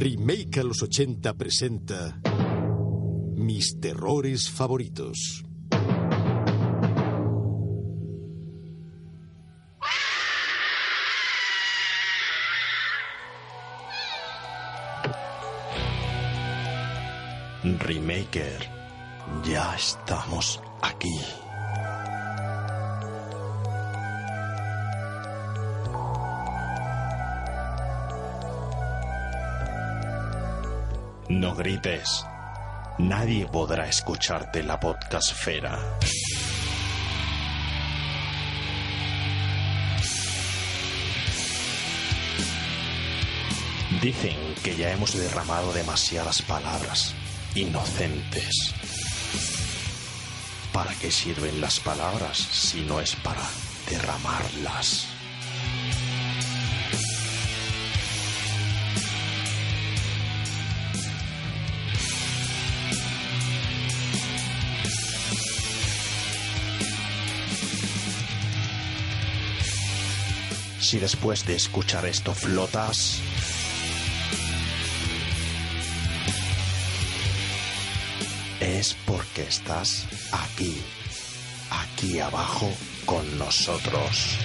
Remake a los 80 presenta Mis terrores favoritos. Remaker, ya estamos aquí. No grites. Nadie podrá escucharte la podcastfera. Dicen que ya hemos derramado demasiadas palabras inocentes. ¿Para qué sirven las palabras si no es para derramarlas? Si después de escuchar esto flotas, es porque estás aquí, aquí abajo con nosotros.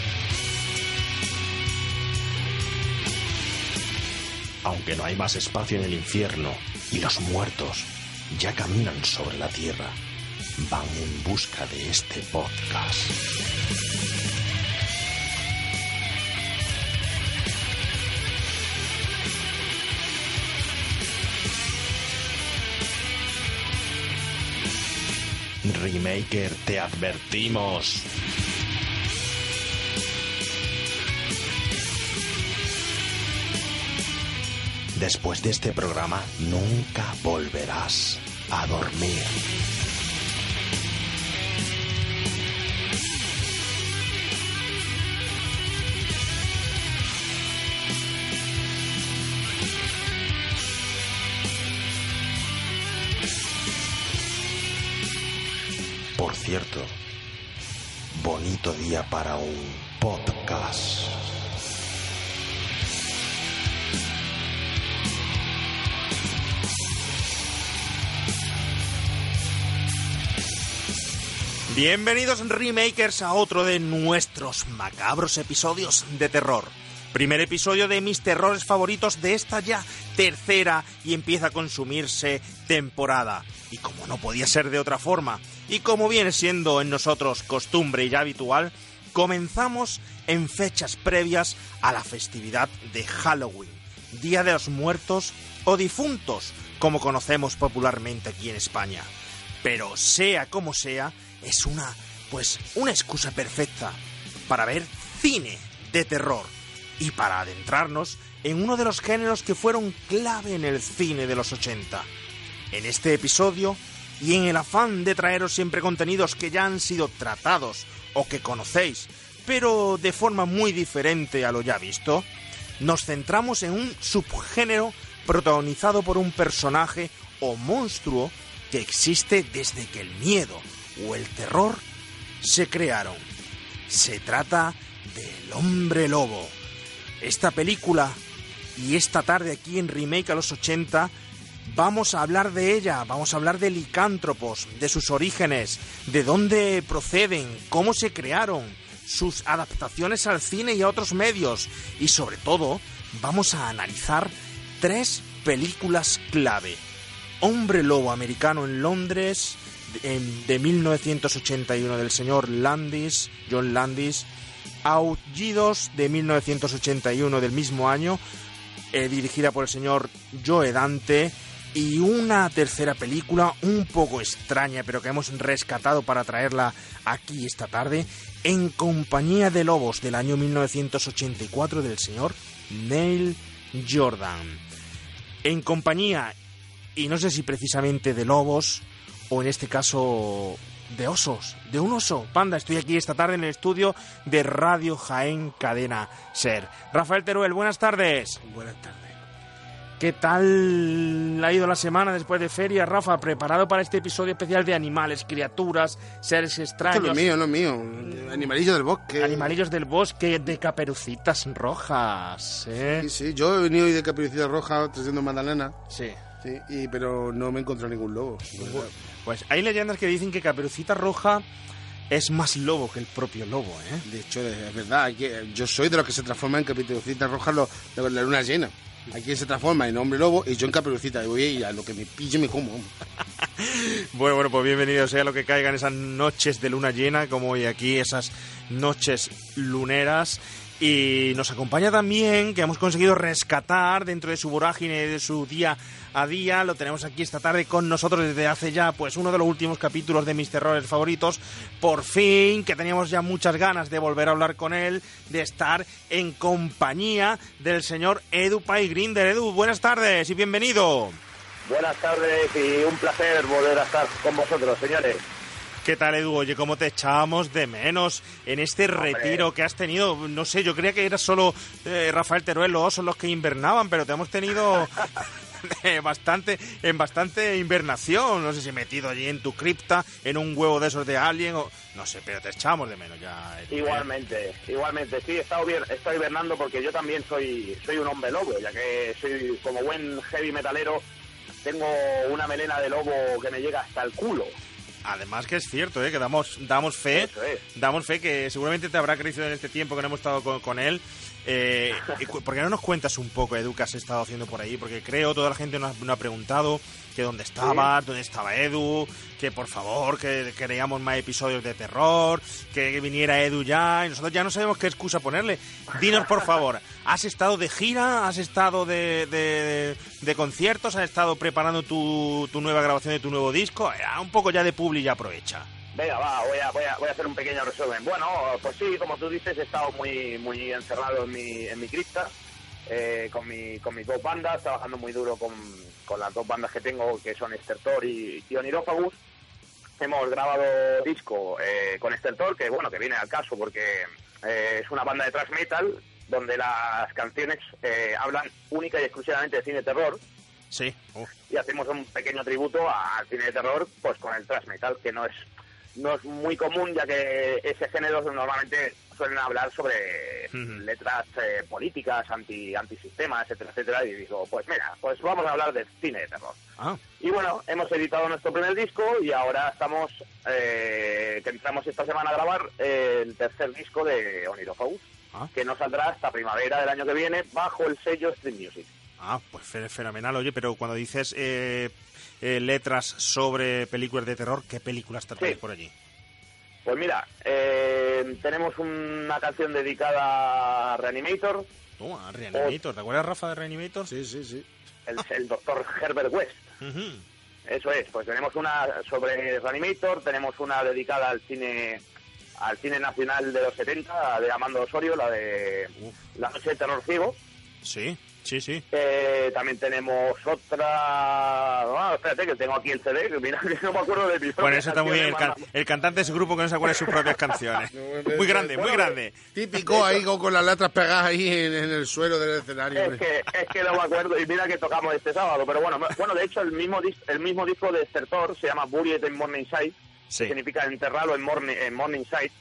Aunque no hay más espacio en el infierno y los muertos ya caminan sobre la tierra, van en busca de este podcast. Remaker, te advertimos. Después de este programa, nunca volverás a dormir. Cierto, bonito día para un podcast. Bienvenidos remakers a otro de nuestros macabros episodios de terror. Primer episodio de mis terrores favoritos de esta ya tercera y empieza a consumirse temporada. Y como no podía ser de otra forma, y como viene siendo en nosotros costumbre y ya habitual, comenzamos en fechas previas a la festividad de Halloween, Día de los Muertos o Difuntos, como conocemos popularmente aquí en España. Pero sea como sea, es una, pues, una excusa perfecta para ver cine de terror y para adentrarnos en uno de los géneros que fueron clave en el cine de los 80. En este episodio, y en el afán de traeros siempre contenidos que ya han sido tratados o que conocéis, pero de forma muy diferente a lo ya visto, nos centramos en un subgénero protagonizado por un personaje o monstruo que existe desde que el miedo o el terror se crearon. Se trata del hombre lobo. Esta película y esta tarde aquí en Remake a los 80 vamos a hablar de ella, vamos a hablar de licántropos, de sus orígenes, de dónde proceden, cómo se crearon, sus adaptaciones al cine y a otros medios. Y sobre todo vamos a analizar tres películas clave. Hombre Lobo americano en Londres de 1981 del señor Landis, John Landis, Aullidos de 1981 del mismo año, eh, dirigida por el señor Joe Dante, y una tercera película un poco extraña, pero que hemos rescatado para traerla aquí esta tarde, En compañía de lobos del año 1984 del señor Neil Jordan. En compañía, y no sé si precisamente de lobos, o en este caso de osos, de un oso. Panda, estoy aquí esta tarde en el estudio de Radio Jaén Cadena Ser. Rafael Teruel, buenas tardes. Buenas tardes. ¿Qué tal ha ido la semana después de feria, Rafa? ¿Preparado para este episodio especial de animales, criaturas, seres extraños? Esto es mío, no es mío. Animalillos del bosque. Animalillos del bosque de caperucitas rojas, ¿eh? Sí, sí. Yo he venido hoy de caperucita roja trayendo magdalena. Sí. Sí, y, pero no me he encontrado ningún lobo. Pues hay leyendas que dicen que caperucita roja es más lobo que el propio lobo, ¿eh? De hecho, es verdad. Yo soy de los que se transforman en caperucita roja lo- de la luna llena. Quien se transforma en hombre lobo y yo en caperucita. Y voy y a lo que me pille me como. Bueno, bueno, pues bienvenido sea lo que caigan esas noches de luna llena, como hoy aquí, esas noches luneras. Y nos acompaña también, que hemos conseguido rescatar dentro de su vorágine, de su día a día, lo tenemos aquí esta tarde con nosotros desde hace ya, pues uno de los últimos capítulos de mis terrores favoritos. Por fin, que teníamos ya muchas ganas de volver a hablar con él, de estar en compañía del señor Edu Pai Grinder. Edu, buenas tardes y bienvenido. Buenas tardes y un placer volver a estar con vosotros, señores. ¿Qué tal, Edu? Oye, ¿cómo te echábamos de menos en este retiro que has tenido? No sé, yo creía que era solo eh, Rafael Teruel, los osos los que invernaban, pero te hemos tenido bastante, en bastante invernación. No sé si metido allí en tu cripta, en un huevo de esos de alien, o no sé, pero te echamos de menos ya. Igualmente, igualmente. Sí, he estado, bien, estado hibernando porque yo también soy, soy un hombre lobo, ya que soy como buen heavy metalero, tengo una melena de lobo que me llega hasta el culo. Además que es cierto, ¿eh? que damos, damos fe, es. damos fe que seguramente te habrá crecido en este tiempo que no hemos estado con, con él. Eh, cu- ¿Por qué no nos cuentas un poco, Edu, qué has estado haciendo por ahí? Porque creo toda la gente nos ha, nos ha preguntado que dónde estabas, dónde estaba Edu, que por favor, que queríamos más episodios de terror, que viniera Edu ya, y nosotros ya no sabemos qué excusa ponerle. Dinos, por favor, ¿has estado de gira? ¿Has estado de, de- de conciertos? ¿Has estado preparando tu, tu nueva grabación de tu nuevo disco? Eh, un poco ya de publi ya aprovecha. Venga, va, voy a, voy, a, voy a hacer un pequeño resumen. Bueno, pues sí, como tú dices, he estado muy, muy encerrado en mi, en mi cripta, eh, con, mi, con mis dos bandas, trabajando muy duro con, con las dos bandas que tengo, que son Estertor y, y. Hemos grabado disco eh, con Estertor, que bueno, que viene al caso porque eh, es una banda de thrash metal donde las canciones eh, hablan única y exclusivamente de cine terror Sí. Y hacemos un pequeño tributo al cine de terror pues con el thrash metal que no es no es muy común ya que ese género normalmente suelen hablar sobre letras eh, políticas anti antisistema etcétera etcétera y digo pues mira pues vamos a hablar de cine de terror Ah, y bueno hemos editado nuestro primer disco y ahora estamos eh, que entramos esta semana a grabar el tercer disco de Onirofagus Ah. que no saldrá hasta primavera del año que viene bajo el sello Stream Music ah, pues fe- fenomenal. Oye, pero cuando dices eh, eh, letras sobre películas de terror, ¿qué películas tratáis Sí. por allí? Pues mira, eh, tenemos una canción dedicada a Reanimator, Toma, Reanimator. ¿Te acuerdas, Rafa, de Reanimator? Sí, sí, sí. el, el doctor Herbert West. Ujú. Eso es, pues tenemos una sobre Reanimator, tenemos una dedicada al cine al cine nacional de los 70, de Amando Osorio, la de Uf. La Noche de Terror Ciego. Sí, sí, sí. Eh, también tenemos otra... Ah, espérate, que tengo aquí el CD, que mira, que no me acuerdo de mi Bueno, eso está muy bien. El, canciones, can- el cantante de su grupo que no se acuerda de sus propias canciones. Muy grande, muy grande. Típico ahí con, las letras pegadas ahí en, en el suelo del escenario. Es que, es que no me acuerdo, y mira que tocamos este sábado, pero bueno, bueno de hecho el mismo, dis- el mismo disco de Estertor se llama Buried in Morningside, Sí. que significa enterrarlo en, morning, en Morningside,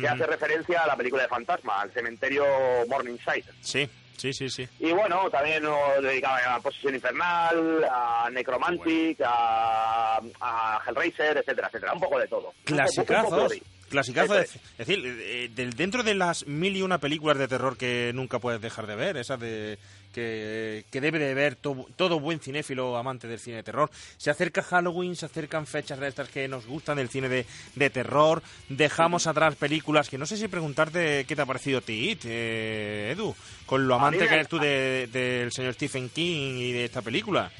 que hace referencia a la película de Fantasma, al cementerio Morningside. Sí, sí, sí, sí. Y bueno, también nos dedicaba a Posesión Infernal, a Necromantic, a, a Hellraiser, etcétera, etcétera, un poco de todo. Clasicazos. Clasicazo, es decir, eh, del- dentro de las mil y una películas de terror que nunca puedes dejar de ver, esas de que, que debe de ver to- todo buen cinéfilo amante del cine de terror. Se acerca Halloween, se acercan fechas de estas que nos gustan del cine de, de terror. Dejamos atrás películas que no sé si preguntarte qué te ha parecido a ti, eh, Edu, con lo amante me- que eres tú de- del señor Stephen King y de esta película.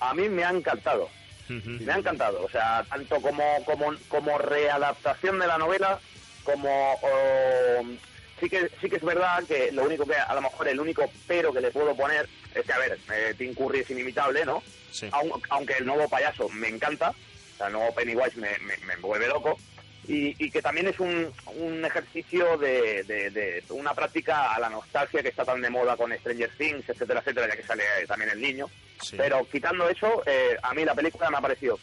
A mí me ha encantado. Me ha encantado, o sea, tanto como, como, como readaptación de la novela, como sí que sí que es verdad que lo único que a lo mejor el único pero que le puedo poner es que a ver, eh, Tim Curry es inimitable, ¿no? Sí. Aun- aunque el nuevo payaso me encanta, o sea, el nuevo Pennywise me, me, me vuelve loco. y, y que también es un, un ejercicio de, de- de una práctica a la nostalgia que está tan de moda con Stranger Things, etcétera, etcétera, ya que sale también el niño. Sí. Pero quitando eso, eh, a mí la película me ha parecido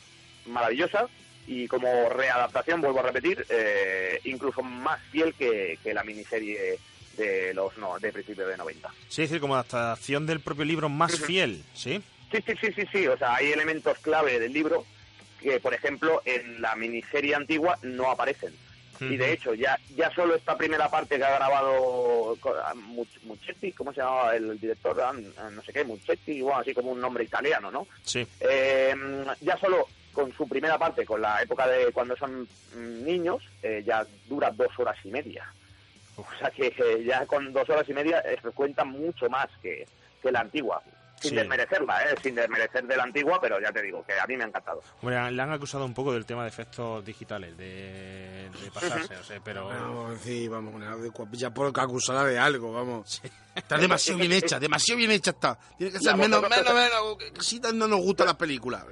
maravillosa y como readaptación, vuelvo a repetir, eh, incluso más fiel que, que la miniserie de los no, de principios de 90. Sí, es decir, como adaptación del propio libro más fiel, ¿sí? Sí, sí, sí, sí, sí. O sea, hay elementos clave del libro que, por ejemplo, en la miniserie antigua no aparecen. Y de hecho, ya ya solo esta primera parte que ha grabado co- a Much- Muchetti, ¿cómo se llamaba el director? Ah, No sé qué, Muchetti, bueno, así como un nombre italiano, ¿no? Sí. Eh, ya solo con su primera parte, con la época de cuando son mm, niños, eh, ya dura dos horas y media. O sea que eh, ya con dos horas y media eh, se cuenta mucho más que, que la antigua. Sin Sí. desmerecerla, ¿eh? sin desmerecer de la antigua, pero ya te digo que a mí me ha encantado. Hombre, le han acusado un poco del tema de efectos digitales, de, de pasarse, o sea, pero... Vamos, sí, vamos, una- ya por acusarla de algo, vamos. Está demasiado bien hecha, demasiado bien hecha está. Tiene que ser menos, menos, menos, que si no nos gustan las películas.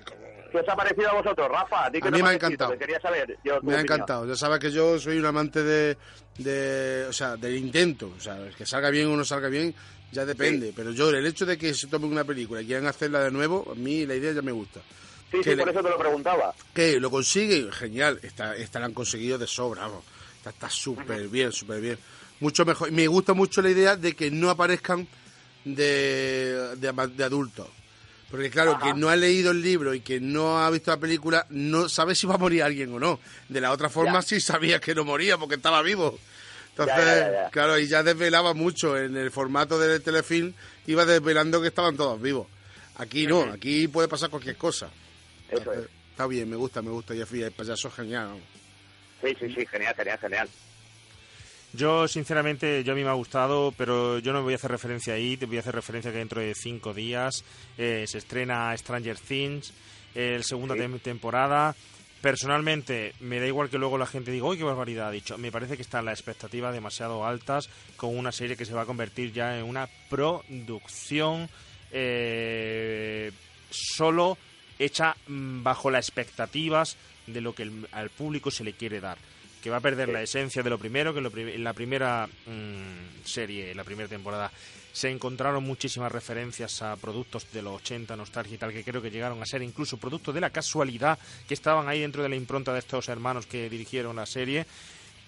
¿Qué os ha parecido a vosotros, Rafa? ¿ti qué A mí me ha encantado. Que quería saber yo Me ha encantado. Ya sabes que yo soy un amante de, de, o sea, del intento. O sea, que salga bien o no salga bien, ya depende. Pero yo, el hecho de que se tomen una película y quieran hacerla de nuevo, a mí la idea ya me gusta. Sí, que sí, le- por eso te lo preguntaba. Que lo consigue, genial. Esta, esta la han conseguido de sobra, vamos. Esta está súper bien, súper bien. Mucho mejor. Me gusta mucho la idea de que no aparezcan de, de, de adultos. Porque claro, Ajá. que no ha leído el libro y que no ha visto la película, no sabe si va a morir alguien o no. De la otra forma Ya. sí sabía que no moría porque estaba vivo. Entonces, Ya, ya, ya, ya. claro, y ya desvelaba mucho en el formato del telefilm, iba desvelando que estaban todos vivos. Aquí no, aquí puede pasar cualquier cosa. Eso Entonces, es. Está bien, me gusta, me gusta. Y el payaso es genial. Sí, sí, sí, genial, genial, genial. Yo, sinceramente, yo a mí me ha gustado, pero yo no voy a hacer referencia ahí, te voy a hacer referencia que dentro de cinco días eh, se estrena Stranger Things, eh, segunda Sí. tem- temporada. Personalmente, me da igual que luego la gente diga, uy, qué barbaridad ha dicho. Me parece que están las expectativas demasiado altas con una serie que se va a convertir ya en una producción eh, solo hecha mm, bajo las expectativas de lo que el- al público se le quiere dar. Que va a perder la esencia de lo primero, que en, lo pri- en la primera mm, serie, en la primera temporada, se encontraron muchísimas referencias a productos de los 80, nostalgia y tal, que creo que llegaron a ser incluso productos de la casualidad que estaban ahí dentro de la impronta de estos hermanos que dirigieron la serie.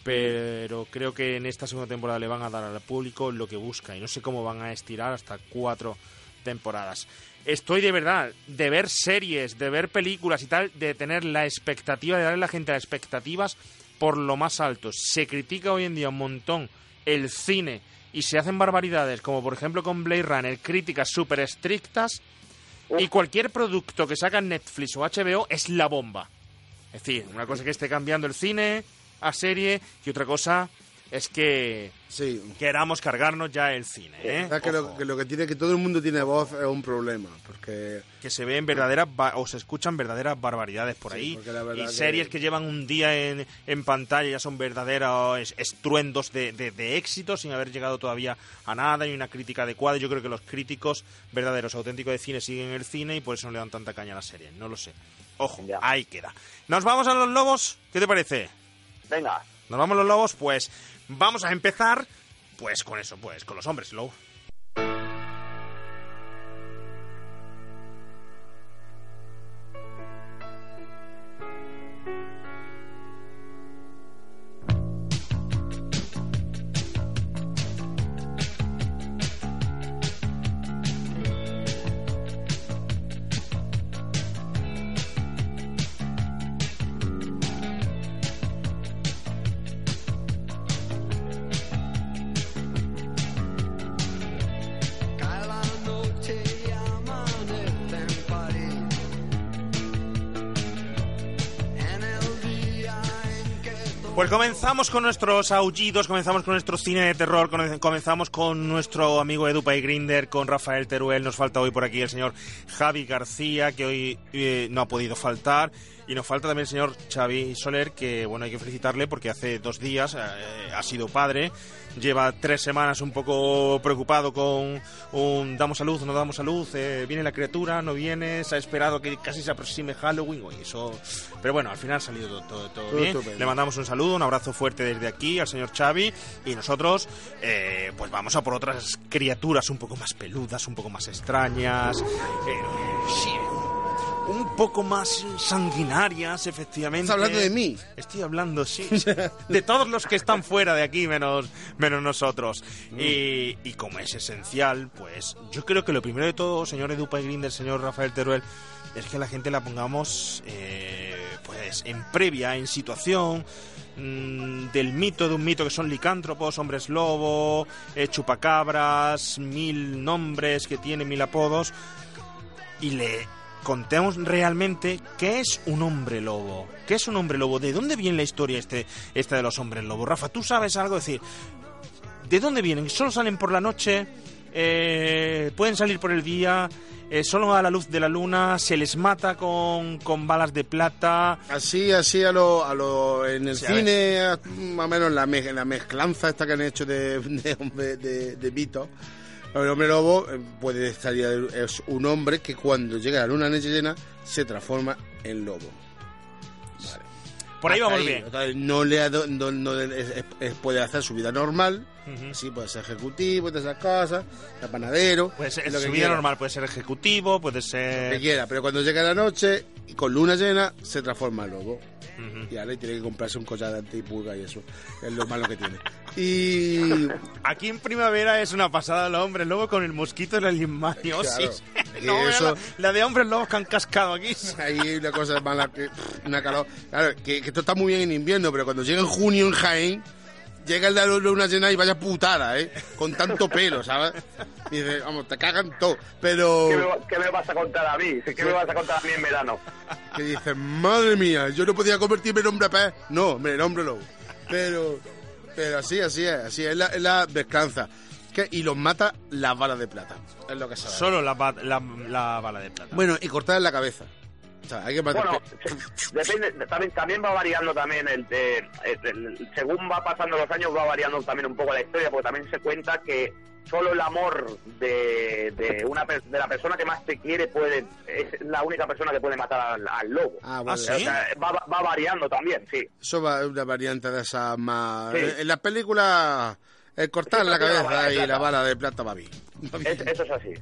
Pero creo que en esta segunda temporada le van a dar al público lo que busca y no sé cómo van a estirar hasta cuatro temporadas. Estoy de verdad, de ver series, de ver películas y tal, de tener la expectativa, de darle a la gente las expectativas por lo más alto. Se critica hoy en día un montón el cine y se hacen barbaridades, como por ejemplo con Blade Runner, críticas súper estrictas, y cualquier producto que saca Netflix o HBO es la bomba. Es decir, una cosa que esté cambiando el cine a serie y otra cosa es que Sí. queramos cargarnos ya el cine. ¿eh? que lo, que lo que tiene que todo el mundo tiene voz es un problema. Porque que se ven verdaderas ba- o se escuchan verdaderas barbaridades por Sí, ahí y series que... llevan un día en, en pantalla ya son verdaderos es- estruendos de, de- de éxito sin haber llegado todavía a nada y una crítica adecuada yo creo que los críticos verdaderos auténticos de cine siguen el cine y por eso no le dan tanta caña a la serie no lo sé ojo Ya. ahí queda nos vamos a los lobos ¿qué te parece? Venga, nos vamos a los lobos pues vamos a empezar pues con eso pues con los hombres lobo nuestros aullidos, comenzamos con nuestro cine de terror, comenzamos con nuestro amigo Edu Pay Grinder, con Rafael Teruel, nos falta hoy por aquí el señor Javi García, que hoy eh, no ha podido faltar, y nos falta también el señor Xavi Soler, que bueno, hay que felicitarle porque hace dos días eh, ha sido padre, lleva tres semanas un poco preocupado con un damos a luz, no damos a luz, eh, viene la criatura, no viene, se ha esperado que casi se aproxime Halloween, oye, eso... Pero bueno, al final ha salido todo, todo- todo Todo bien. Le mandamos un saludo, un abrazo fuerte desde aquí al señor Xavi y nosotros eh, pues vamos a por otras criaturas un poco más peludas, un poco más extrañas, eh, sí, un poco más sanguinarias, efectivamente. ¿Estás hablando de mí? Estoy hablando, sí, de todos los que están fuera de aquí, menos, menos nosotros. Mm. Y, y como es esencial, pues yo creo que lo primero de todo, señor Edu Green, del señor Rafael Teruel, es que la gente la pongamos eh, pues en previa, en situación mm, del mito de un mito que son licántropos, hombres lobo, eh, chupacabras, mil nombres que tiene, mil apodos, y le contemos realmente qué es un hombre lobo. ¿Qué es un hombre lobo? ¿De dónde viene la historia este, esta de los hombres lobo? Rafa, ¿tú sabes algo? Es decir, ¿de dónde vienen? ¿Solo salen por la noche? Eh, ¿Pueden salir por el día? Eh, ¿Solo a la luz de la luna? ¿Se les mata con, con balas de plata? Así, así a lo, a lo en el Sí, cine, más o menos la, la mezclanza esta que han hecho de, de, de, de mitos. El hombre lobo eh, puede estar es un hombre que cuando llega la luna noche llena se transforma en lobo. Por ahí Hasta vamos bien. No le no- no es- puede hacer su vida normal, Ujú. sí, puede ser ejecutivo, de esas cosas, ser panadero, Puede ser, lo que su vida quiera, normal puede ser ejecutivo, puede lo que ser... quiera, pero cuando llega la noche y con luna llena se transforma en lobo. Ujú. Y ahora tiene que comprarse un collar de antipulga y eso. Es lo malo que tiene. Y. Aquí en primavera es una pasada los hombres lobo con el mosquito en el lismaniosis. Claro. No, eso- la, la de hombres lobos que han cascado aquí. Ahí hay una cosa mala. Que, una calor. Claro, que, que esto está muy bien en invierno, pero cuando llega en junio en Jaén, llega el de la luna llena y vaya putada, ¿eh? Con tanto pelo, ¿sabes? Y dice, vamos, te cagan todo. Pero. ¿Qué me, qué me vas a contar a mí? ¿Qué me vas a contar a mí en verano? que dices, madre mía, yo no podía convertirme en hombre pez. No, hombre, en hombre lobo. Pero, pero así, así es, así es la, es la descansa. Y los mata las balas de plata. Es lo que se Solo la, ba- la, la bala de plata. Bueno, y cortar en la cabeza. O sea, hay que matar. Bueno, depende, también, también va variando también, el, eh, el- el- según va pasando los años va variando también un poco la historia, porque también se cuenta que solo el amor de, de una de la persona que más te quiere puede es la única persona que puede matar al, al lobo. Ah, bueno, ¿sí? O sea, va, va variando también, sí. Eso va una variante de esas más. Sí. En las películas, el cortar Sí, la cabeza y la bala de plata va bien. Va bien. Es- eso es así.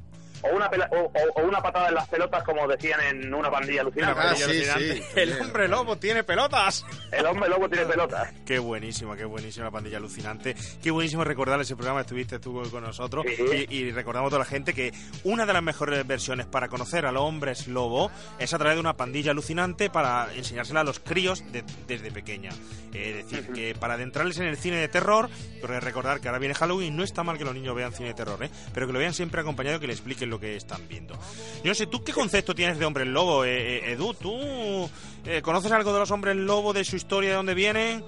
O una, pela- o, o- o una patada en las pelotas, como decían en una pandilla alucinante. Ah, sí, sí, El hombre lobo tiene pelotas. El hombre lobo tiene pelotas. Qué buenísima, qué buenísima la pandilla alucinante. Qué buenísimo recordar ese programa, estuviste tú con nosotros. Sí. Y, y recordamos a toda la gente que una de las mejores versiones para conocer a los hombres lobo es a través de una pandilla alucinante para enseñársela a los críos de- desde pequeña. Eh, Es decir, que para adentrarles en el cine de terror, pero recordar que ahora viene Halloween, no está mal que los niños vean cine de terror, ¿eh? pero que lo vean siempre acompañado, que le expliquen lo que están viendo. Yo no sé, ¿tú qué concepto tienes de hombres lobo, eh, eh, Edu? ¿Tú eh, conoces algo de los hombres lobo, de su historia, de dónde vienen?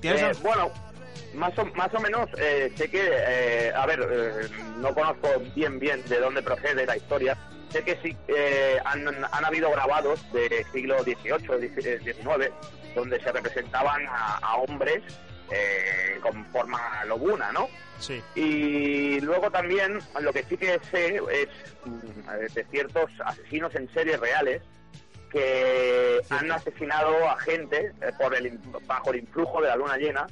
¿Tienes Eh, bueno, más o, más o menos eh, sé que, eh, a ver, eh, no conozco bien bien de dónde procede la historia. Sé que sí han, han habido grabados de siglo XVIII, XIX, donde se representaban a, a hombres con forma lobuna, ¿no? Sí. Y luego también lo que sí que sé es mm, de ciertos asesinos en serie reales que han asesinado a gente eh, por el, bajo el influjo de la luna llena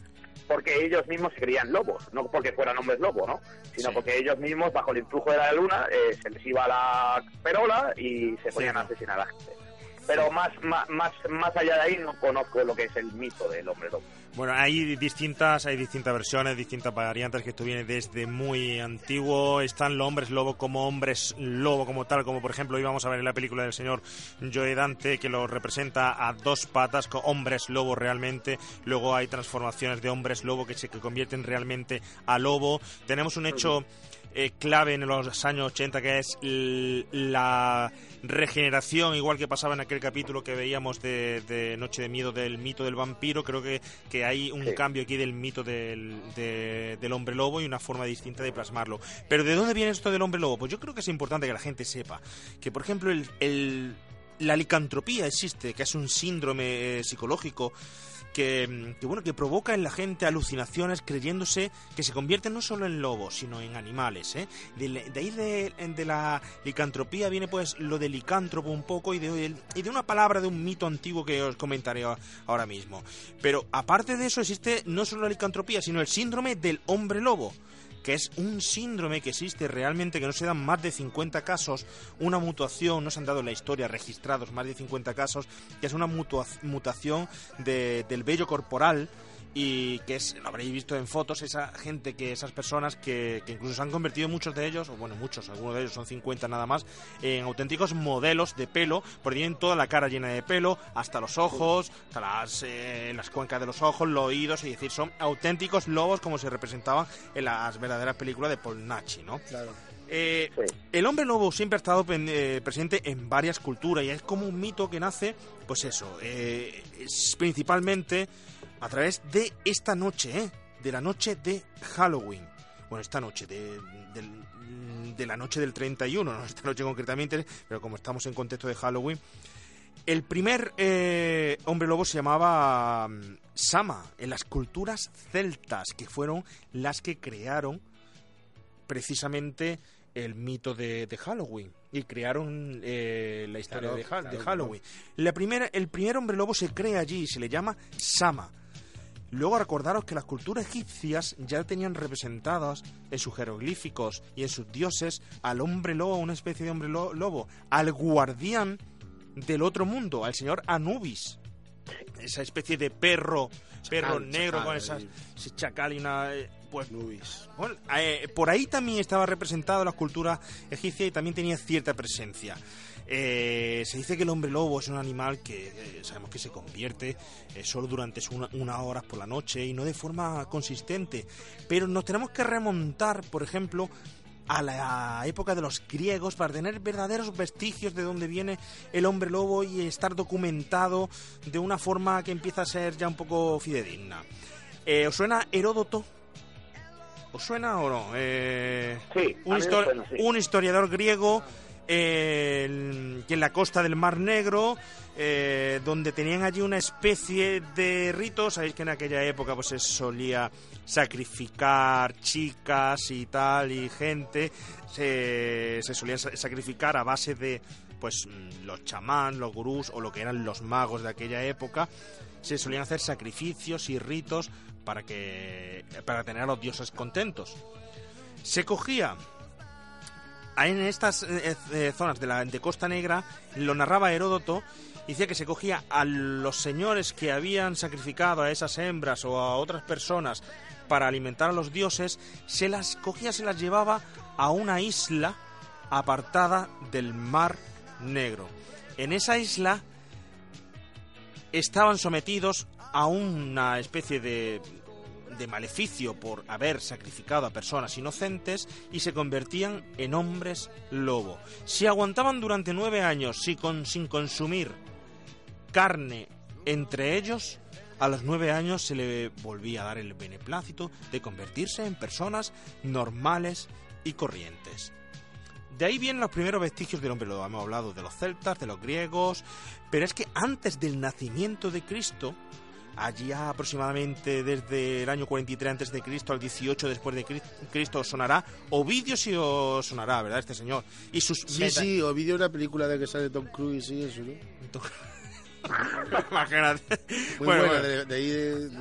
porque ellos mismos se creían lobos, no porque fueran hombres lobo, ¿no? Sino Sí. porque ellos mismos bajo el influjo de la luna eh, se les iba la perola y se ponían Sí. a asesinar a la gente. Pero más, más, más, allá de ahí no conozco lo que es el mito del hombre lobo. Bueno, hay distintas, hay distintas versiones, distintas variantes que esto viene desde muy antiguo. Están los hombres lobo como hombres lobo como tal, como por ejemplo íbamos a ver en la película del señor Joe Dante que lo representa a dos patas, con hombres lobo realmente. Luego hay transformaciones de hombres lobo que se que convierten realmente a lobo. Tenemos un hecho eh, clave en los años 80 que es la regeneración, igual que pasaba en aquel capítulo que veíamos de, de Noche de Miedo del mito del vampiro, creo que, que hay un Sí. cambio aquí del mito del, de- del hombre lobo y una forma distinta de plasmarlo. Pero ¿de dónde viene esto del hombre lobo? Pues yo creo que es importante que la gente sepa que, por ejemplo, el, el- la licantropía existe, que es un síndrome eh, psicológico que, mm, que, bueno que provoca en la gente alucinaciones creyéndose que se convierten no solo en lobos sino en animales ¿eh? de, ahí de, la licantropía viene pues lo de licántropo un poco y de, y de una palabra de un mito antiguo que os comentaré ahora mismo pero aparte de eso existe no solo la licantropía sino el síndrome del hombre lobo que es un síndrome que existe realmente, que no se dan más de 50 casos, una mutación, no se han dado en la historia registrados más de 50 casos, que es una mutua- mutación de- del vello corporal y que es, lo habréis visto en fotos, esa gente que, esas personas que, que incluso se han convertido muchos de ellos, o bueno, muchos, algunos de ellos son 50 nada más, en auténticos modelos de pelo, porque tienen toda la cara llena de pelo, hasta los ojos, hasta las, eh, las cuencas de los ojos, los oídos, y decir, son auténticos lobos como se representaban en las verdaderas películas de Paul Nachi, ¿no? Claro. Eh, Sí. el hombre lobo siempre ha estado pen- eh, presente en varias culturas y es como un mito que nace, pues eso, eh, es principalmente a través de esta noche, ¿eh? de la noche de Halloween. Bueno, esta noche, de, del- de la noche del 31, no esta noche concretamente, pero como estamos en contexto de Halloween. El primer eh, hombre lobo se llamaba mm, Sama, en las culturas celtas, que fueron las que crearon precisamente el mito de, de Halloween y crearon eh, la historia Claro, de, Ha- de claro, Halloween. La primera, el primer hombre lobo se crea allí y se le llama Sama. Luego recordaros que las culturas egipcias ya tenían representadas en sus jeroglíficos y en sus dioses al hombre lobo, una especie de hombre lo- lobo, al guardián del otro mundo, al señor Anubis. Esa especie de perro, perro negro chacal, con esa, ahí. ese chacal y una... eh, Pues Nubis. bueno, eh, por ahí también estaba representado la cultura egipcia y también tenía cierta presencia. Eh, se dice que el hombre lobo es un animal que eh, sabemos que se convierte eh, solo durante una- unas horas por la noche y no de forma consistente. Pero nos tenemos que remontar, por ejemplo, a la época de los griegos para tener verdaderos vestigios de dónde viene el hombre lobo y estar documentado de una forma que empieza a ser ya un poco fidedigna. Eh, ¿Os suena Heródoto? ¿Os suena o no? Eh, un, suena, sí. un historiador griego que en la costa del Mar Negro, eh, donde tenían allí una especie de rito, sabéis que en aquella época pues se solía sacrificar chicas y tal y gente, se, se solían sa- sacrificar a base de pues los chamán, los gurús o lo que eran los magos de aquella época, se solían hacer sacrificios y ritos para que para tener a los dioses contentos. Se cogía en estas eh, eh, zonas de la de Costa Negra, lo narraba Heródoto, decía que se cogía a los señores que habían sacrificado a esas hembras o a otras personas para alimentar a los dioses, se las cogía, se las llevaba a una isla apartada del Mar Negro. En esa isla estaban sometidos a una especie de, de maleficio por haber sacrificado a personas inocentes y se convertían en hombres lobo. Si aguantaban durante nueve años sin consumir carne entre ellos, a los nueve años se le volvía a dar el beneplácito de convertirse en personas normales y corrientes. De ahí vienen los primeros vestigios del hombre lobo. Hemos hablado de los celtas, de los griegos, pero es que antes del nacimiento de Cristo, allí aproximadamente desde el año 43 antes de Cristo al 18 después de Cri- Cristo sonará, Ovidio sí os sonará, ¿verdad? Este señor. Y sus Sí, sí, o vi una película de que sale Tom Cruise y eso, ¿no? Imagínate. Muy Bueno, buena, bueno. de, de ahí.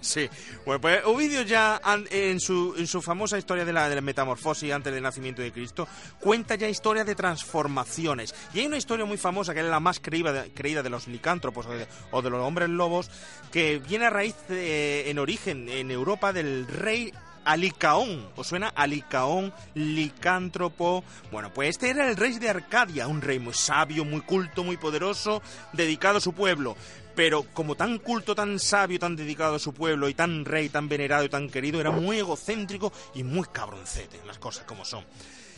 Sí, bueno, pues Ovidio ya en su, en su famosa historia de la, de la metamorfosis antes del nacimiento de Cristo, cuenta ya historias de transformaciones. Y hay una historia muy famosa, que es la más creída de, creída de los licántropos o de, o de los hombres lobos, que viene a raíz, en origen, en Europa, del rey Alicaón. ¿Os suena? Alicaón, licántropo. Bueno, pues este era el rey de Arcadia, un rey muy sabio, muy culto, muy poderoso, dedicado a su pueblo. Pero como tan culto, tan sabio, tan dedicado a su pueblo y tan rey, tan venerado y tan querido, era muy egocéntrico y muy cabroncete, las cosas como son.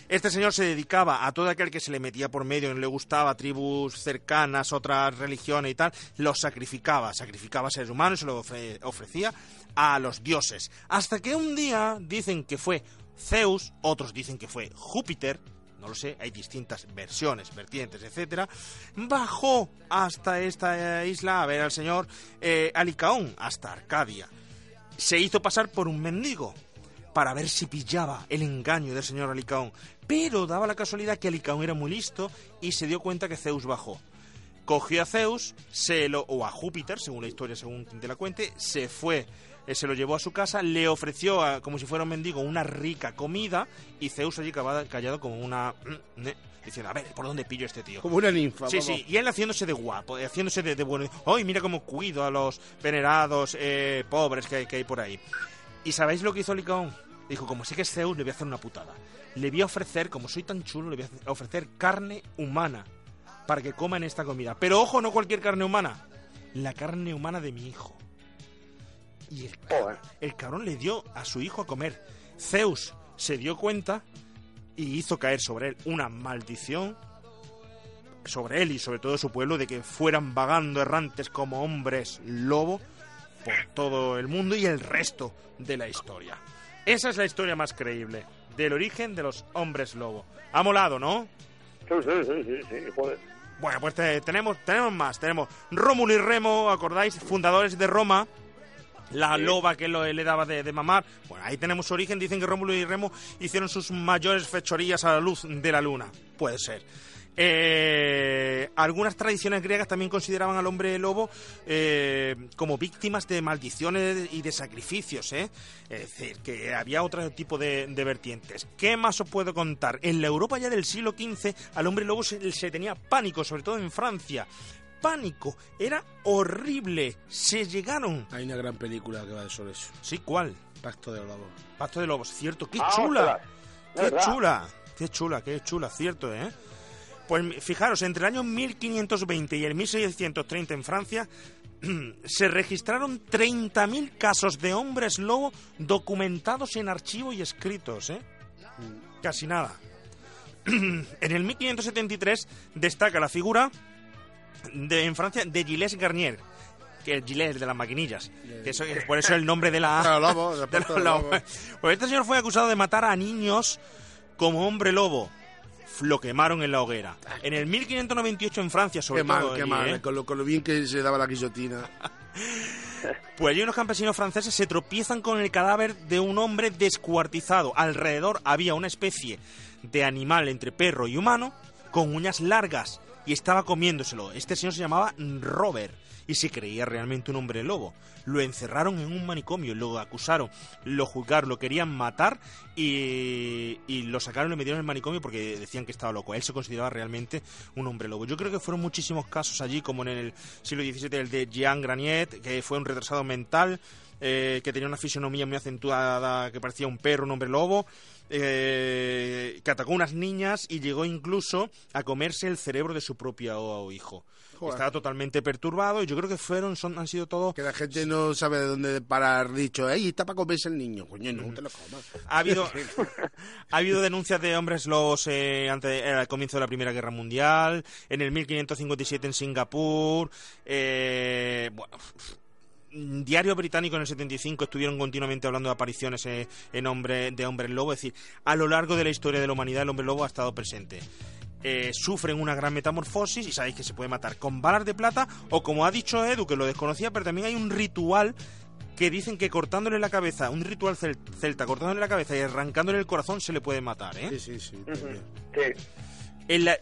Este señor se dedicaba a todo aquel que se le metía por medio, no le gustaba tribus cercanas, otras religiones y tal, los sacrificaba, sacrificaba seres humanos y se lo ofre- ofrecía a los dioses. Hasta que un día dicen que fue Zeus, otros dicen que fue Júpiter, no lo sé, hay distintas versiones, vertientes, etcétera, bajó hasta esta eh, isla a ver al señor eh, Alicaón, hasta Arcadia. Se hizo pasar por un mendigo para ver si pillaba el engaño del señor Alicaón, pero daba la casualidad que Alicaón era muy listo y se dio cuenta que Zeus bajó. Cogió a Zeus, se lo, o a Júpiter, según la historia, según te la cuente, se fue, eh, se lo llevó a su casa, le ofreció, a- como si fuera un mendigo, una rica comida, y Zeus allí callado como una... ne- diciendo, a ver, ¿por dónde pillo este tío? Como una ninfa. Sí, vamos. sí, y él haciéndose de guapo, eh, haciéndose de, de bueno. ¡Ay, mira cómo cuido a los venerados eh, pobres que hay, que hay por ahí! ¿Y sabéis lo que hizo Licaón? Dijo, como sé que es Zeus, le voy a hacer una putada. Le voy a ofrecer, como soy tan chulo, le voy a ofrecer carne humana para que coma en esta comida. Pero ojo, no cualquier carne humana. La carne humana de mi hijo. Y el, el cabrón le dio a su hijo a comer. Zeus se dio cuenta y hizo caer sobre él una maldición sobre él y sobre todo su pueblo de que fueran vagando errantes como hombres lobo por todo el mundo y el resto de la historia. Esa es la historia más creíble del origen de los hombres lobo. Ha molado, ¿no? Sí, sí, sí, sí, sí, joder. Bueno, pues te- tenemos, tenemos más. Tenemos Rómulo y Remo, ¿acordáis? Fundadores de Roma. La Sí. loba que lo- le daba de, de mamar. Bueno, ahí tenemos su origen. Dicen que Rómulo y Remo hicieron sus mayores fechorías a la luz de la luna. Puede ser. Eh, algunas tradiciones griegas también consideraban al hombre lobo eh, como víctimas de maldiciones y de sacrificios. ¿eh? Es decir, que había otro tipo de, de vertientes. ¿Qué más os puedo contar? En la Europa ya del siglo XV al hombre lobo se, se tenía pánico, sobre todo en Francia. Pánico, era horrible. Se llegaron. Hay una gran película que va sobre eso. Sí, ¿cuál? Pacto de Lobos. Pasto de lobos, cierto. ¡Qué Ah, chula! ¡Qué verdad. chula! ¡Qué chula, qué chula! Cierto, ¿eh? Pues fijaros, entre el año 1520 y el 1630 en Francia se registraron 30.000 casos de hombres lobo documentados en archivo y escritos, ¿eh? Casi nada. en el 1573 destaca la figura de, en Francia de Gilles Garnier, que es Gilles de las maquinillas. Que eso, por eso el nombre de la, De los lobos, de de los lobos. Pues este señor fue acusado de matar a niños como hombre lobo. Lo quemaron en la hoguera. En el 1598 en Francia, sobre Qué mal, todo. qué allí, mal. ¿eh? Con, lo, con lo bien que se daba la guillotina. Pues allí unos campesinos franceses se tropiezan con el cadáver de un hombre descuartizado. Alrededor había una especie de animal entre perro y humano con uñas largas y estaba comiéndoselo. Este señor se llamaba Robert y se creía realmente un hombre lobo. Lo encerraron en un manicomio, lo acusaron, lo juzgaron, lo querían matar y, lo sacaron y lo metieron en el manicomio porque decían que estaba loco. Él se consideraba realmente un hombre lobo. Yo creo que fueron muchísimos casos allí, como en el siglo XVII, el de Jean Graniet, que fue un retrasado mental, eh, que tenía una fisonomía muy acentuada, que parecía un perro, un hombre lobo, eh, que atacó a unas niñas y llegó incluso a comerse el cerebro de su propio hijo. Joder. Estaba totalmente perturbado y yo creo que fueron, son, han sido todos Que la gente no sabe de dónde parar dicho, ¡ey, está para comerse el niño! Coño, no te lo comas. Ha habido, ha habido denuncias de hombres lobos eh, ante, eh, al comienzo de la Primera Guerra Mundial, en el 1557 en Singapur, eh, bueno, Diario británico en el 75 estuvieron continuamente hablando de apariciones eh, en hombre, de hombres lobo, es decir, a lo largo de la historia de la humanidad el hombre lobo ha estado presente. Eh, sufren una gran metamorfosis y sabéis que se puede matar con balas de plata o como ha dicho Edu, que lo desconocía, pero también hay un ritual que dicen que cortándole la cabeza, un ritual cel- celta, cortándole la cabeza y arrancándole el corazón se le puede matar, ¿eh? Sí, sí, sí. Sí.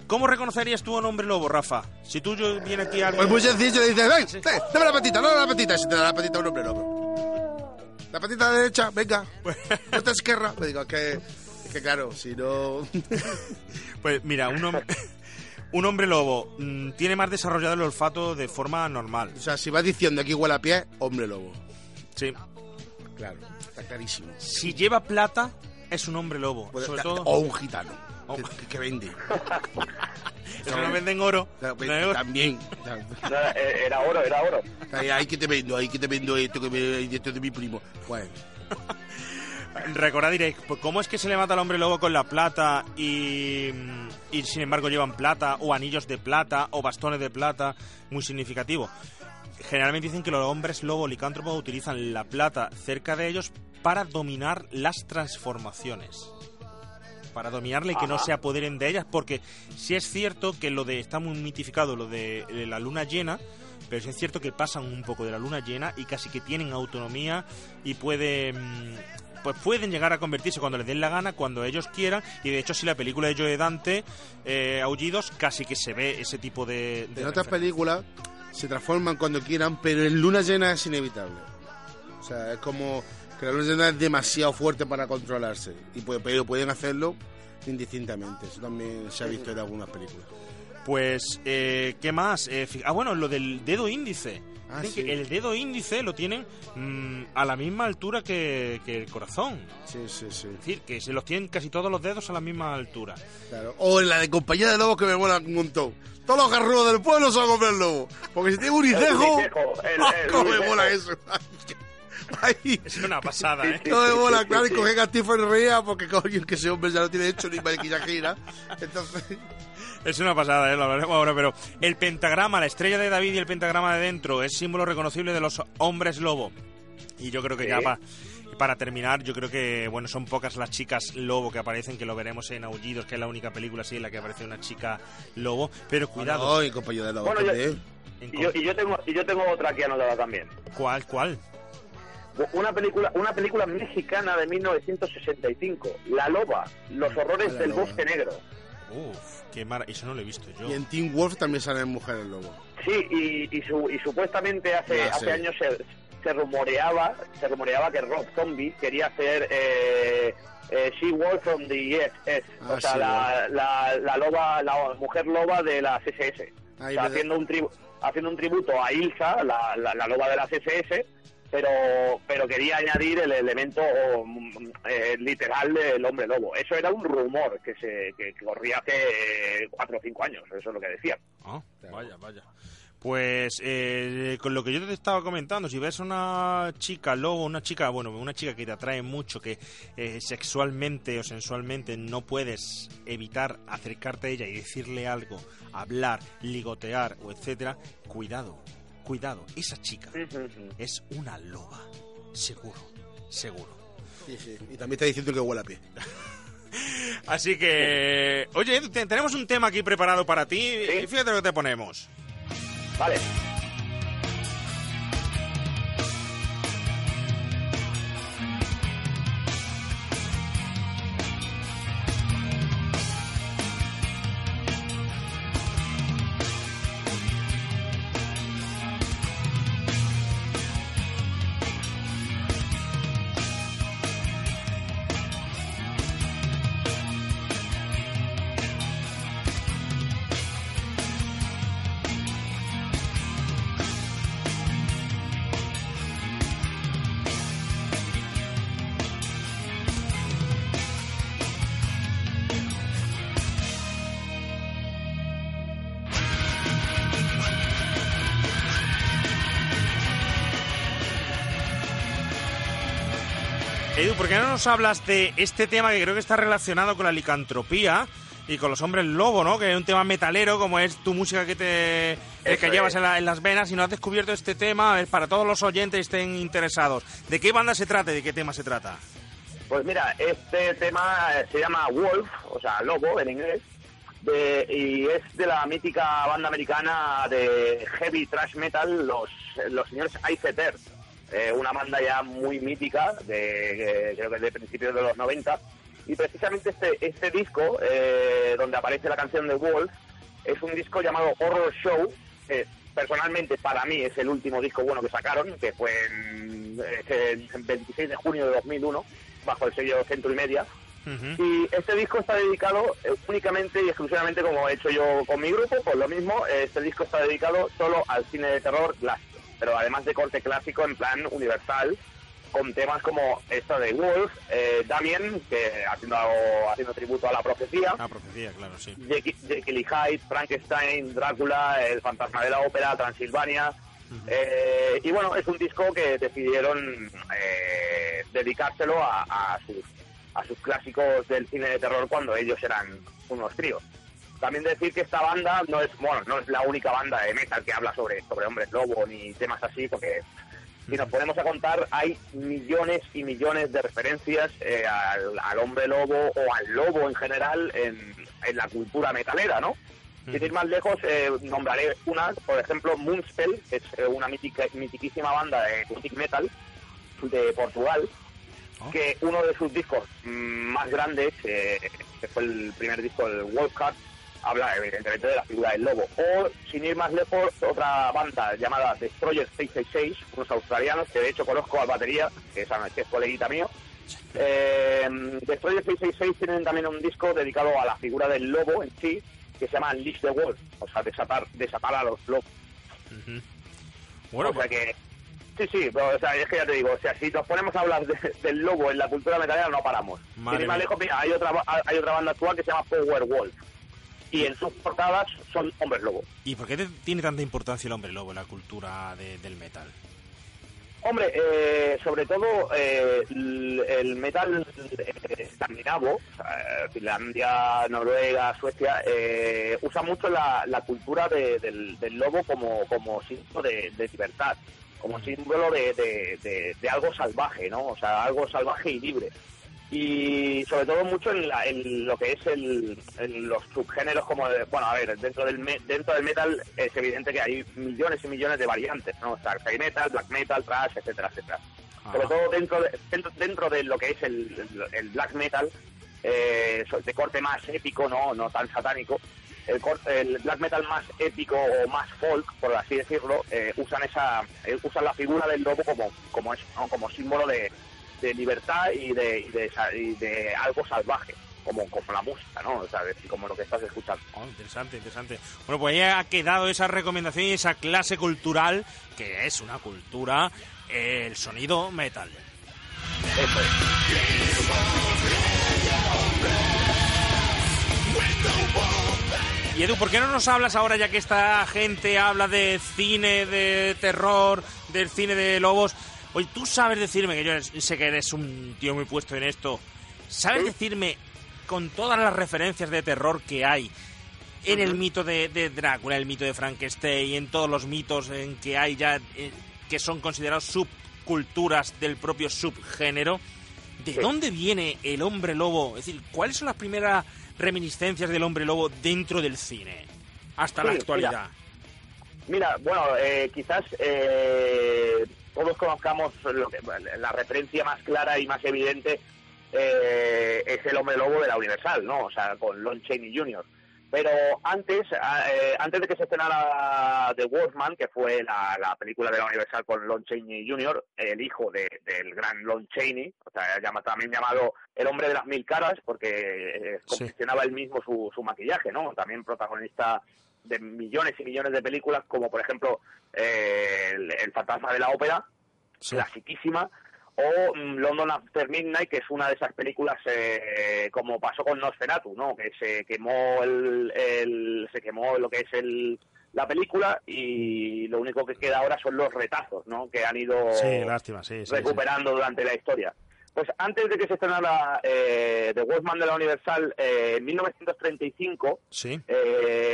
¿Cómo reconocerías tú a un hombre lobo, Rafa? Si tú yo viene aquí alguien... Pues muy sencillo, le dices, ven, ven, dame la patita, dame la patita. Y se te da la patita a un hombre lobo. La patita derecha, venga. No te esquerra. Me digo, es que, es que claro, si no... Pues mira, un, hom- un hombre lobo mm, tiene más desarrollado el olfato de forma normal. O sea, si vas diciendo aquí huele a pie, hombre lobo. Sí. Claro, está clarísimo. Si lleva plata, es un hombre lobo. Sobre todo... O un gitano. O- Que, que- que vende. Eso no venden oro. No. También. No, era- oro, era oro. Ahí, que te vendo, ahí que te vendo esto, que me, esto de mi primo. Bueno, Recordad, diréis, pues ¿cómo es que se le mata al hombre lobo con la plata y, y sin embargo llevan plata o anillos de plata o bastones de plata? Muy significativo. Generalmente dicen que los hombres lobo licántropos utilizan la plata cerca de ellos para dominar las transformaciones. Para dominarla y que no se apoderen de ellas, porque sí es cierto que lo de está muy mitificado lo de, de la luna llena, pero sí es cierto que pasan un poco de la luna llena y casi que tienen autonomía y pueden pues pueden llegar a convertirse cuando les den la gana, cuando ellos quieran, y de hecho si la película de Joe Dante, eh, Aullidos, casi que se ve ese tipo de... de En otras películas se transforman cuando quieran, pero en Luna Llena es inevitable. O sea, es como que la Luna Llena es demasiado fuerte para controlarse. Y pu- pero pueden hacerlo indistintamente. Eso también se ha visto en algunas películas. Pues, eh, ¿qué más? Eh, ah, bueno, lo del dedo índice. Ah, Dicen sí. que el dedo índice lo tienen mm, a la misma altura que, que el corazón. Sí, sí, sí. Es decir, que se los tienen casi todos los dedos a la misma altura. Claro. O en la de Compañía de Lobos que me mola un montón. Todos los garrudos del pueblo se van a comer lobo. Porque si tiene un el- ¡ah, el cómo me mola eso! Ay, Es una pasada, ¿eh? No me mola, claro, y coge a Stephen Rea porque coño, que ese hombre ya no tiene hecho ni maquillajera. Entonces, Es una pasada, ¿eh? lo hablaremos ahora, pero el pentagrama, la estrella de David y el pentagrama de dentro es símbolo reconocible de los hombres lobo. Y yo creo que Sí. ya pa- para terminar, yo creo que bueno son pocas las chicas lobo que aparecen, que lo veremos en Aullidos, que es la única película así en la que aparece una chica lobo. Pero cuidado, No, y compañía de Lobos Bueno, yo- en Y yo, y yo tengo y yo tengo otra aquí anotada también. ¿cuál, cuál? Una película una película mexicana de 1965, La Loba, Los horrores La del Loba. bosque negro. Uf, qué mara... Eso no lo he visto yo. Y en Teen Wolf también salen mujeres lobos. Sí, y, y, su- y supuestamente hace, Ya hace años se, se rumoreaba se rumoreaba que Rob Zombie quería hacer eh, eh, She Wolf from the Yes, Yes. Ah, o sea, sí, la, la, la loba, la mujer loba de las SS. Ahí O sea, me- haciendo, un tribu- haciendo un tributo a Ilsa, la, la, la loba de las SS, pero, pero quería añadir el elemento mm, eh, literal del hombre lobo. Eso era un rumor que se que, corría hace cuatro o cinco años, eso es lo que decían. Ah, vaya, vaya. Pues eh, con lo que yo te estaba comentando, si ves una chica lobo, una chica, bueno, una chica que te atrae mucho, que eh, sexualmente o sensualmente no puedes evitar acercarte a ella y decirle algo, hablar, ligotear o etcétera, cuidado, cuidado, esa chica es una loba, seguro, seguro. Sí, sí. Y también está diciendo que huele a pie. Así que, oye, te- tenemos un tema aquí preparado para ti, Sí. fíjate lo que te ponemos. Vale. Hablas de este tema que creo que está relacionado con la licantropía y con los hombres lobo, ¿no? Que es un tema metalero, como es tu música que te eh, Eso que llevas en, la- en las venas y no has descubierto este tema, a ver, para todos los oyentes que estén interesados. ¿De qué banda se trata y de qué tema se trata? Pues mira, este tema eh, se llama Wolf, o sea, lobo en inglés, de- y es de la mítica banda americana de heavy thrash metal, los, los señores Iced Earth, eh, una banda ya muy mítica, de, eh, creo que de principios de los 90, y precisamente este, este disco, eh, donde aparece la canción de Wolf, es un disco llamado Horror Show, que personalmente para mí es el último disco bueno que sacaron, que fue en, eh, el 26 de junio de 2001, bajo el sello Centro y Media. Y este disco está dedicado únicamente y exclusivamente, como he hecho yo con mi grupo, pues lo mismo, este disco está dedicado solo al cine de terror clásico, pero además de corte clásico en plan universal, con temas como esta de Wolf, eh, Damien, que haciendo, haciendo tributo a la profecía, Ah, profecía, claro, sí. Jekyll y Hyde, Frankenstein, Drácula, El fantasma de la ópera, Transilvania. Eh, y bueno, es un disco que decidieron eh, dedicárselo a, a sus, a sus clásicos del cine de terror cuando ellos eran unos tríos. También decir que esta banda no es bueno no es la única banda de metal que habla sobre, sobre hombres lobo ni temas así, porque Si nos ponemos a contar, hay millones y millones de referencias eh, al, al hombre lobo o al lobo en general en, en la cultura metalera, ¿no? Sin ir más lejos, eh, nombraré una, por ejemplo, Moonspell, que es eh, una mítica, mitiquísima banda de gothic metal de Portugal, Oh. que uno de sus discos mm, más grandes, eh, que fue el primer disco, el World Cup, habla evidentemente de la figura del lobo. O, sin ir más lejos, otra banda llamada Destroyer 666, unos australianos, que de hecho conozco al batería, que es, que es coleguita mío. Eh, Destroyer 666 tienen también un disco dedicado a la figura del lobo en sí, que se llama Unleash the Wolf, o sea, desatar, desatar a los lobos. Bueno, o sea pues, que, sí, sí, pero, o sea, es que ya te digo, o sea, si nos ponemos a hablar de- del lobo en la cultura metalera no paramos. Sin ir más lejos, mira, hay otra, hay otra banda actual que se llama Power Wolf. Y en sus portadas son hombres lobo. ¿y por qué tiene tanta importancia el hombre lobo en la cultura de- del metal? Hombre, eh, sobre todo eh, el, el metal eh, escandinavo, o sea, Finlandia, Noruega, Suecia, eh, usa mucho la, la cultura de- del, del lobo como, como símbolo de, de libertad, como símbolo de, de- de- de algo salvaje, ¿no? O sea, algo salvaje y libre. Y sobre todo mucho en, la- en lo que es el, en los subgéneros como, de- bueno, a ver, dentro del, me- dentro del metal es evidente que hay millones y millones de variantes, ¿no? Sea, heavy metal, black metal, thrash, etcétera, etcétera. Sobre todo dentro de, dentro, dentro de lo que es el, el- el black metal, eh, de corte más épico, no, no tan satánico, el, cor- el black metal más épico o más folk, por así decirlo, eh, usan esa eh, usan la figura del lobo como como eso, ¿no? como símbolo de, de libertad y de, y de, sa- y de algo salvaje, como, como la música, ¿no? O sea, como lo que estás escuchando. Oh, interesante, interesante. Bueno, pues ahí ha quedado esa recomendación y esa clase cultural, que es una cultura, eh, el sonido metal. Eso es. Y Edu, ¿por qué no nos hablas ahora, ya que esta gente habla de cine de terror, del cine de lobos? Oye, tú sabes decirme, que yo sé que eres un tío muy puesto en esto, ¿sabes decirme, con todas las referencias de terror que hay, en el mito de, de Drácula, el mito de Frankenstein, en todos los mitos en que hay ya, eh, que son considerados subculturas del propio subgénero, ¿de Sí. dónde viene el hombre lobo? Es decir, ¿cuáles son las primeras reminiscencias del hombre lobo dentro del cine? Hasta la actualidad. Mira, bueno, eh, quizás eh, todos conozcamos lo que, la referencia más clara y más evidente eh, es el hombre lobo de la Universal, ¿no? O sea, con Lon Chaney Jr. Pero antes, eh, antes de que se estrenara The Wolfman, que fue la, la película de la Universal con Lon Chaney Jr., el hijo de- del gran Lon Chaney, o sea, llama, también llamado el hombre de las mil caras, porque eh, Sí. confeccionaba él mismo su, su maquillaje, ¿no? También protagonista de millones y millones de películas, como por ejemplo eh, el, el fantasma de la ópera, Sí. clasiquísima, o mm, London After Midnight, que es una de esas películas eh, como pasó con Nosferatu, ¿no? Que se quemó el, el- se quemó lo que es el la película y lo único que queda ahora son los retazos, ¿no? Que han ido Sí, lástima, sí, sí, sí. recuperando durante la historia. Pues antes de que se estrenara eh, The Wolfman de la Universal eh, en 1935, Sí. eh,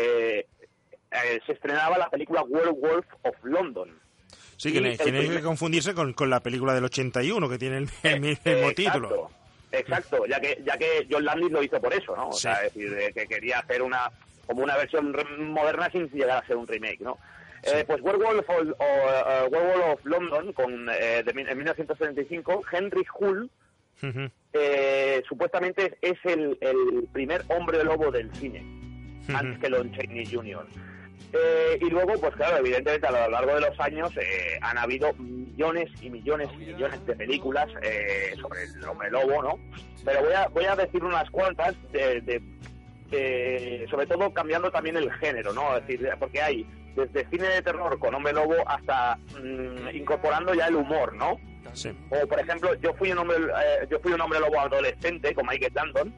eh, se estrenaba la película Werewolf of London. Sí, que Y ne- el que no hay que primer- confundirse con, con la película del 81, que tiene el, el mismo Eh, título. Exacto, ya que ya que John Landis lo hizo por eso, ¿no? O Sí. sea, es decir, de que quería hacer una como una versión moderna sin llegar a ser un remake, ¿no? Eh, pues Werewolf of, o, eh, Werewolf of London, con, eh, de, en 1935, Henry Hull eh, supuestamente es el, el primer hombre lobo del cine, antes que Lon Chaney Jr. Eh, y luego, pues claro, evidentemente a lo largo de los años eh, han habido millones y millones y millones de películas eh, sobre el hombre lobo, ¿no? Pero voy a, voy a decir unas cuantas, de, de- de- sobre todo cambiando también el género, ¿no? Es decir, porque hay desde cine de terror con hombre lobo hasta mm, incorporando ya el humor, ¿no? Sí. O por ejemplo, yo fui un hombre, eh, yo fui un hombre lobo adolescente con Michael Landon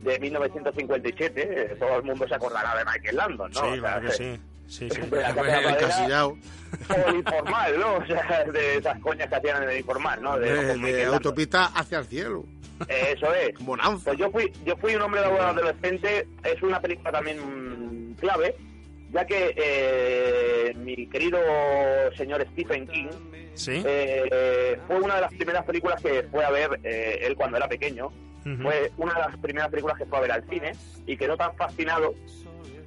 de 1957. eh, todo el mundo se acordará de Michael Landon, ¿no? Sí, O sea, claro que sí. Sí, sí. de la de o informal, ¿no? O sea, de esas coñas que hacían en el informal, ¿no? De, de, de autopista hacia el cielo. Eso es. Bonanza. Pues yo fui, yo fui un hombre lobo adolescente. Es una película también clave ya que eh, mi querido señor Stephen King Sí. eh, fue una de las primeras películas que fue a ver eh, él cuando era pequeño. Fue una de las primeras películas que fue a ver al cine y quedó tan fascinado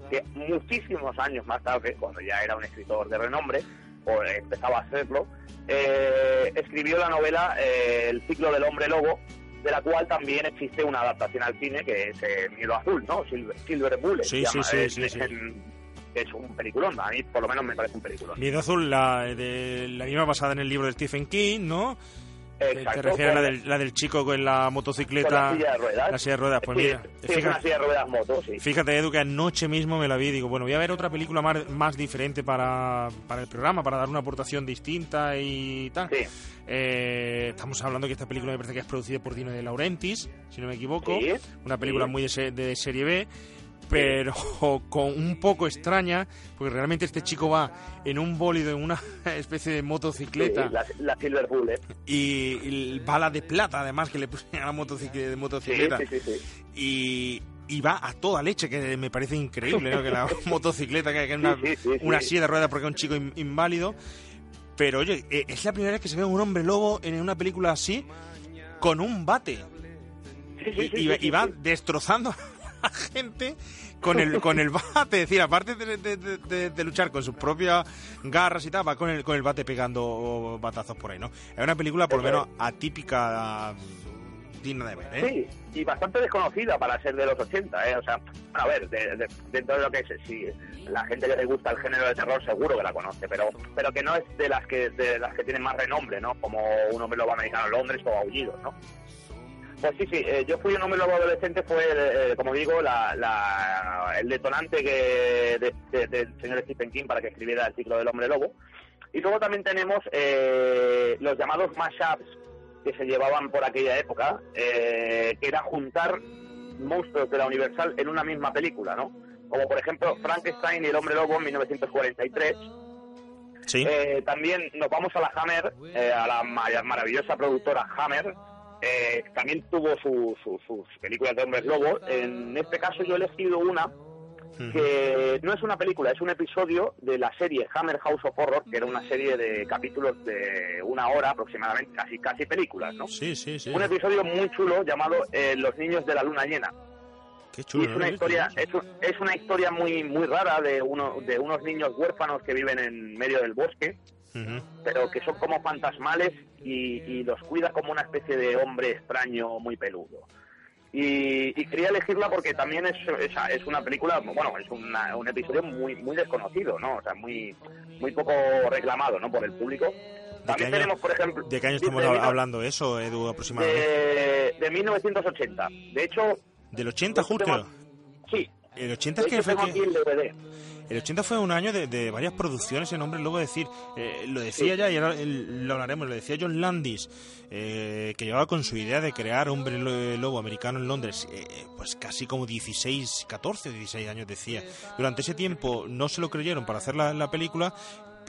que muchísimos años más tarde, cuando ya era un escritor de renombre, o empezaba a serlo, eh, escribió la novela eh, El ciclo del hombre lobo, de la cual también existe una adaptación al cine que es eh, Miedo Azul, ¿no? Silver, Silver Bullet. Sí, sí, sí, es, sí, es es un peliculón, a mí por lo menos me parece un peliculón. Miedo Azul, la, de, la misma basada en el libro de Stephen King, ¿no? Exacto, Te refieres a la con- del, la del chico con la con motocicleta. la silla de ruedas. La silla de ruedas, pues Sí, mira. sí, es fíjate- una silla de ruedas moto, sí. Fíjate, Edu, que anoche mismo me la vi y digo, bueno, voy a ver otra película más, más diferente para, para el programa, para dar una aportación distinta y tal. Sí. Eh, estamos hablando que esta película me parece que es producida por Dino de Laurentiis, si no me equivoco. Sí, Una película muy de, de serie B, pero con un poco extraña, porque realmente este chico va en un bólido, en una especie de motocicleta. Sí, la, la Silver Bullet. y, y bala de plata además que le pusieron a la motocicleta, de motocicleta sí, sí, y, y va a toda leche que me parece increíble ¿no? que la motocicleta que, es una, una silla de ruedas porque es un chico in- inválido pero oye eh, es la primera vez que se ve un hombre lobo en una película así con un bate y, va destrozando la gente con el con el bate, es decir, aparte de, de- de- de- de luchar con sus propias garras y tal, va con el, con el bate pegando batazos por ahí, ¿no? Es una película por lo menos atípica, digna de ver, ¿eh? Sí, y bastante desconocida para ser de los 80, ¿eh? O sea, a ver, de- de- dentro de lo que es, sí, la gente que le gusta el género de terror seguro que la conoce, pero pero que no es de las que de las que tienen más renombre, ¿no? Como un hombre lobo americano en Londres o Aullidos, ¿no? Pues sí, sí, eh, yo fui un hombre lobo adolescente, fue, eh, como digo, la, la- el detonante que de- de- del señor Stephen King para que escribiera el ciclo del hombre lobo. Y luego también tenemos eh, los llamados mashups que se llevaban por aquella época, eh, que era juntar monstruos de la Universal en una misma película, ¿no? Como por ejemplo Frankenstein y el hombre lobo en 1943. Sí. Eh, también nos vamos a la Hammer, eh, a la ma- maravillosa productora Hammer. Eh, también tuvo su- su- sus películas de hombres lobos. En este caso yo he elegido una que no es una película, es un episodio de la serie Hammer House of Horror, que era una serie de capítulos de una hora aproximadamente, casi casi películas, ¿no? Sí, sí, sí. Un episodio muy chulo llamado eh, Los niños de la luna llena. Qué Y chulo. es ¿no? una ¿Lo historia, viste? es, es una historia muy muy rara de uno de unos niños huérfanos que viven en medio del bosque, Pero que son como fantasmales y, y los cuida como una especie de hombre extraño muy peludo. Y, y quería elegirla porque también es, es, es una película, bueno, es una- un episodio muy muy desconocido, ¿no? O sea, muy muy poco reclamado, ¿no? Por el público. ¿De qué año, tenemos, por ejemplo... ¿De qué año de- estamos de hablando eso, Edu, aproximadamente? De, de 1980. De hecho... ¿Del 80 yo justo? Sí. El 80 De es que fue que- el DVD. El 80 fue un año de, de varias producciones en Hombre Lobo, es decir, eh, lo decía ya y ahora el- lo hablaremos, lo decía John Landis, eh, que llevaba con su idea de crear Hombre Lo- Lobo americano en Londres, eh, pues casi como 16, 14 o 16 años decía. Durante ese tiempo no se lo creyeron para hacer la, la película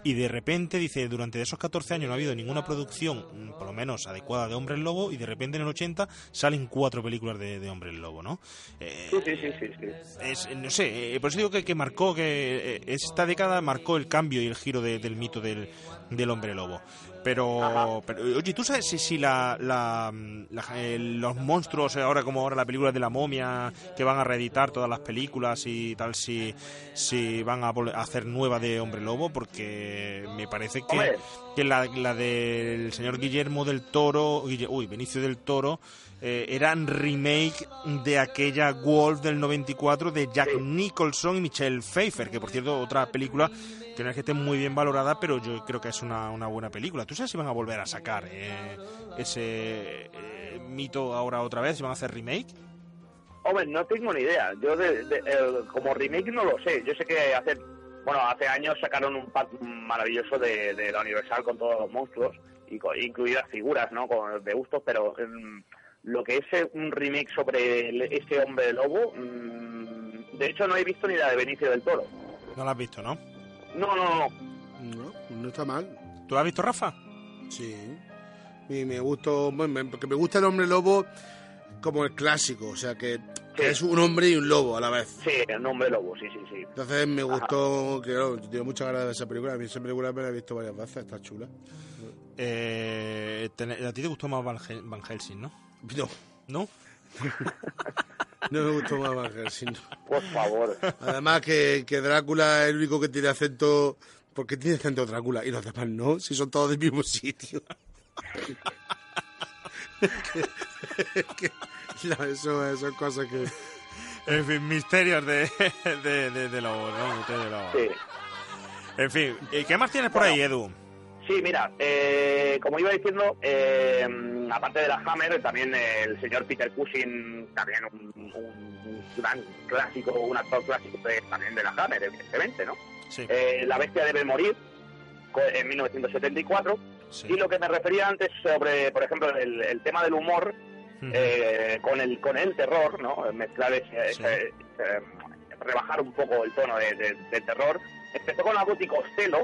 y de repente dice, durante esos 14 años no ha habido ninguna producción, mm, por lo menos adecuada de Hombre Lobo y de repente en el 80 salen cuatro películas de, de Hombre Lobo, ¿no? Eh, Sí, sí, sí, sí. sí. es, no sé, eh, por eso digo que, que marcó, que eh, esta década marcó el cambio y el giro de- del mito del, del hombre lobo. Pero, pero, oye, ¿tú sabes si, si la, la- la- eh, los monstruos, eh, ahora como ahora la película de la momia, que van a reeditar todas las películas y tal, si, si van a, hacer nueva de hombre lobo? Porque me parece que. Que la, la del señor Guillermo del Toro, uy, Benicio del Toro, eh, eran remake de aquella Wolf del 94 de Jack. Nicholson y Michelle Pfeiffer, que por cierto, otra película que no es que esté muy bien valorada, pero yo creo que es una, una buena película. ¿Tú sabes si van a volver a sacar eh, ese eh, mito ahora otra vez? ¿Si van a hacer remake? Hombre, no tengo ni idea. Yo de- de- como remake no lo sé. Yo sé que hace, bueno, hace años sacaron un pack maravilloso de, de la Universal con todos los monstruos, y incluidas figuras, ¿no? Con, de gustos, pero mm, lo que es eh, un remake sobre el- ese hombre lobo, mm, de hecho no he visto ni la de Benicio del Toro. No la has visto, ¿no? No, no, no. No, no está mal. ¿Tú la has visto, Rafa? Sí. Y me gustó, porque me gusta el hombre lobo como el clásico, o sea que Que es un hombre y un lobo a la vez. Sí, el nombre lobo, sí, sí, sí. Entonces me gustó, que claro, tengo muchas ganas de ver esa película. A mí esa película me la he visto varias veces, está chula. Eh, te- a ti te gustó más Van, Hel- Van Helsing, ¿no? No, ¿No? no me gustó más Van Helsing. Por favor. Además que, que Drácula es el único que tiene acento... ¿Por qué tiene acento Drácula? Y los demás no, si son todos del mismo sitio. Es que- no, eso, son cosas que... En fin, misterios de, de, de, de Lobos, ¿no? Misterios de Lobos. Sí. En fin, ¿y qué más tienes por ahí, Edu? Sí, mira, eh, como iba diciendo, eh, aparte de la Hammer, también el señor Peter Cushing, también un, un gran clásico, un actor clásico de- también de la Hammer, evidentemente, ¿no? Sí, Eh, la bestia debe morir, en 1974, sí. y lo que me refería antes sobre, por ejemplo, el, el tema del humor Eh, con el con el terror, ¿no? Mezclar ese, Sí. ese- ese- rebajar un poco el tono de- terror. Empezó con Abbott y Costello,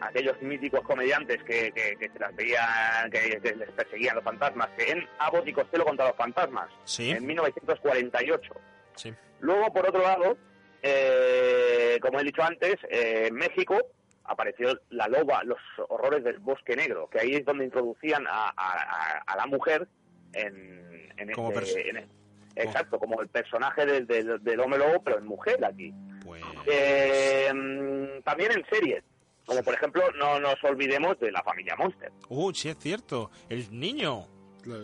aquellos míticos comediantes que, que, que se las veían, que, que les perseguían los fantasmas, que en Abbott y Costello contra los fantasmas, Sí, en 1948. sí. Luego, por otro lado, eh, como he dicho antes, eh, en México apareció la loba, los horrores del bosque negro, que ahí es donde introducían a, a- a- a la mujer en, en Como este- perso- en este- exacto, como el personaje del, del, del hombre lobo, pero en mujer aquí. Pues... Eh, también en series, como por ejemplo, no nos olvidemos de la familia Monster. Uh, sí es cierto. El niño.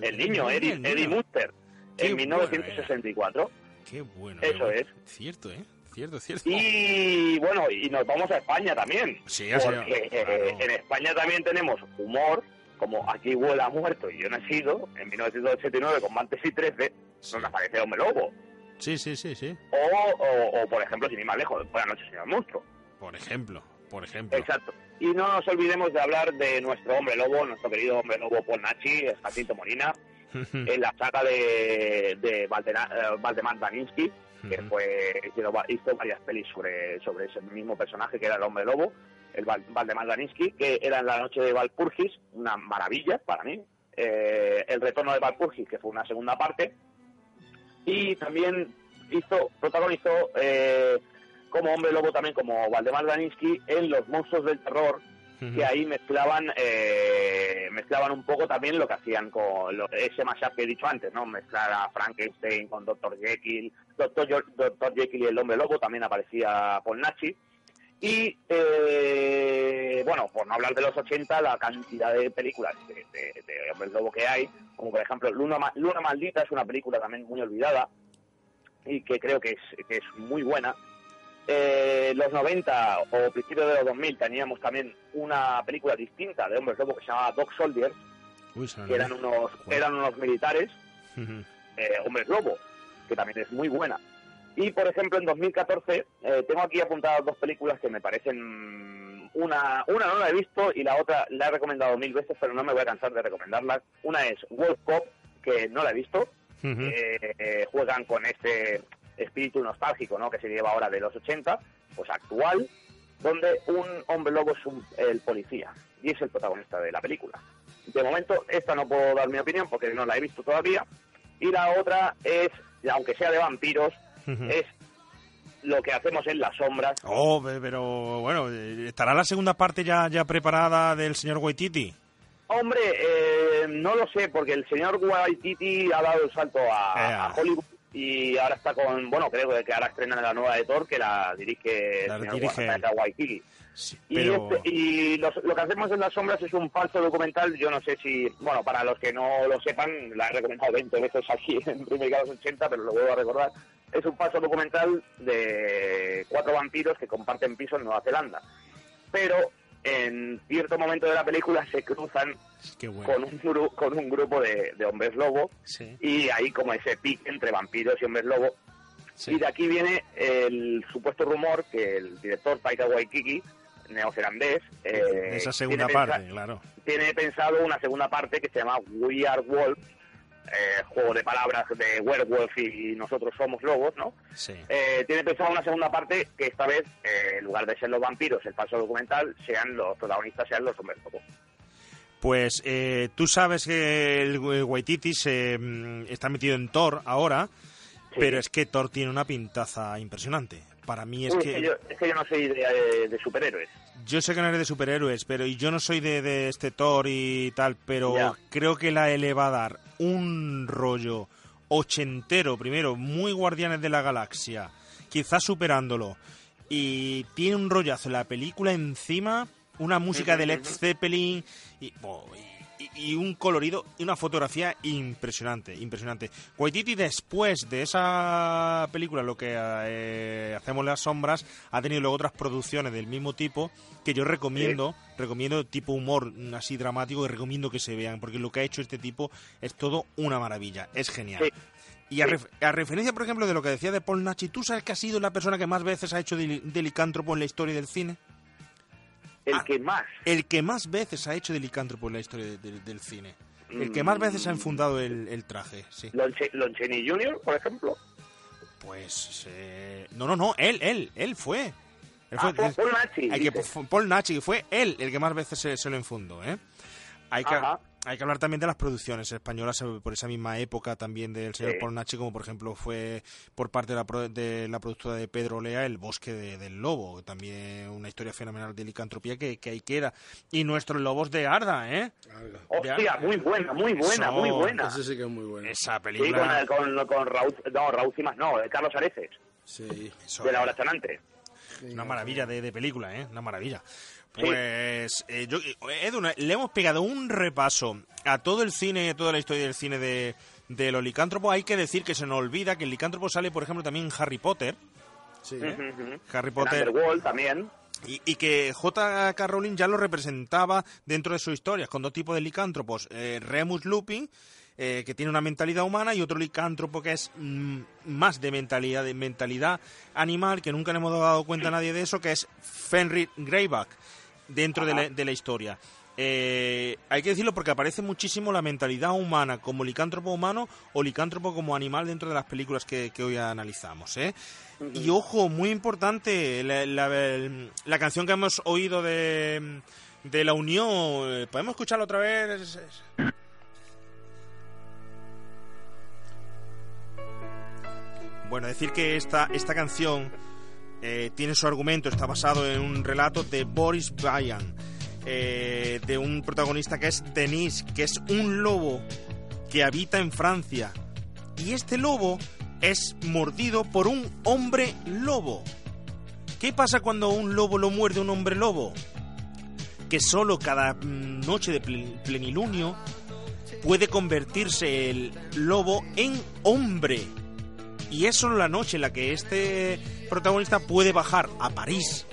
El niño, Eddie, El niño. Eddie Monster, Qué en bueno 1964. Qué bueno. Eso qué bueno. es. Cierto, ¿eh? Cierto, cierto. Y bueno, y nos vamos a España también. Sí, porque eh, claro. en España también tenemos humor, como Aquí huela muerto y yo nacido, en 1989 con Mantes y 13, Sí. donde aparece Hombre Lobo. Sí, sí, sí, sí. O, o, o, por ejemplo, sin ir más lejos, Buenas noches, señor monstruo. Por ejemplo, por ejemplo. Exacto. Y no nos olvidemos de hablar de nuestro hombre lobo, nuestro querido hombre lobo Paul Nachi, Jacinto Molina, en la saga de, de Valdena- eh, Valdemar Daninsky, que fue hizo varias pelis sobre, sobre ese mismo personaje que era el hombre lobo, el Val- Valdemar Daninsky, que era en la noche de Valpurgis, una maravilla para mí. Eh, el retorno de Valpurgis, que fue una segunda parte. Y también hizo, protagonizó eh, como hombre lobo también como Valdemar Daninsky en Los monstruos del terror, que ahí mezclaban eh, mezclaban un poco también lo que hacían con lo- ese mashup que he dicho antes, ¿no? Mezclar a Frankenstein con Dr. Jekyll, Dr. Dr. Jekyll y el hombre lobo, también aparecía Paul Nachi. Y, eh, bueno, por no hablar de los 80, la cantidad de películas de, de, de hombres lobo que hay, como por ejemplo Luna, Luna Maldita, es una película también muy olvidada y que creo que es, que es muy buena. Eh, los 90 o principios de los 2000 teníamos también una película distinta de hombres lobo que se llamaba Dog Soldiers, Uy, que eran unos, eran unos militares, eh, hombres lobo, que también es muy buena. Y por ejemplo, en 2014 eh, tengo aquí apuntadas dos películas que me parecen. Una, una no la he visto y la otra la he recomendado mil veces, pero no me voy a cansar de recomendarlas. Una es Wolf Cop, que no la he visto, eh, eh, juegan con este espíritu nostálgico ¿no? que se lleva ahora de los 80, pues actual, donde un hombre lobo es un- el policía y es el protagonista de la película. De momento, esta no puedo dar mi opinión porque no la he visto todavía. Y la otra es, aunque sea de vampiros, Es lo que hacemos en las sombras. Oh, pe- pero bueno, eh, ¿estará la segunda parte ya, ya preparada del señor Waititi? Hombre, eh, no lo sé, porque el señor Waititi ha dado el salto a, Hollywood y ahora está con, bueno, creo que ahora estrenan la nueva de Thor, que la dirige La el señor dirige Waititi. Sí, Y, pero... este- y los- lo que hacemos en las sombras es un falso documental, yo no sé si, bueno, para los que no lo sepan, la he recomendado 20 veces aquí en los 80, pero lo vuelvo a recordar, es un falso documental de cuatro vampiros que comparten piso en Nueva Zelanda. Pero en cierto momento de la película se cruzan bueno. con un, gru- con un grupo de, de hombres lobo Sí, y hay como ese pique entre vampiros y hombres lobo sí. y de aquí viene el supuesto rumor que el director Taika Waititi, neozelandés, eh, esa segunda parte, claro. tiene pensado una segunda parte que se llama We Are Wolves, eh, juego de palabras de werewolf y nosotros somos lobos, ¿no? Sí. Eh, tiene pensado una segunda parte que esta vez, eh, en lugar de ser los vampiros, el falso documental, sean los protagonistas, sean los hombres lobos. Pues eh, tú sabes que el, el Waititi se, mm, está metido en Thor ahora. pero es que Thor tiene una pintaza impresionante. Para mí es Uy, que... yo, es que yo no soy de, de- superhéroes. Yo sé que no eres de superhéroes, pero y yo no soy de, de este Thor y tal, pero Ya. creo que la L va a dar un rollo ochentero, primero, muy Guardianes de la Galaxia, quizás superándolo, y tiene un rollazo la película encima, una música de Led Zeppelin y, oh, y- y- un colorido y una fotografía impresionante, impresionante. Waititi después de esa película, lo que eh, hacemos las sombras, ha tenido luego otras producciones del mismo tipo que yo recomiendo, recomiendo tipo humor así dramático y recomiendo que se vean, porque lo que ha hecho este tipo es todo una maravilla, es genial. Y a, ref- a referencia, por ejemplo, de lo que decía de Paul Nachi, ¿tú sabes que ha sido la persona que más veces ha hecho de, de licántropo en la historia del cine? El Ah. que más. El que más veces ha hecho de licántropo en la historia de- de- del cine. El que más veces ha enfundado el, el traje, sí. Lonche- Loncheni Jr., por ejemplo. Pues... eh, no, no, no, él, él, él fue. Él Ah, fue Paul Nachi, Hay que, Paul Nachi, fue él el que más veces se, se lo enfundó, ¿eh? Hay que. Hay que hablar también de las producciones españolas eh, por esa misma época también del señor Sí. Paul Nachi, como por ejemplo fue por parte de la, pro- de la productora de Pedro Lea El Bosque de- del Lobo, también una historia fenomenal de licantropía que, que ahí queda. Y nuestros lobos de Arda, ¿eh? Hostia, muy buena, muy buena, muy buena. Ese sí que es muy bueno. Esa Sí, película... con, con, con Raúl, no, Raúl Cimas, no, de Carlos Areces, Sí. eso de la hora sonante. Una maravilla de, de película, ¿eh? Una maravilla. Pues, eh, yo, Edu, le hemos pegado un repaso a todo el cine, a toda la historia del cine de, de los licántropos. Hay que decir que se nos olvida que el licántropo sale, por ejemplo, también en Harry Potter. Sí. Ujú. Harry En Potter. Underworld también. Y, y que J.K. Rowling ya lo representaba dentro de sus historias, con dos tipos de licántropos. Eh, Remus Lupin, eh, que tiene una mentalidad humana, y otro licántropo que es mm, más de mentalidad, de mentalidad animal, que nunca nos hemos dado cuenta nadie de eso, que es Fenrir Greyback, dentro de la, de la historia. Eh, hay que decirlo porque aparece muchísimo la mentalidad humana como licántropo humano o licántropo como animal dentro de las películas que, que hoy analizamos. ¿eh? Y ojo, muy importante, la, la- la canción que hemos oído de, de La Unión, eh, ¿podemos escucharla otra vez? Bueno, decir que esta, esta canción eh, tiene su argumento, está basado en un relato de Boris Bayan, eh, de un protagonista que es Denis, que es un lobo que habita en Francia. Y este lobo es mordido por un hombre lobo. ¿Qué pasa cuando un lobo lo muerde un hombre lobo? Que solo cada mm, noche de plen- plenilunio puede convertirse el lobo en hombre. Y es solo la noche en la que este protagonista puede bajar a París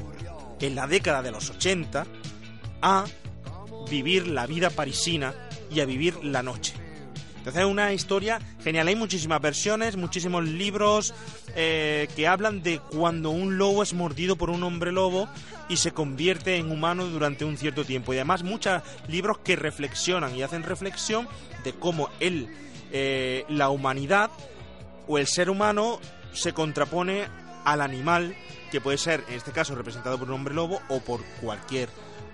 en la década de los 80 a vivir la vida parisina y a vivir la noche. Entonces es una historia genial. Hay muchísimas versiones, muchísimos libros eh, que hablan de cuando un lobo es mordido por un hombre lobo y se convierte en humano durante un cierto tiempo. Y además muchos libros que reflexionan y hacen reflexión de cómo él, eh, la humanidad o el ser humano se contrapone al animal que puede ser, en este caso, representado por un hombre lobo o por cualquier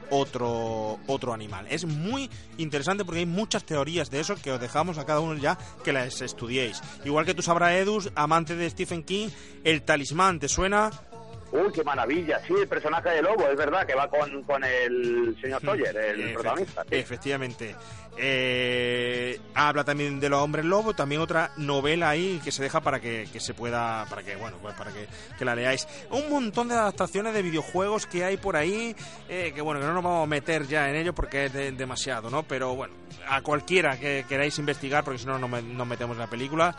otro, otro animal. Es muy interesante porque hay muchas teorías de eso que os dejamos a cada uno ya que las estudiéis. Igual que tú sabrás, Edus, amante de Stephen King, el talismán, ¿te suena? Uy, qué maravilla. Sí, el personaje de Lobo, es verdad, que va con, con el señor Sawyer, el Efe- protagonista. sí. Efectivamente. Eh, habla también de los hombres lobos, también otra novela ahí que se deja para que, que se pueda, para que, bueno, pues para que, que la leáis. Un montón de adaptaciones de videojuegos que hay por ahí, eh, que bueno, que no nos vamos a meter ya en ello porque es de- demasiado, ¿no? Pero bueno, a cualquiera que queráis investigar, porque si no nos metemos en la película.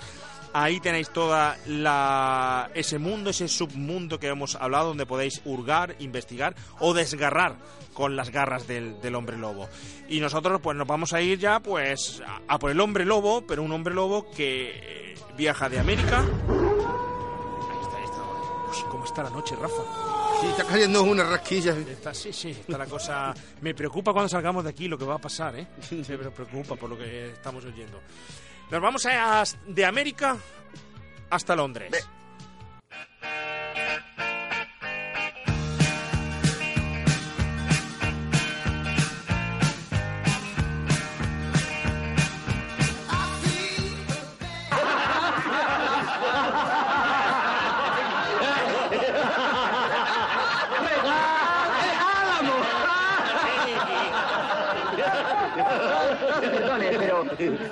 Ahí tenéis toda la ese mundo, ese submundo que hemos hablado, donde podéis hurgar, investigar o desgarrar con las garras del, del hombre lobo. Y nosotros pues nos vamos a ir ya pues a, a por el hombre lobo, pero un hombre lobo que eh, viaja de América. Ahí está, ahí está. Uy, ¿Cómo está la noche, Rafa? Sí, está cayendo una rasquilla. Está, sí, sí, está la cosa... Me preocupa cuando salgamos de aquí lo que va a pasar, ¿eh? Me preocupa por lo que estamos oyendo. Nos vamos a, de América hasta Londres.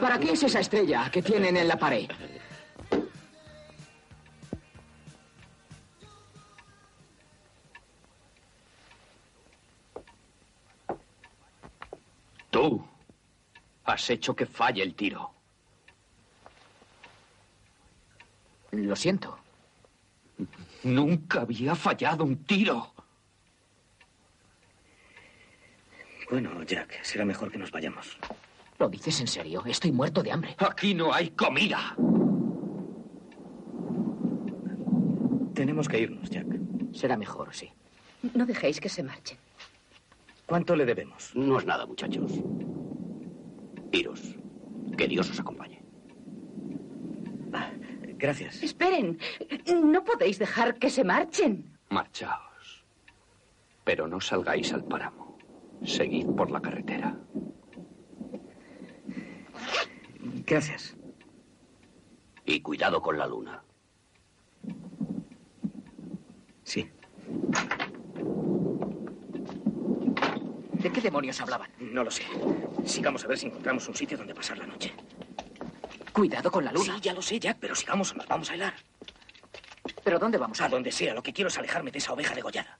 ¿Para qué es esa estrella que tienen en la pared? Tú has hecho que falle el tiro. Lo siento. Nunca había fallado un tiro. Bueno, Jack, será mejor que nos vayamos. ¿Lo dices en serio? Estoy muerto de hambre. Aquí no hay comida. Tenemos que irnos, Jack. Será mejor, sí. No dejéis que se marchen. ¿Cuánto le debemos? No es nada, muchachos. Iros. Que Dios os acompañe. Gracias. Esperen, no podéis dejar que se marchen. Marchaos. Pero no salgáis al páramo. Seguid por la carretera. Gracias. Y cuidado con la luna. Sí. ¿De qué demonios hablaban? No lo sé. Sigamos a ver si encontramos un sitio donde pasar la noche. Cuidado con la luna. Sí, ya lo sé, Jack, pero sigamos o nos vamos a helar. ¿Pero dónde vamos a A donde sea, lo que quiero es alejarme de esa oveja degollada.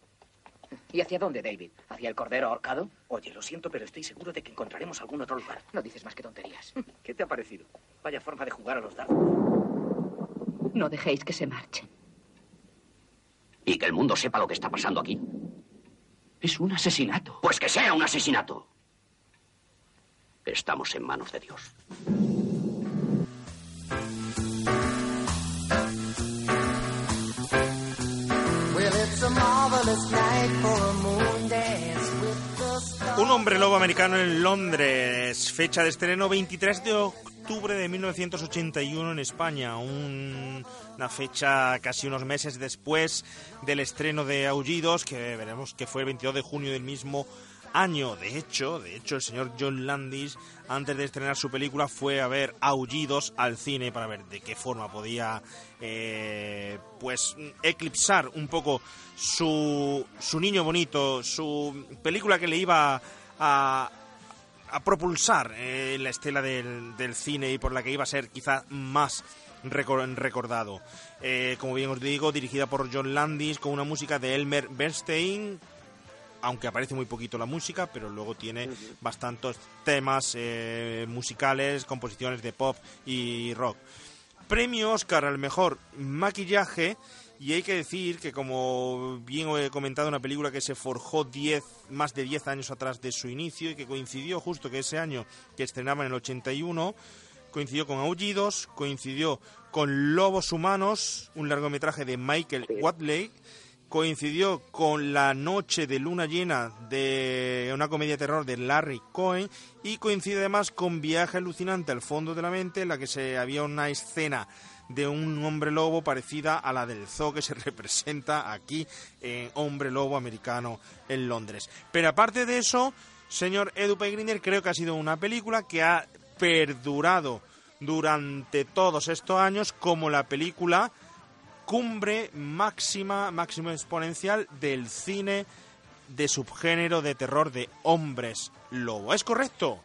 ¿Y hacia dónde, David? ¿Hacia el cordero ahorcado? Oye, lo siento, pero estoy seguro de que encontraremos algún otro lugar. No dices más que tonterías. ¿Qué te ha parecido? Vaya forma de jugar a los dados. No dejéis que se marchen. Y que el mundo sepa lo que está pasando aquí. Es un asesinato. Pues que sea un asesinato. Estamos en manos de Dios. Hombre lobo americano en Londres, fecha de estreno 23 de octubre de 1981 en España, un- una fecha casi unos meses después del estreno de Aullidos, que veremos que fue el 22 de junio del mismo año. De hecho, de hecho el señor John Landis antes de estrenar su película fue a ver Aullidos al cine para ver de qué forma podía eh, pues eclipsar un poco su, su niño bonito, su película que le iba a propulsar eh, la estela del, del cine y por la que iba a ser quizá más recor- recordado. Eh, como bien os digo, dirigida por John Landis con una música de Elmer Bernstein, aunque aparece muy poquito la música, pero luego tiene bastantes temas eh, musicales, composiciones de pop y rock. Premio Oscar al mejor maquillaje y hay que decir que como bien he comentado una película que se forjó 10 más de 10 años atrás de su inicio y que coincidió justo que ese año que estrenaba en el 81 coincidió con Aullidos, coincidió con Lobos Humanos, un largometraje de Michael Watley, coincidió con La Noche de Luna Llena de una comedia de terror de Larry Cohen y coincide además con Viaje Alucinante al Fondo de la Mente, en la que se había una escena de un hombre lobo parecida a la del zoo que se representa aquí en Hombre Lobo Americano en Londres. Pero aparte de eso, señor Edu Grinder, creo que ha sido una película que ha perdurado durante todos estos años como la película cumbre máxima, máximo exponencial del cine de subgénero de terror de hombres lobo. ¿Es correcto?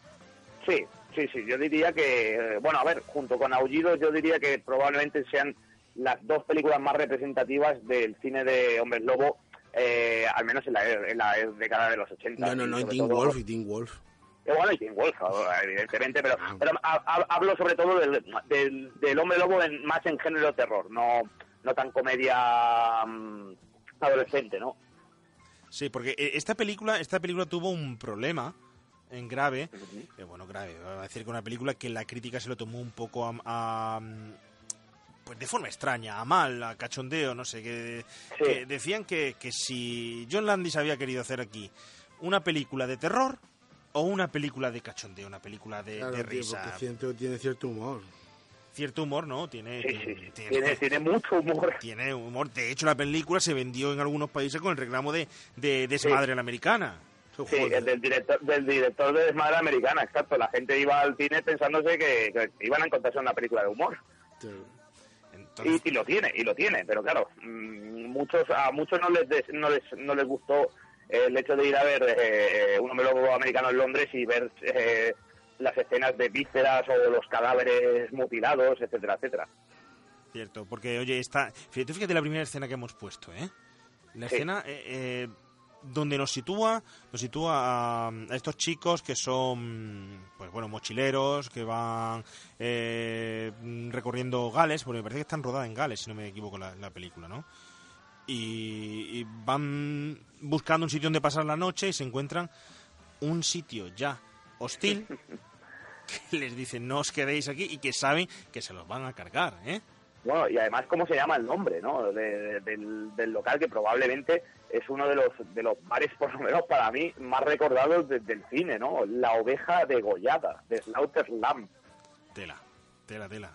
Sí, sí, sí. Yo diría que, bueno, a ver, junto con Aullidos, yo diría que probablemente sean las dos películas más representativas del cine de hombres lobo, eh, al menos en la, en la década de los 80. No, no, no, y Teen todo- Wolf y Teen Wolf. Eh, bueno, y Teen Wolf, evidentemente, pero, pero ha- ha- hablo sobre todo del, del, del hombre lobo en- más en género terror, no, no tan comedia mm, adolescente, ¿no? Sí, porque eh, esta película, esta película tuvo un problema en grave, eh, bueno, grave, va a decir que una película que la crítica se lo tomó un poco a, a, pues de forma extraña, a mal, a cachondeo, no sé, que, que decían que, que si John Landis había querido hacer aquí una película de terror o una película de cachondeo, una película de, Claro, de tío, risa. porque cierto- tiene cierto humor. Cierto humor, ¿no? Tiene, Sí, tiene, sí, sí. Tiene- tiene mucho humor. Tiene humor. De hecho, la película se vendió en algunos países con el reclamo de, de desmadre a la americana. Sí, el del director, del director de Desmadre Americana, exacto. La gente iba al cine pensándose que, que iban a encontrarse una película de humor. Y, y lo tiene, y lo tiene, pero claro, mm, muchos a muchos no les, des- no les no les gustó el hecho de ir a ver eh, un hombre lobo americano en Londres y ver eh, las escenas de vísceras o los cadáveres mutilados, etcétera, etcétera. Cierto, porque oye, está. Fíjate, fíjate la primera escena que hemos puesto, ¿eh? La Sí. escena eh, eh, donde nos sitúa, nos sitúa a, estos chicos que son, pues bueno, mochileros, que van eh, recorriendo Gales, porque me parece que están rodadas en Gales, si no me equivoco, la, la película, ¿no? Y, y van buscando un sitio donde pasar la noche y se encuentran un sitio ya hostil que les dicen no os quedéis aquí y que saben que se los van a cargar, ¿eh? Bueno, y además cómo se llama el nombre, ¿no? De- de- del, del local que probablemente es uno de los de los bares, por lo menos para mí, más recordados de- del cine, ¿no? La oveja degollada, de Slaughter Lamb. Tela, tela, tela.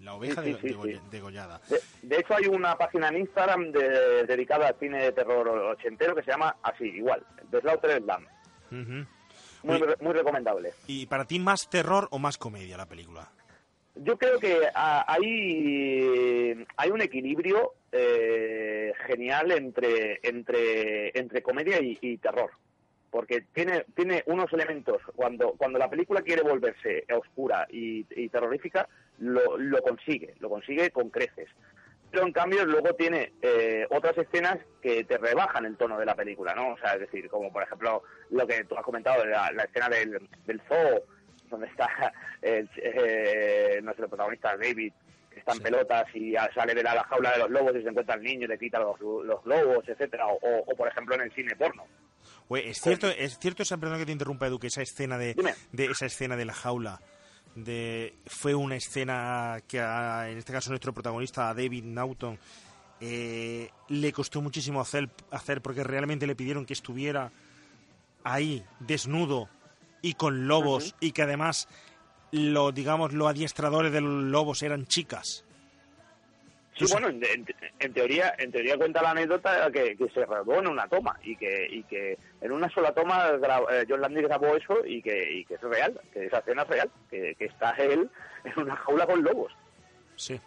La oveja Sí, de- sí, sí, degolla- sí. degollada. De, de hecho, hay una página en Instagram de- dedicada al cine de terror ochentero que se llama así, igual, The Slaughter Lamb. Ujú. Muy, Oye, re- muy recomendable. ¿Y para ti más terror o más comedia la película? Yo creo que ah, hay, hay un equilibrio eh, genial entre, entre, entre comedia y, y terror. Porque tiene, tiene unos elementos, cuando, cuando la película quiere volverse oscura y, terrorífica, lo, lo consigue, lo consigue con creces. Pero en cambio luego tiene eh, otras escenas que te rebajan el tono de la película, ¿no? O sea, es decir, como por ejemplo lo que tú has comentado, la, la escena del, del zoo, donde está el, eh, nuestro protagonista David, que está en pelotas y sale de la, la jaula de los lobos y se encuentra el niño y le quita los, los lobos, etcétera o, por ejemplo en el cine porno. Oye, es cierto, es cierto esa perdón que te interrumpa Edu, que esa escena de, de esa escena de la jaula de fue una escena que a- en este caso nuestro protagonista David Naughton eh, le costó muchísimo hacer hacer porque realmente le pidieron que estuviera ahí desnudo y con lobos y que además lo digamos los adiestradores de los lobos eran chicas. Sí, bueno, en, en- en teoría, en teoría cuenta la anécdota que, que se rodó en una toma y que, y que en una sola toma eh, John Landis grabó eso y que, y que es real, que esa escena es real, que, que está él en una jaula con lobos. Sí.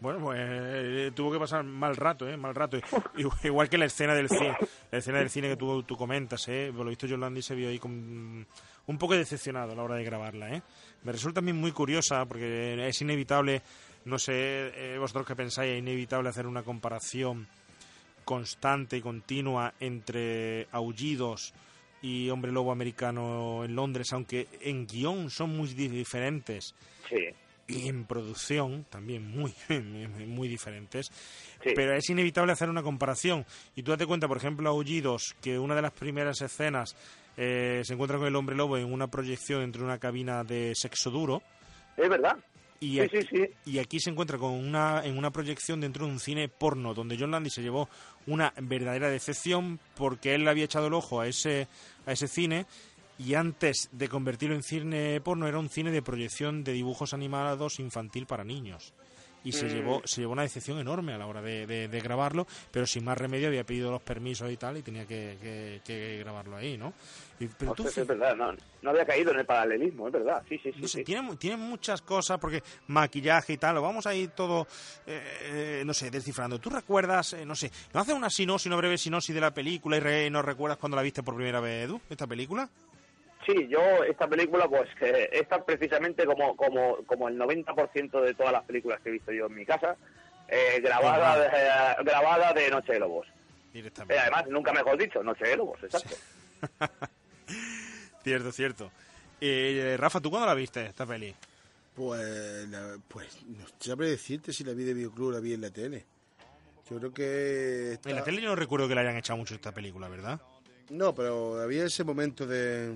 Bueno, pues eh, tuvo que pasar mal rato, ¿eh? Mal rato. Igual- Igual que la escena del cine, la escena del cine que tú, tú comentas, ¿eh? Por lo visto, John Landis se vio ahí con, un poco decepcionado a la hora de grabarla, ¿eh? Me resulta a mí muy curiosa porque es inevitable, no sé, eh, vosotros qué pensáis, es inevitable hacer una comparación constante y continua entre Aullidos y Hombre Lobo Americano en Londres, aunque en guion son muy di- diferentes Sí. y en producción también muy, muy diferentes. Pero es inevitable hacer una comparación. Y tú date cuenta, por ejemplo, Aullidos, que una de las primeras escenas eh, se encuentra con el hombre lobo en una proyección entre una cabina de sexo duro. Es verdad. Y Sí, aquí, sí, sí. y aquí se encuentra con una, en una proyección dentro de un cine porno, donde John Landis se llevó una verdadera decepción porque él le había echado el ojo a ese, a ese cine y antes de convertirlo en cine porno era un cine de proyección de dibujos animados infantil para niños. Y se, Mm. llevó, se llevó una decepción enorme a la hora de, de- de grabarlo, pero sin más remedio había pedido los permisos y tal y tenía que, que- que grabarlo ahí, ¿no? Y- pero tú Ostras, es verdad, no, no había caído en el paralelismo, es verdad, sí, sí, sí. no sé, sí. tiene, mu- tiene muchas cosas, porque maquillaje y tal, lo vamos a ir todo, eh, eh, no sé, descifrando. ¿Tú recuerdas, eh, no sé, no haces una sinopsis, una breve sinopsis de la película y re- no recuerdas cuando la viste por primera vez, Edu, esta película? Sí, yo esta película, pues, que esta precisamente como, como, como el 90% de todas las películas que he visto yo en mi casa, eh, grabada, de, eh, grabada de Noche de Lobos. Directamente. Eh, además, nunca mejor dicho, Noche de Lobos, exacto. Cierto, cierto. Eh, Rafa, ¿tú cuándo la viste, esta peli? Pues, la- pues no sabré decirte si la vi de videoclub o la vi en la tele. Yo creo que... En la tele yo no recuerdo que le hayan echado mucho esta película, ¿verdad? No, pero había ese momento de,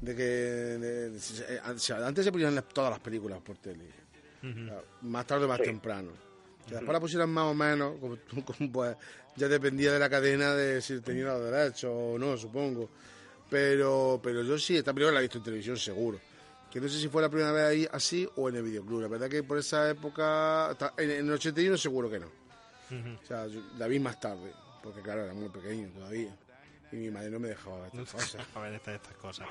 de que... de- de- se- o sea, antes se ponían todas las películas por tele. Más tarde o más Sí. temprano. Que después la pusieran más o menos, como, como, pues, ya dependía de la cadena de si tenía los derechos o no, supongo. Pero, pero yo sí, esta película la he visto en televisión seguro. Que no sé si fue la primera vez ahí así o en el videoclub. La verdad que por esa época, en, en el 81 seguro que no. O sea, yo la vi más tarde, porque claro, era muy pequeño todavía. Y mi madre no me dejaba ver estas cosas. A ver estas, estas cosas.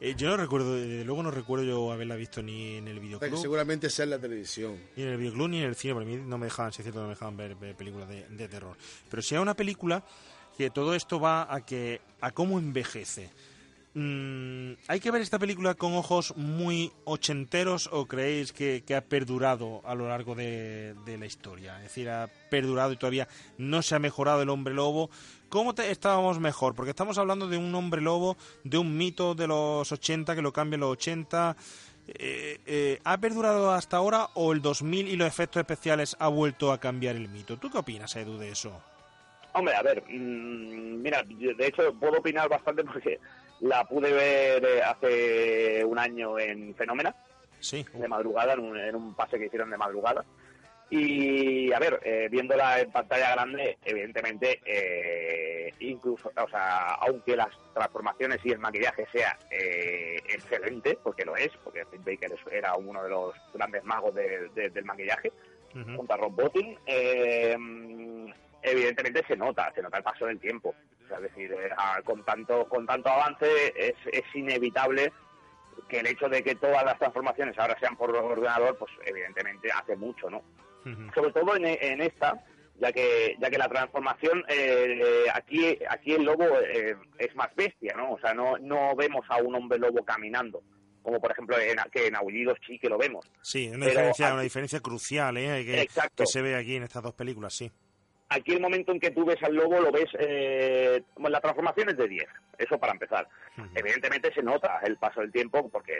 Eh, yo no recuerdo, desde luego no recuerdo yo haberla visto ni en el que videoclub. seguramente sea en la televisión. Ni en el videoclub ni en el cine, por mí no me dejaban, si es cierto, no me dejaban ver, ver películas de, de terror. Pero si hay una película que todo esto va a que a cómo envejece. mm, ¿hay que ver esta película con ojos muy ochenteros o creéis que, que ha perdurado a lo largo de, de la historia? Es decir, ha perdurado y todavía no se ha mejorado el hombre lobo. ¿Cómo te- estábamos mejor? Porque estamos hablando de un hombre lobo, de un mito de los 80 que lo cambia en los 80. Eh, eh, ¿Ha perdurado hasta ahora o el 2000 y los efectos especiales ha vuelto a cambiar el mito? ¿Tú qué opinas, Edu, de eso? Hombre, a ver, mm, mira, de hecho puedo opinar bastante porque la pude ver eh, hace un año en Fenómena, Sí. de madrugada, en un, en un pase que hicieron de madrugada. Y, a ver, eh, viéndola en pantalla grande, evidentemente, eh, incluso, o sea, aunque las transformaciones y el maquillaje sea eh, excelente, porque lo es, porque Rick Baker era uno de los grandes magos de- de- del maquillaje, junto a Rob Bottin, eh, evidentemente se nota, se nota el paso del tiempo. O sea, es decir, eh, con tanto con tanto avance es, es inevitable que el hecho de que todas las transformaciones ahora sean por ordenador, pues evidentemente hace mucho, ¿no? Sobre todo en, en esta, ya que ya que la transformación eh, aquí aquí el lobo eh, es más bestia, ¿no? O sea, no no vemos a un hombre lobo caminando, como por ejemplo en, que en Aullidos sí que lo vemos. Sí, una Pero diferencia, aquí- una diferencia crucial ¿eh? que, se ve aquí en estas dos películas, sí. aquí el momento en que tú ves al lobo lo ves eh, bueno, la transformación es de 10 eso para empezar evidentemente se nota el paso del tiempo porque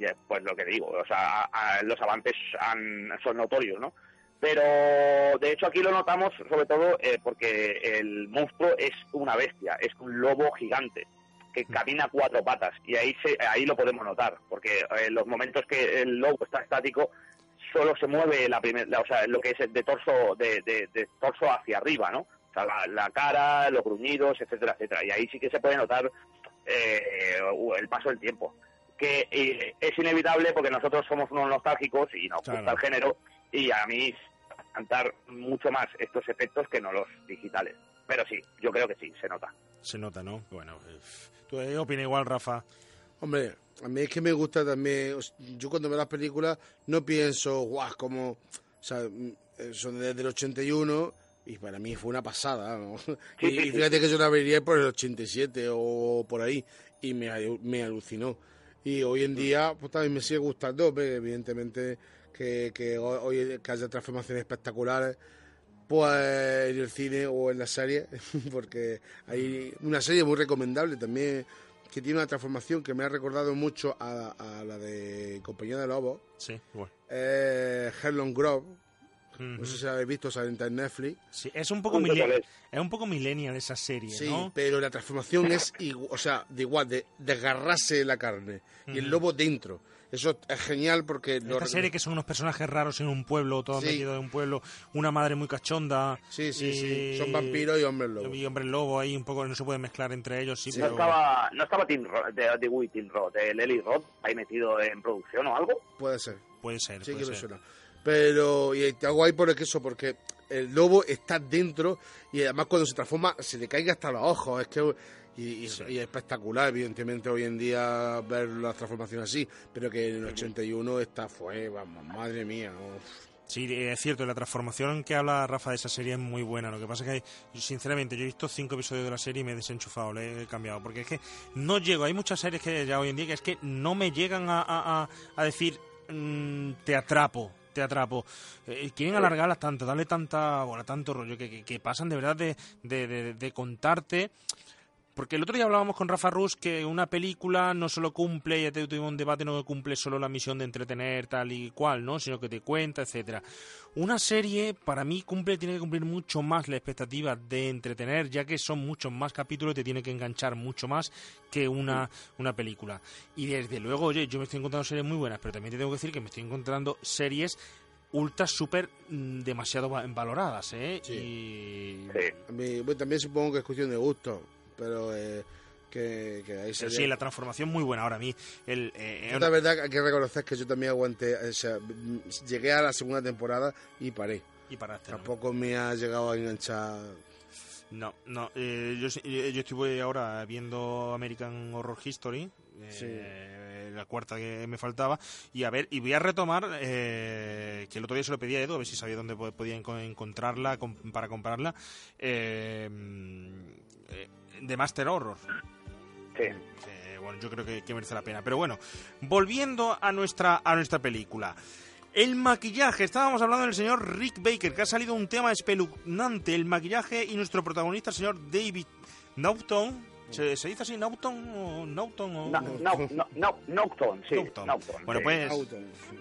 eh, pues lo que digo o sea a- a- los avances han- son notorios no pero de hecho aquí lo notamos sobre todo eh, porque el monstruo es una bestia es un lobo gigante que camina a cuatro patas y ahí se, ahí lo podemos notar porque en los momentos que el lobo está estático solo se mueve la primer, la- o sea, lo que es de torso de, de- de torso hacia arriba, ¿no? O sea, la, la cara, los gruñidos, etcétera, etcétera. Y ahí sí que se puede notar eh, el paso del tiempo. Que eh, es inevitable porque nosotros somos unos nostálgicos y nos Claro. gusta el género y a mí cantar mucho más estos efectos que no los digitales. Pero sí, yo creo que sí, se nota. Se nota, ¿no? Bueno, eh, tú eh, opina igual, Rafa. Hombre, a mí es que me gusta también. Yo cuando veo las películas no pienso, guau, como. O sea, mm, son desde el 81 y para mí fue una pasada. ¿no? Y, y fíjate que yo la vería por el 87 o por ahí y me, me alucinó. Y hoy en día, pues también me sigue gustando, pero evidentemente que, que ho- hoy que haya transformaciones espectaculares pues en el cine o en la serie, porque hay una serie muy recomendable también que tiene una transformación que me ha recordado mucho a, a la de Compañía de Lobos, Sí, igual. eh, Hellon Grove. No sé si la habéis visto, sale en Netflix. Sí, es un poco es un poco millennial esa serie, Sí, ¿no? pero la transformación es igual, o sea, de igual, de desgarrarse la carne y el lobo dentro. Eso es genial porque... lo- Esta serie que son unos personajes raros en un pueblo, todos Sí. metidos en un pueblo, una madre muy cachonda. Sí, sí, y- sí. Son vampiros y hombres lobo. Y hombres lobo ahí un poco no se puede mezclar entre ellos, sí, no pero estaba, no estaba Tim Roth, de, de Wii Tim Roth, el Eli Roth, ahí metido en producción o algo. Puede ser. puede ser, Sí puede que me ser. suena. Pero, y está guay por eso, porque el lobo está dentro y además cuando se transforma se le caiga hasta los ojos. Es que. Y, y- y es espectacular, evidentemente, hoy en día ver las transformaciones así. Pero que en el 81 esta fue, vamos, madre mía. uf. Sí, es cierto, la transformación que habla Rafa de esa serie es muy buena. Lo que pasa es que, sinceramente, yo he visto cinco episodios de la serie y me he desenchufado, le he cambiado. Porque es que no llego. Hay muchas series que ya hoy en día que es que no me llegan a, a- a- decir mm, te atrapo. Te atrapo. Eh, quieren alargarlas tanto, darle tanta bola, tanto rollo, que, que- que pasan de verdad de, de- de- de contarte. Porque el otro día hablábamos con Rafa Rus que una película no solo cumple, ya te- tuvimos un debate, no cumple solo la misión de entretener tal y cual, ¿no? Sino que te cuenta, etcétera. Una serie, para mí, cumple, tiene que cumplir mucho más la expectativa de entretener, ya que son muchos más capítulos y te tiene que enganchar mucho más que una, una película. Y desde luego, oye, yo me estoy encontrando series muy buenas, pero también te tengo que decir que me estoy encontrando series ultra súper mm, demasiado va- valoradas, ¿eh? Y... A mí, bueno, también supongo que es cuestión de gusto, pero eh, que, que ahí se sí, la transformación muy buena ahora a mí. El, eh, Yo, la verdad, hay que reconocer que yo también aguanté. O sea, llegué a la segunda temporada y paré. Y paraste, ¿no? Tampoco me ha llegado a enganchar. No, no. eh, yo, sí- yo estuve ahora viendo American Horror History, eh, la cuarta que me faltaba, y a ver, y voy a retomar, eh, que el otro día se lo pedí a Edu, a ver si sabía dónde po- podía enco- encontrarla para comprarla, eh, eh, de Master Horror. Sí. Eh, bueno, yo creo que, que merece la pena. Pero bueno, volviendo a nuestra, a nuestra película. El maquillaje, estábamos hablando del señor Rick Baker, que ha salido un tema espeluznante. El maquillaje y nuestro protagonista, el señor David Naughton. ¿Se, se dice así, Naughton o Naughton? O... No, no, no, no, Naughton, sí. Naughton. Naughton, Bueno, sí. pues,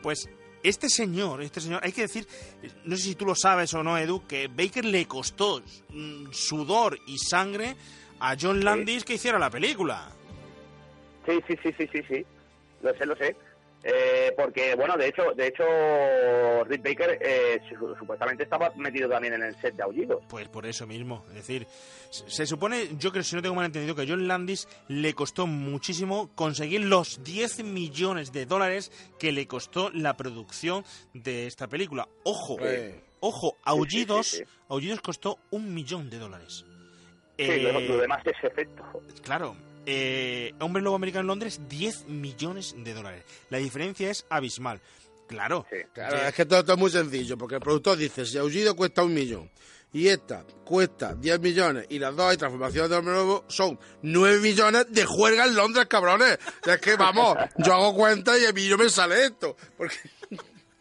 pues este señor, este señor, hay que decir, no sé si tú lo sabes o no, Edu, que Baker le costó mm, sudor y sangre a John Landis que hiciera la película. Sí, sí, sí, sí, sí, sí. Lo sé, lo sé. Eh, porque, bueno, de hecho, de hecho, Rick Baker eh, su- supuestamente estaba metido también en el set de Aullidos. Pues por eso mismo, es decir, se, se supone, yo creo, si no tengo mal entendido, que a John Landis le costó muchísimo conseguir los 10 millones de dólares que le costó la producción de esta película. Ojo, ojo, Aullidos, sí, sí. Aullidos costó un millón de dólares. Sí, Eh, lo, lo demás es efecto. Claro. Eh, Hombre Lobo Americano en Londres, 10 millones de dólares. La diferencia es abismal. Claro. Claro, que- es que todo esto es muy sencillo, porque el productor dice, si Aullido cuesta un millón y esta cuesta 10 millones y las dos hay transformaciones de hombre nuevo, son 9 millones de juerga en Londres, cabrones. O sea, es que vamos, yo hago cuenta y a mí no me sale esto. Porque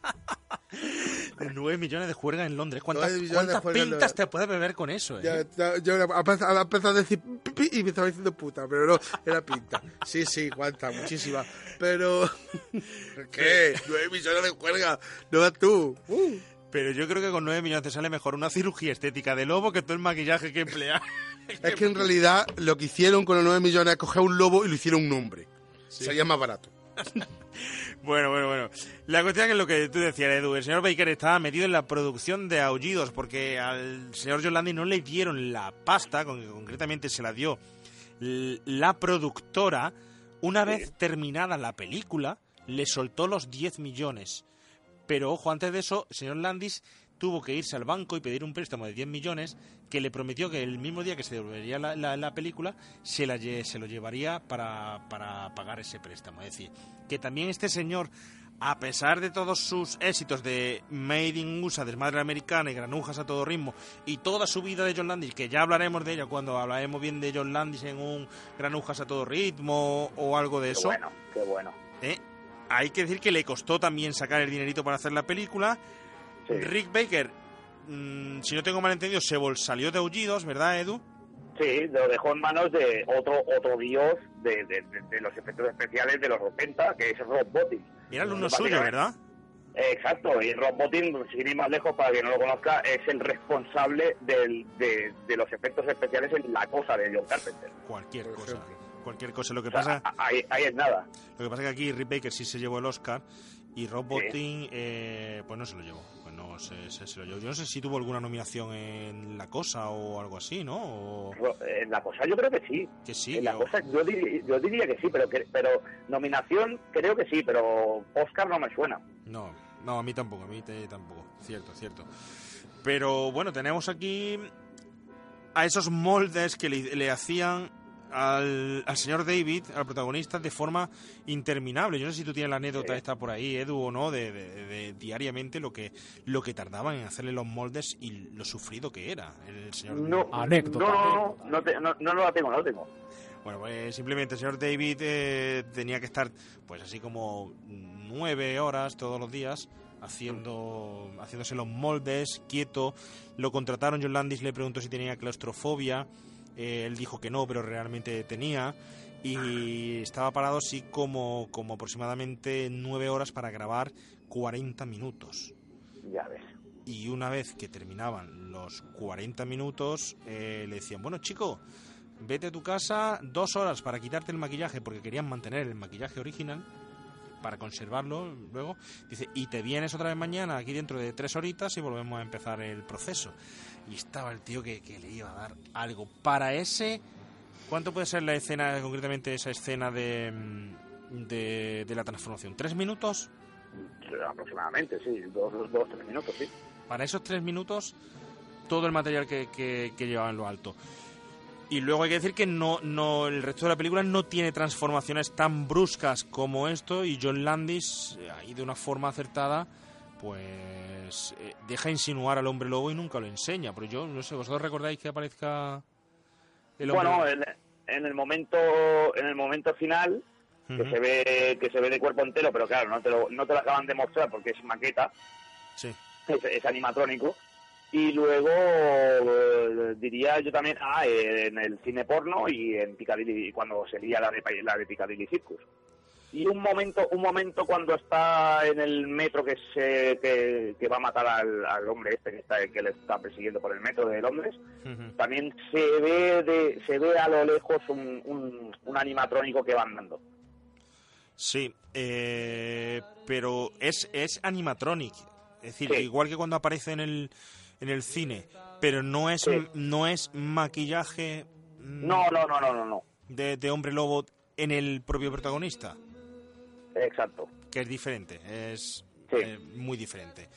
9 millones de juerga en Londres. ¿Cuántas, 9 millones de cuántas juerga en pintas te puedes beber con eso? eh? ya, ya- yo he empezado a a decir pipi y me estaba diciendo puta, pero no, era pinta. Sí, sí, cuánta, muchísima. Pero, ¿qué? 9 millones de juerga, no vas tú. Uh. Pero yo creo que con 9 millones te sale mejor una cirugía estética de lobo que todo el maquillaje que emplea. Es que en realidad lo que hicieron con los 9 millones es coger un lobo y lo hicieron un hombre. Sería más barato. Bueno, bueno, bueno. La cuestión es lo que tú decías, Edu. El señor Baker estaba metido en la producción de Aullidos porque al señor John Landis no le dieron la pasta, con- concretamente se la dio la productora. Una vez terminada la película, le soltó los 10 millones. Pero ojo, antes de eso, el señor Landis tuvo que irse al banco y pedir un préstamo de 10 millones que le prometió que el mismo día que se devolvería la, la- la película se, la, se lo llevaría para, para pagar ese préstamo. Es decir, que también este señor, a pesar de todos sus éxitos de Made in USA, Desmadre Americana y Granujas a todo ritmo, y toda su vida de John Landis, que ya hablaremos de ella cuando hablaremos bien de John Landis en un Granujas a todo ritmo o algo de Qué eso, bueno, qué bueno. ¿eh? hay que decir que le costó también sacar el dinerito para hacer la película. Sí. Rick Baker, mm, si no tengo mal entendido, se vol- salió de aullidos, ¿verdad, Edu? Sí, lo dejó en manos de otro otro dios de, de- de- de los efectos especiales de los 80, que es Rob Bottin. Era alumno suyo, ¿verdad? Exacto, y Rob Bottin, sin ir más lejos, para quien no lo conozca, es el responsable del- de, de los efectos especiales en La Cosa de John Carpenter. Cualquier cosa. Cualquier cosa. Lo que O sea, pasa, ahí es nada. lo que pasa es que aquí Rick Baker sí se llevó el Oscar y Rob Bottin, eh, pues no se lo llevó. No se- se lo llevó. Yo no sé si tuvo alguna nominación en La Cosa o algo así, ¿no? O- En La Cosa yo creo que sí. que sí. En La o- Cosa yo, yo diría que sí, pero, que- pero nominación creo que sí, pero Oscar no me suena. No, no, a mí tampoco, a mí te- tampoco. Cierto, cierto. Pero bueno, tenemos aquí a esos moldes que le, le hacían al, al señor David, al protagonista, de forma interminable. Yo no sé si tú tienes la anécdota Sí. esta por ahí, Edu, o no, de, de- de diariamente lo que, lo que tardaban en hacerle los moldes y lo sufrido que era el señor No, Anécdota. no, no, no, no, te- no, no la tengo, no la tengo. Bueno, pues simplemente el señor David eh, tenía que estar, pues así como nueve horas todos los días haciendo, haciéndose los moldes, quieto. Lo contrataron, John Landis le preguntó si tenía claustrofobia. Eh, él dijo que no, pero realmente tenía. Y estaba parado así como, como aproximadamente nueve horas para grabar 40 minutos. Ya ves. Y una vez que terminaban los 40 minutos, eh, le decían, bueno chico, vete a tu casa dos horas para quitarte el maquillaje, porque querían mantener el maquillaje original para conservarlo luego. Dice, y te vienes otra vez mañana aquí dentro de tres horitas y volvemos a empezar el proceso. Y estaba el tío que, que le iba a dar algo. Para ese, ¿cuánto puede ser la escena, concretamente esa escena de, mm, de, de la transformación? ¿Tres minutos? Aproximadamente, sí, dos, dos, dos, tres minutos, sí. para esos tres minutos todo el material que, que, que llevaba en lo alto. Y luego hay que decir que no, no, el resto de la película no tiene transformaciones tan bruscas como esto y John Landis, eh, ahí de una forma acertada, pues eh, deja insinuar al hombre lobo y nunca lo enseña. Pero yo no sé, ¿vosotros recordáis que aparezca el hombre Bueno, en el momento en el momento final que se ve que se ve de cuerpo entero, pero claro, no te lo, no te lo acaban de mostrar porque es maqueta, Sí. es, es animatrónico. Y luego eh, diría yo también ah, en el cine porno y en Piccadilly cuando sería la de la de Piccadilly Circus. Y un momento un momento cuando está en el metro que se que, que va a matar al, al hombre este que está que le está persiguiendo por el metro de Londres, también se ve de se ve a lo lejos un, un, un animatrónico que va andando. Sí, eh, pero es, es animatronic. Es decir, Sí. igual que cuando aparece en el, en el cine, pero no es, no es maquillaje mm, No, no, no, no, no, no. de, de hombre lobo en el propio protagonista, Exacto. que es diferente, es eh, muy diferente.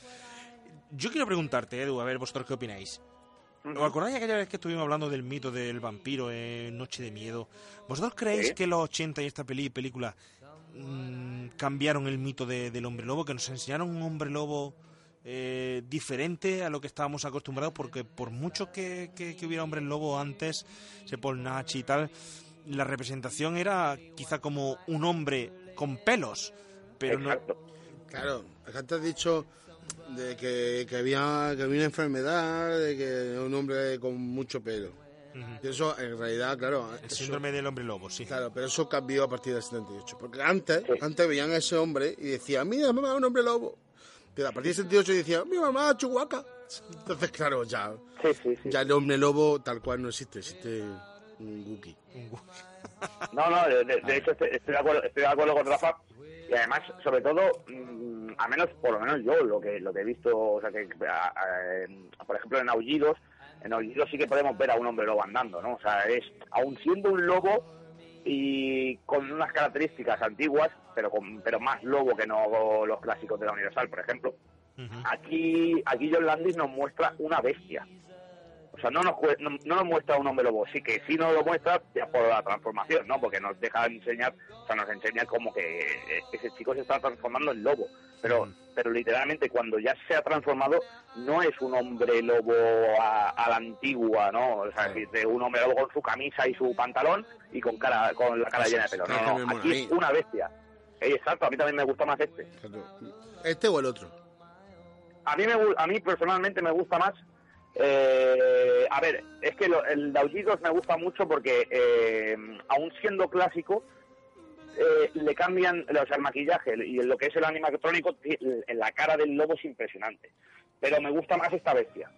Yo quiero preguntarte, Edu, a ver vosotros qué opináis. ¿Os acordáis aquella vez que estuvimos hablando del mito del vampiro en Noche de Miedo? ¿Vosotros creéis que los 80 y esta peli película mm, cambiaron el mito de- del hombre lobo? ¿Que nos enseñaron un hombre lobo eh, diferente a lo que estábamos acostumbrados? Porque por mucho que, que- que hubiera hombres lobo antes, se Nachi y tal, la representación era quizá como un hombre con pelos, pero no... Claro, antes has dicho de que, que había, que había una enfermedad, de que un hombre con mucho pelo. Y eso, en realidad, claro. El síndrome del hombre lobo, sí. Claro, pero eso cambió a partir del 78. Porque antes, antes veían a ese hombre y decían, mira, mamá, un hombre lobo. Pero a partir del 78 decían, mi mamá, Chihuahua. Entonces, claro, ya, ya el hombre lobo tal cual no existe, existe un Wookiee. No, no, de, de- de hecho estoy, estoy de acuerdo, estoy de acuerdo con Rafa y además, sobre todo, mm, a menos, por lo menos yo lo que lo que he visto, o sea que, a- a- en- por ejemplo, en Aullidos, en Aullidos sí que podemos ver a un hombre lobo andando, ¿no? O sea, es, aun siendo un lobo y con unas características antiguas, pero con, pero más lobo que no los clásicos de la Universal, por ejemplo, aquí, aquí John Landis nos muestra una bestia. O sea, no nos, no, no nos muestra un hombre lobo, sí que sí nos lo muestra ya por la transformación, ¿no? Porque nos deja enseñar, o sea, nos enseña como que eh, ese chico se está transformando en lobo. Pero, pero literalmente cuando ya se ha transformado, no es un hombre lobo a, a la antigua, ¿no? O sea, es de un hombre lobo con su camisa y su pantalón y con cara con la cara llena de pelo. No, no, aquí es una bestia. Eh, Exacto, a mí también me gusta más este. ¿Este o el otro? A mí, me, a mí personalmente me gusta más. Eh, a ver, es que lo- el de Aullidos me gusta mucho porque, eh, aún siendo clásico, eh, le cambian o sea, el maquillaje y lo que es el animatrónico, en la cara del lobo es impresionante. Pero me gusta más esta bestia,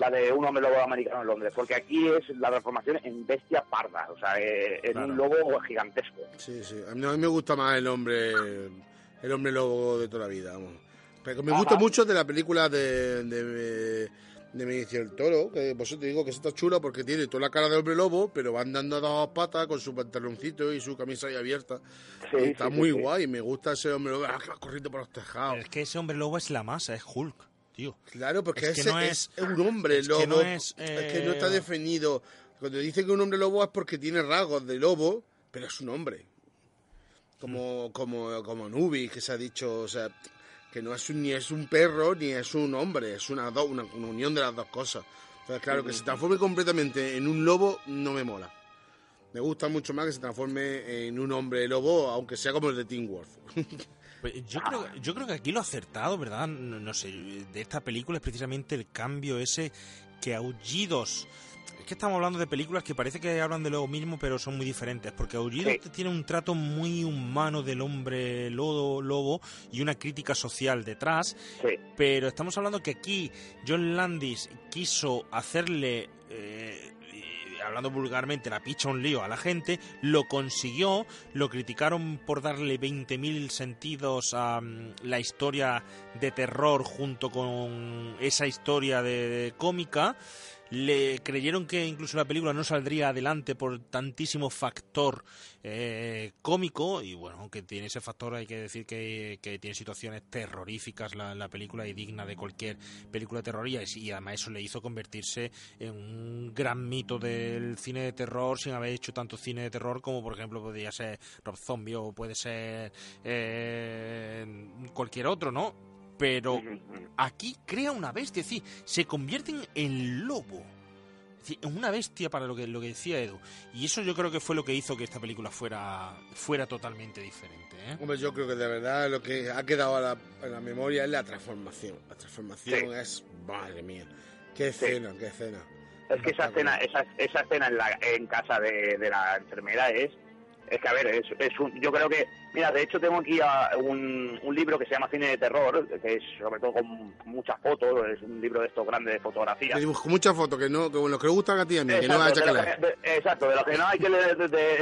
la de un hombre lobo americano en Londres, porque aquí es la transformación en bestia parda, o sea, eh, en un lobo gigantesco. Sí, sí. A mí, a mí me gusta más el hombre el hombre lobo de toda la vida. Vamos. Pero me Ajá. gusta mucho de la película de, de, de Benicio del Toro, que por eso te digo que está chulo porque tiene toda la cara de hombre lobo, pero va andando a dos patas con su pantaloncito y su camisa ahí abierta. Y está sí, muy sí. guay, me gusta ese hombre lobo ah, que va corriendo por los tejados. Es que ese hombre lobo es la masa, es Hulk, tío. Claro, porque es que ese no es, es, un hombre es lobo. que no es, es que no está eh, definido. Cuando dice que un hombre lobo es porque tiene rasgos de lobo, pero es un hombre. Como, como, como Nubis, que se ha dicho, o sea, que no es ni es un perro ni es un hombre, es una, do- una unión de las dos cosas. Entonces, claro, que se transforme completamente en un lobo no me mola. Me gusta mucho más que se transforme en un hombre lobo, aunque sea como el de Teen Wolf. Pues yo creo, yo creo que aquí lo acertado, ¿verdad? No, no sé, de esta película es precisamente el cambio ese que Aullidos... Es que estamos hablando de películas que parece que hablan de lo mismo, pero son muy diferentes. Porque Aullidos Sí. tiene un trato muy humano del hombre lobo, lobo y una crítica social detrás. Pero estamos hablando que aquí John Landis quiso hacerle... eh, hablando vulgarmente, la picha un lío a la gente, lo consiguió, lo criticaron por darle 20.000 sentidos a mm, la historia de terror junto con esa historia de, de cómica. Le creyeron que incluso la película no saldría adelante por tantísimo factor eh, cómico y bueno, aunque tiene ese factor hay que decir que, que tiene situaciones terroríficas la, la película y digna de cualquier película de terror y, y además eso le hizo convertirse en un gran mito del cine de terror sin haber hecho tanto cine de terror como por ejemplo podría ser Rob Zombie o puede ser eh, cualquier otro, ¿no? Pero aquí crea una bestia, es decir, se convierten en lobo. Es es una bestia para lo que, lo que decía Edu. Y eso yo creo que fue lo que hizo que esta película fuera, fuera totalmente diferente. ¿eh? Hombre, yo creo que de verdad lo que ha quedado a la, en la memoria es la transformación. La transformación Sí. es, madre mía, qué escena, qué escena. Es que esa escena, esa, esa escena en, la, en casa de, de la enfermera es, es que a ver, es, es un, yo creo que, mira, de hecho tengo aquí a un, un libro que se llama Cine de Terror, que es sobre todo con muchas fotos, es un libro de estos grandes de fotografía. Dibujo muchas fotos que no, que bueno, que gustan a ti a mí, que no vas a Exacto, de, chacalar. los que, de- exacto, de los que no hay que leer,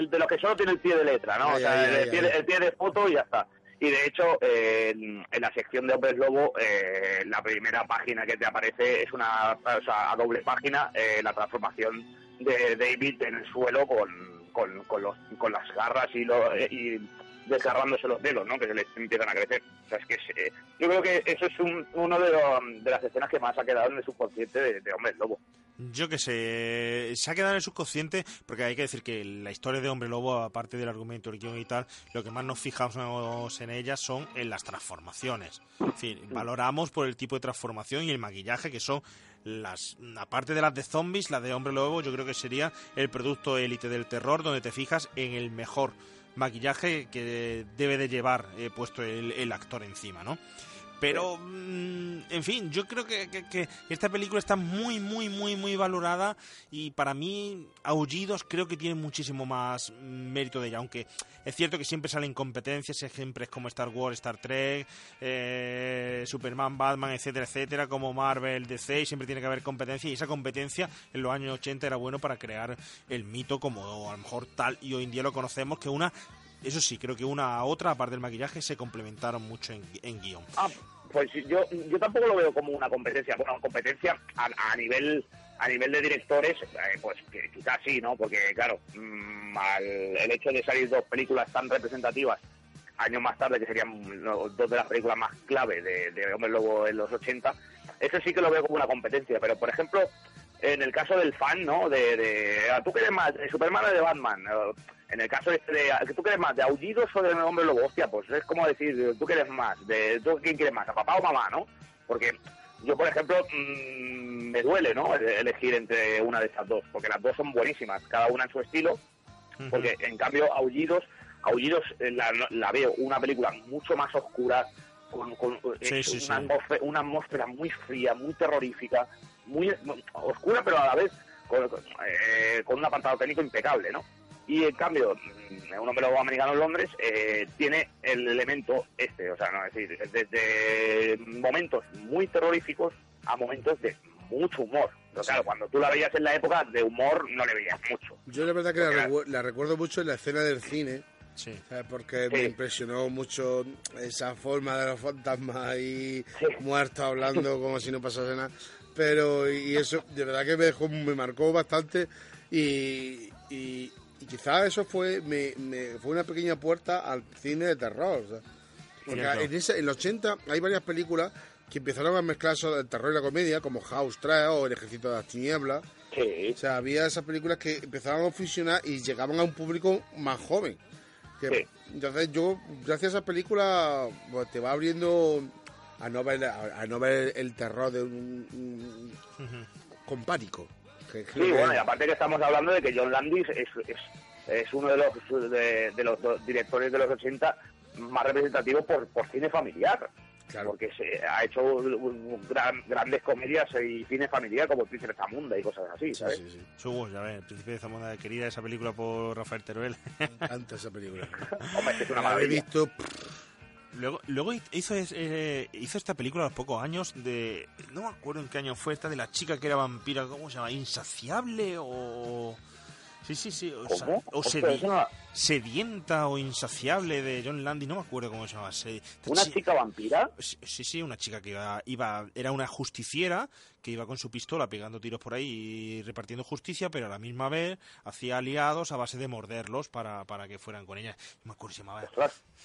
de, los que solo tiene el pie de letra, ¿no? Ay, o sea, ay, el, ay, pie, ay. el pie de foto y ya está. Y de hecho, eh, en, en la sección de Hombres Lobo, eh, la primera página que te aparece es una, o sea, a doble página, eh, la transformación de David en el suelo con, con, con, los, con las garras y, lo, y desgarrándose los dedos, ¿no? Que se les empiezan a crecer. O sea, es que es, eh, yo creo que eso es un, uno de, los- de las escenas que más ha quedado en el subconsciente de, de Hombres Lobo. Yo que sé, se ha quedado en el subconsciente, porque hay que decir que la historia de Hombre Lobo, aparte del argumento, el guion y tal, lo que más nos fijamos en ella son en las transformaciones. En fin, valoramos por el tipo de transformación y el maquillaje, que son las, aparte de las de zombies, las de Hombre Lobo, yo creo que sería el producto élite del terror, donde te fijas en el mejor maquillaje que debe de llevar eh, puesto el, el actor encima, ¿no? Pero, mm, en fin, yo creo que, esta película está muy, muy, muy, muy valorada y para mí, Aullidos creo que tiene muchísimo más mérito de ella, aunque es cierto que siempre salen competencias, ejemplos como Star Wars, Star Trek, eh, Superman, Batman, etcétera, etcétera, como Marvel, DC, y siempre tiene que haber competencia y esa competencia en los años 80 era bueno para crear el mito como a lo mejor tal y hoy en día lo conocemos, que una eso sí, creo que una a otra, aparte del maquillaje, se complementaron mucho en, en guion. Ah, pues yo, yo tampoco lo veo como una competencia. Bueno, competencia a, nivel a nivel de directores, eh, pues quizás sí, ¿no? Porque, claro, mm, al- el hecho de salir dos películas tan representativas años más tarde, que serían dos de las películas más clave de, de Hombre Lobo en los 80, eso sí que lo veo como una competencia. Pero, por ejemplo, en el caso del fan, ¿no? De, de ah, ¿tú qué eres más? ¿De Superman o de Batman? En el caso este de, ¿tú qué eres más? ¿De Aullidos o de Hombre Lobo? Hostia, pues es como decir, ¿tú qué eres más? De, ¿Tú quién quieres más? ¿A papá o mamá, no? Porque yo, por ejemplo, mm, me duele, ¿no? ele- Elegir entre una de estas dos, porque las dos son buenísimas, cada una en su estilo, porque en cambio Aullidos, Aullidos eh, la, la veo una película mucho más oscura, con, con, Sí, eh, sí, sí. una, atmósfera, una atmósfera muy fría, muy terrorífica, muy muy oscura, pero a la vez con, eh, con un apartado técnico impecable, ¿no? Y en cambio, mm, un hombre americano en Londres eh, tiene el elemento este, o sea, no es decir, desde momentos muy terroríficos a momentos de mucho humor. Pero claro, cuando tú la veías en la época de humor, no le veías mucho. Yo la verdad que la, recu- la recuerdo mucho en la escena del cine, Sí. porque me Sí. impresionó mucho esa forma de los fantasmas ahí muertos hablando como si no pasase nada. Pero, y eso, de verdad que me dejó, me marcó bastante y, y, y quizás eso fue, me, me- fue una pequeña puerta al cine de terror. o sea. Porque en, ese, en los 80 hay varias películas que empezaron a mezclar eso, el terror y la comedia, como House 3 o El Ejército de las Tinieblas. Sí. O sea, había esas películas que empezaban a fusionar y llegaban a un público más joven. Que- Sí. Entonces yo, gracias a esas películas, pues, te va abriendo a no ver, a, a no ver el terror de un, un- con pánico. Que- que Sí, que- bueno, y aparte que estamos hablando de que John Landis es, es, es uno de los de, de los directores de los 80 más representativos por, por cine familiar. Claro. Porque se ha hecho un- un gran- grandes comedias y cine familiar como El Príncipe de Zamunda y cosas así, Sí, ¿sabes? sí, sí. Su, ya ves, el Príncipe de Zamunda, querida esa película por Rafael Teruel. Me encanta esa película. Hombre, es que es una La he maravilla. visto. Luego, luego hizo, eh, hizo esta película a los pocos años de... No me acuerdo en qué año fue esta de la chica que era vampira, ¿cómo se llama? ¿Insaciable o...? Sí, sí, sí. O, ¿Cómo? o sedi- no- Sedienta o Insaciable de John Landis, no me acuerdo cómo se llama. Se- esta ¿Una chi- chica vampira? Sí, sí, una chica que iba, iba, era una justiciera que iba con su pistola pegando tiros por ahí y repartiendo justicia, pero a la misma vez hacía aliados a base de morderlos para, para que fueran con ella. No me acuerdo si se llamaba.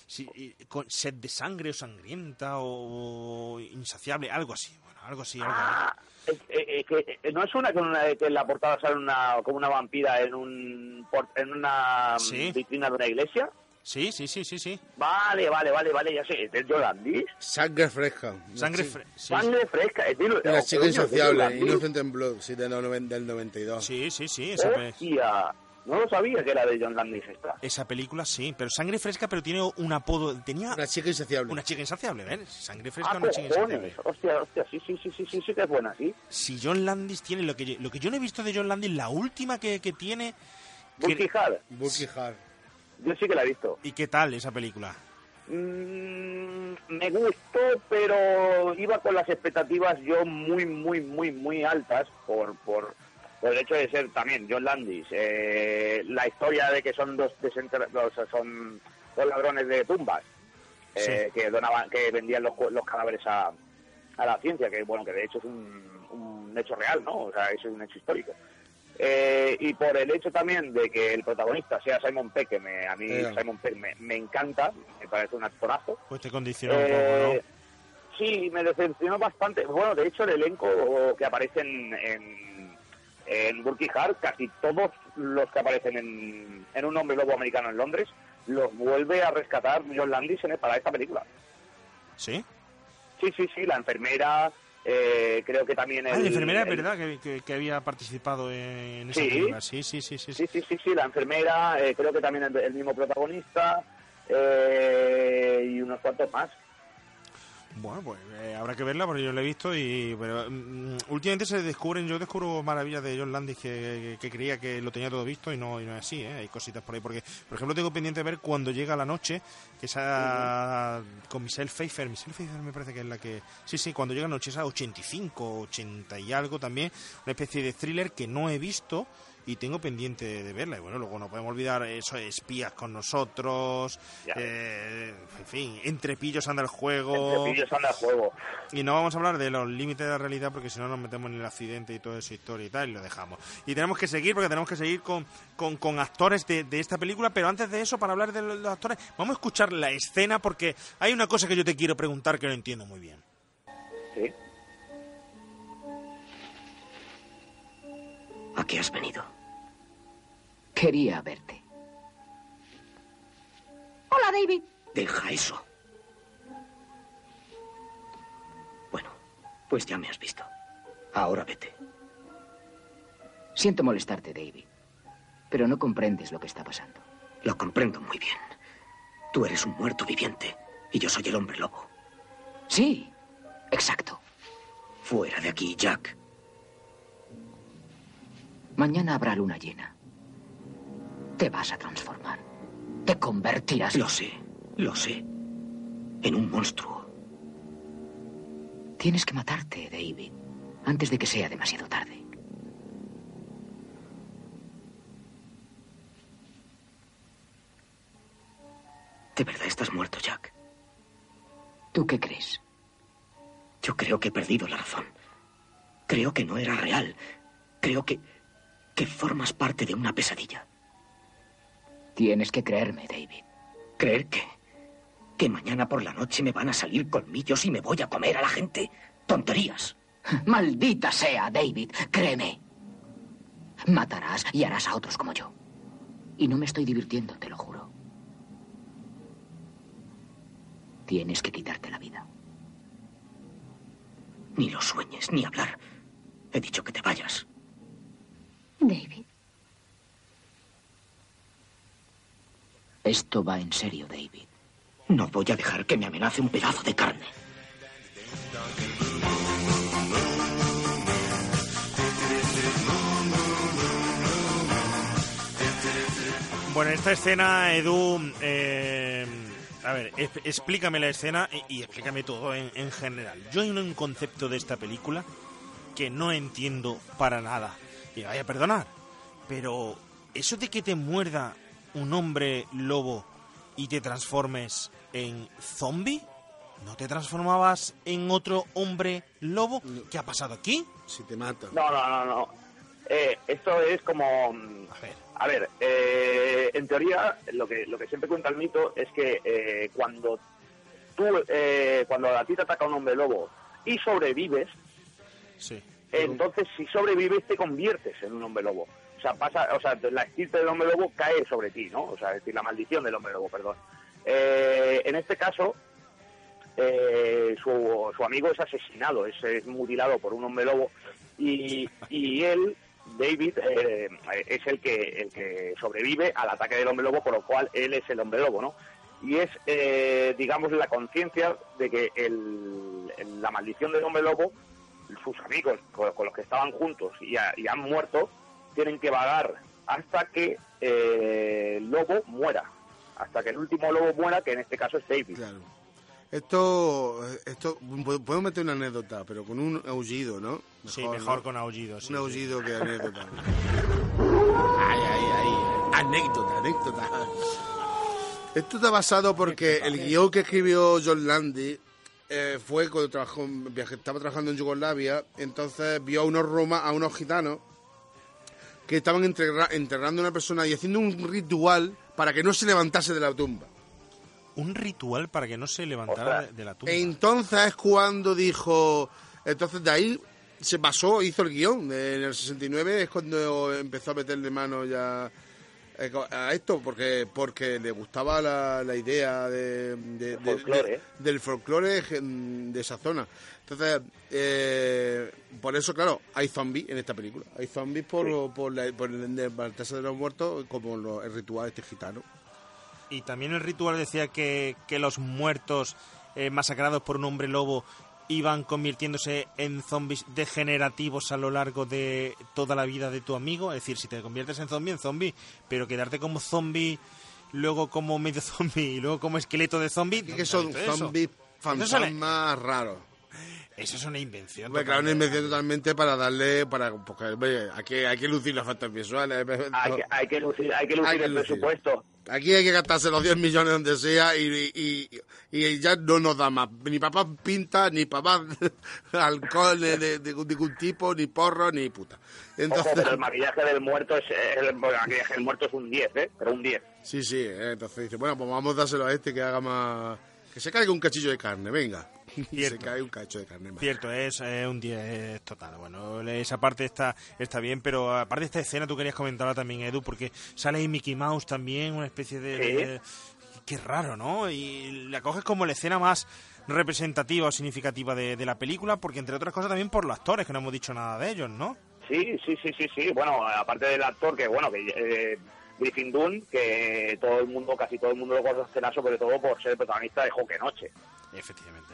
Sí, y con sed de sangre o sangrienta o insaciable, algo así. Bueno, algo así. Algo Ah, eh, eh, que, eh, ¿No es una una que en la portada sale una, como una vampira en un en una mm, Sí. vitrina de una iglesia? Sí, sí, sí, sí, sí. Vale, vale, vale, vale, ya sé. ¿Es Landis? Sangre fresca. Sangre Sí. fresca. Sangre fresca. Es de, La oh, chica ¿es de John insaciable, Landis? Innocent in Blood, sí, del, noven- del 92. Sí, sí, sí. Esa, Hostia, no lo sabía que era de John Landis esta. esa película sí, pero sangre fresca, pero tiene un apodo. Tenía Una chica insaciable. una chica insaciable, ¿ves? Sangre fresca, Ah, una chica insaciable. Hostia, hostia, sí, sí, sí, sí, sí, sí que es buena, sí. Si John Landis tiene lo que yo, lo que yo no he visto de John Landis, la última que, que tiene. Bulky Hard, Bulky Hard. yo sí que la he visto. ¿Y qué tal esa película? Mm, me gustó, pero iba con las expectativas yo muy, muy, muy, muy altas por, por, por el hecho de ser también John Landis. Eh, la historia de que son dos, dos- son dos ladrones de tumbas eh, que donaban, que vendían los, los cadáveres a, a la ciencia, que bueno, que de hecho es un, un hecho real, ¿no? O sea, es un hecho histórico. Eh, y por el hecho también de que el protagonista sea Simon Peck, que me, a mí Eh. Simon Peck me, me encanta, me parece un actorazo. Pues te condiciona un Eh, poco, Sí, me decepcionó bastante. Bueno, de hecho, el elenco que aparece en, en, en Burkey Hart, casi todos los que aparecen en, en Un hombre lobo americano en Londres, los vuelve a rescatar John Landis en- para esta película. ¿Sí? Sí, sí, sí, la enfermera, eh, creo que también el... ah, la enfermera, el- verdad, que, que- que había participado en esa Sí. película. Sí, sí, sí, sí. Sí, sí, sí, sí, la enfermera, eh, creo que también el, el mismo protagonista eh, y unos cuantos más. Bueno, pues eh, habrá que verla porque yo la he visto y pero mm, últimamente se descubren, yo descubro maravillas de John Landis que, que creía que lo tenía todo visto y no, y no es así, ¿eh? hay cositas por ahí porque, por ejemplo, tengo pendiente de ver cuando llega la noche, que esa con Michelle Pfeiffer, Michelle Pfeiffer me parece que es la que, sí, sí, cuando llega la noche esa 85, 80 y algo también, una especie de thriller que no he visto y tengo pendiente de verla. Y bueno, luego no podemos olvidar eso, espías con nosotros, eh, en fin, entre pillos anda el juego. Entre pillos anda el juego. Y no vamos a hablar de los límites de la realidad porque si no nos metemos en el accidente y toda esa historia y tal y lo dejamos. Y tenemos que seguir porque tenemos que seguir con, con, con actores de, de esta película, pero antes de eso, para hablar de los, los actores, vamos a escuchar la escena porque hay una cosa que yo te quiero preguntar que no entiendo muy bien. Sí. ¿A qué has venido? Quería verte. Hola, David. Deja eso. Bueno, pues ya me has visto. Ahora vete. Siento molestarte, David. Pero no comprendes lo que está pasando. Lo comprendo muy bien. Tú eres un muerto viviente y yo soy el hombre lobo. Sí, exacto. Fuera de aquí, Jack. Mañana habrá luna llena. Te vas a transformar. Te convertirás. Lo sé, lo sé. En un monstruo. Tienes que matarte, David, antes de que sea demasiado tarde. ¿De verdad estás muerto, Jack? ¿Tú qué crees? Yo creo que he perdido la razón. Creo que no era real. Creo que... que formas parte de una pesadilla. Tienes que creerme, David. ¿Creer qué? ¿Que mañana por la noche me van a salir colmillos y me voy a comer a la gente? Tonterías. Maldita sea, David. Créeme. Matarás y harás a otros como yo. Y no me estoy divirtiendo, te lo juro. Tienes que quitarte la vida. Ni lo sueñes, ni hablar. He dicho que te vayas. David. Esto va en serio, David. No voy a dejar que me amenace un pedazo de carne. Bueno, esta escena, Edu, eh, a ver, explícame la escena y, y explícame todo en, en general. Yo hay un concepto de esta película que no entiendo para nada. Y me vaya a perdonar, pero eso de que te muerda un hombre lobo y te transformes en zombie, ¿no te transformabas en otro hombre lobo? ¿Qué ha pasado aquí? Si te mata. No, no, no, no. Eh, esto es como... mm, A ver, eh, en teoría, lo que, lo que siempre cuenta el mito es que eh, cuando tú, eh, cuando a ti te ataca un hombre lobo y sobrevives, Sí. Entonces si sobrevives te conviertes en un hombre lobo. o sea, pasa, o sea, la estirpe del hombre lobo cae sobre ti, ¿no? O sea, es decir, la maldición del hombre lobo, perdón. Eh, en este caso, eh, su, su amigo es asesinado, es, mutilado por un hombre lobo y, y él, David, eh, es el que, el que sobrevive al ataque del hombre lobo, por lo cual él es el hombre lobo, ¿no? Y es, eh, digamos, la conciencia de que el- la maldición del hombre lobo, sus amigos con, con los que estaban juntos y, ha- y han muerto, tienen que vagar hasta que eh, el lobo muera, hasta que el último lobo muera, que en este caso es David. Esto, esto, puedo meter una anécdota, pero con un aullido, ¿no? Sí, mejor con aullido, sí, un sí. aullido que anécdota. ay, ay, ay. Anécdota, anécdota. Esto está basado porque el guion que escribió John Landy eh, fue cuando trabajó, estaba trabajando en Yugoslavia, entonces vio a unos roma, a unos gitanos que estaban enterra- enterrando a una persona y haciendo un ritual para que no se levantase de la tumba. Un ritual para que no se levantara de, de la tumba. Entonces es cuando dijo. Entonces de ahí se basó, hizo el guion. De- En el 69 es cuando empezó a meterle mano ya a esto, porque porque le gustaba la, la idea de, de- de- folclore. de- del folclore de esa zona. Entonces, eh, por eso, claro, hay zombies en esta película. Hay zombies por, por, la, por el levantarse de los muertos, como lo- el ritual este gitano. Y también el ritual decía que, que los muertos eh, masacrados por un hombre lobo iban convirtiéndose en zombies degenerativos a lo largo de toda la vida de tu amigo. Es decir, si te conviertes en zombie, en zombie, pero quedarte como zombie, luego como medio zombie y luego como esqueleto de zombie. que son zombies fantasmas raros. Eso es una invención. Hombre, claro, una totalmente. invención totalmente para darle, para, porque hombre, aquí hay que lucir los efectos visuales. Hay que, hay que lucir, hay que lucir el presupuesto. Aquí hay que gastarse los 10 millones donde sea y, y, y ya no nos da más. Ni papá pinta, ni papá alcohol de, de- de ningún tipo, ni porro, ni puta. Entonces, Ojo, pero el maquillaje del muerto es el, maquillaje del muerto es un 10, ¿eh? Pero un 10. sí, sí, eh, entonces dice, bueno, pues vamos a dárselo a este que haga más... Que se caiga un cachillo de carne, venga. se Cierto. cae un cacho de carne. Cierto, es eh, un 10 total. Bueno, esa parte está, está bien, pero aparte de esta escena, tú querías comentarla también, Edu, porque sale ahí Mickey Mouse también, una especie de- qué raro, ¿no? Y la coges como la escena más representativa o significativa de, de la película, porque entre otras cosas también por los actores, que no hemos dicho nada de ellos, ¿no? Sí, sí, sí, sí, sí. Bueno, aparte del actor, que bueno, que eh, Griffin Dunn, que todo el mundo, casi todo el mundo lo conocerá, sobre todo por ser el protagonista de Joque Noche. Efectivamente.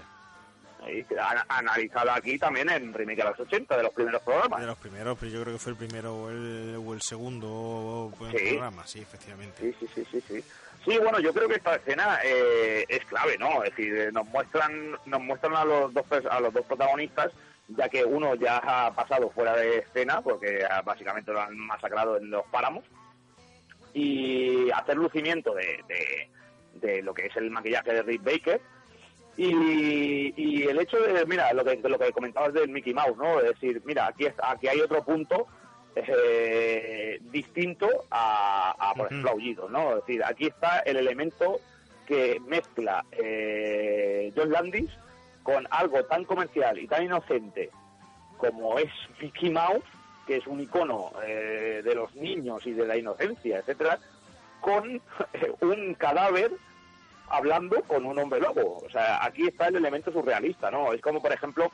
Analizado aquí también en Remake a los 80, de los primeros programas. De los primeros, pero yo creo que fue el primero o el, o el segundo Sí. programa, sí, efectivamente. Sí, sí, sí, sí, sí. Sí, bueno, yo creo que esta escena eh, es clave, ¿no? Es decir, eh, nos muestran, nos muestran a los dos a los dos protagonistas, ya que uno ya ha pasado fuera de escena, porque ah, básicamente lo han masacrado en los páramos, y hacer lucimiento de, de, de lo que es el maquillaje de Rick Baker. Y, y el hecho de, mira, lo que, lo que comentabas del Mickey Mouse, ¿no? Es decir, mira, aquí, es- aquí hay otro punto eh, distinto a, a, por ejemplo, Aullido, ¿no? Es decir, aquí está el elemento que mezcla eh, John Landis con algo tan comercial y tan inocente como es Mickey Mouse, que es un icono eh, de los niños y de la inocencia, etcétera, con eh, un cadáver hablando con un hombre lobo. O sea, aquí está el elemento surrealista, ¿no? Es como, por ejemplo,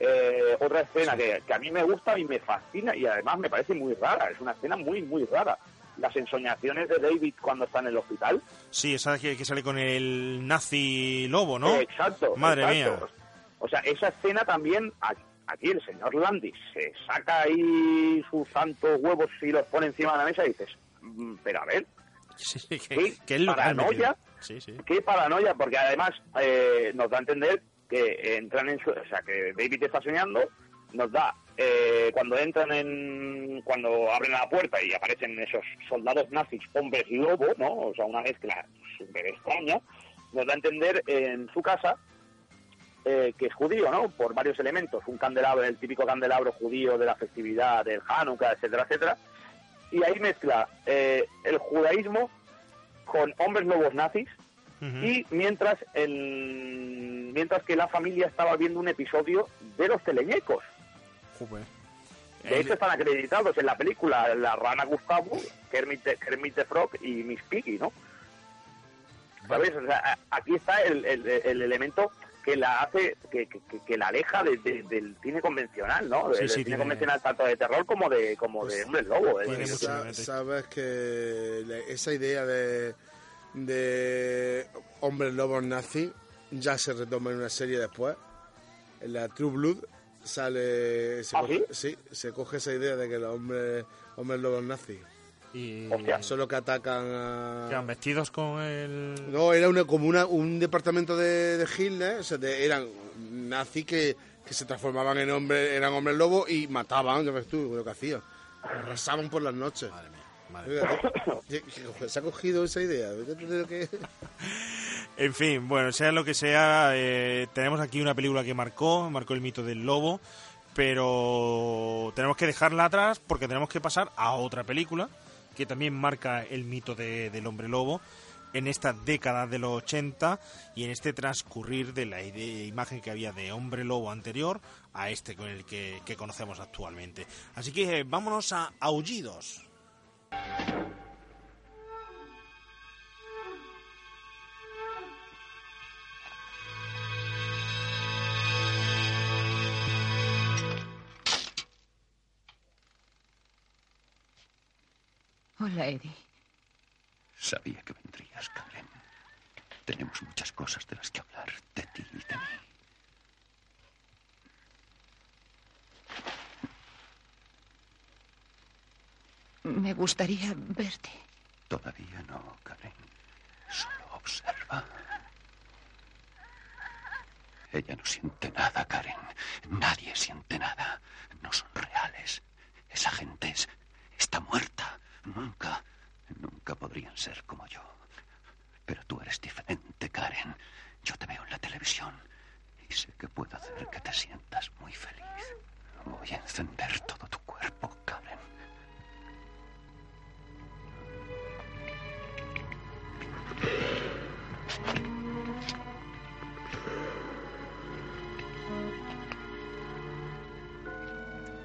eh, otra escena que, que a mí me gusta y me fascina y además me parece muy rara. Es una escena muy, muy rara. Las ensoñaciones de David cuando está en el hospital. Sí, esa que, que sale con el nazi lobo, ¿no? Eh, exacto. Madre exacto. mía. O sea, esa escena también, aquí el señor Landis se saca ahí sus santos huevos y los pone encima de la mesa y dices, "Mm, pero a ver, que, qué que han paranoia. Sí, sí. qué paranoia, porque además eh, nos da a entender que entran en su, o sea, que David está soñando, nos da eh, cuando entran en, cuando abren la puerta y aparecen esos soldados nazis, hombres y lobo, ¿no? O sea, una mezcla súper extraña, nos da a entender en su casa eh, que es judío, ¿no? Por varios elementos, un candelabro, el típico candelabro judío de la festividad del Hanukkah, etcétera, etcétera, y ahí mezcla eh, el judaísmo con hombres lobos nazis y mientras el, mientras que la familia estaba viendo un episodio de los teleñecos. Joder. De hecho, están acreditados en la película la rana Gustavo, Kermit, the- Kermit the Frog y Miss Piggy, ¿no? ¿Sabes? O sea, a- aquí está el, el- el elemento que la hace, que, que- que- que la aleja de- de- del cine convencional, ¿no? Sí, del sí, cine tiene- convencional tanto de terror como de como de hombre lobo. ¿eh? Pues sabes que la- esa idea de, de hombres lobos nazis ya se retoma en una serie después. En la True Blood sale. Se ¿Ah, coge, sí? se coge esa idea de que los hombres, hombres lobos nazis Y son los que atacan a. que van vestidos con el... No, era una, como una, un departamento de, de Hitler, o sea, de- eran nazis que, que se transformaban en hombres, eran hombres lobos y mataban, ya ves tú lo que hacían. Arrasaban por las noches. Madre mía. Fíjate, Se ha cogido esa idea. En fin, bueno, sea lo que sea, eh, tenemos aquí una película que marcó, marcó el mito del lobo, pero tenemos que dejarla atrás porque tenemos que pasar a otra película que también marca el mito de- del hombre lobo en esta década de los 80 y en este transcurrir de la imagen que había de hombre lobo anterior a este con el que, que conocemos actualmente. Así que eh, vámonos a Aullidos. Hola, Eddie. Sabía que vendrías, Karen. Tenemos muchas cosas de las que hablar, de ti y de mí. Me gustaría verte. Todavía no, Karen. Solo observa. Ella no siente nada, Karen. Nadie siente nada. No son reales. Esa gente es, está muerta. Nunca, nunca podrían ser como yo. Pero tú eres diferente, Karen. Yo te veo en la televisión y sé que puedo hacer que te sientas muy feliz. Voy a encender todo tu cuerpo, Karen.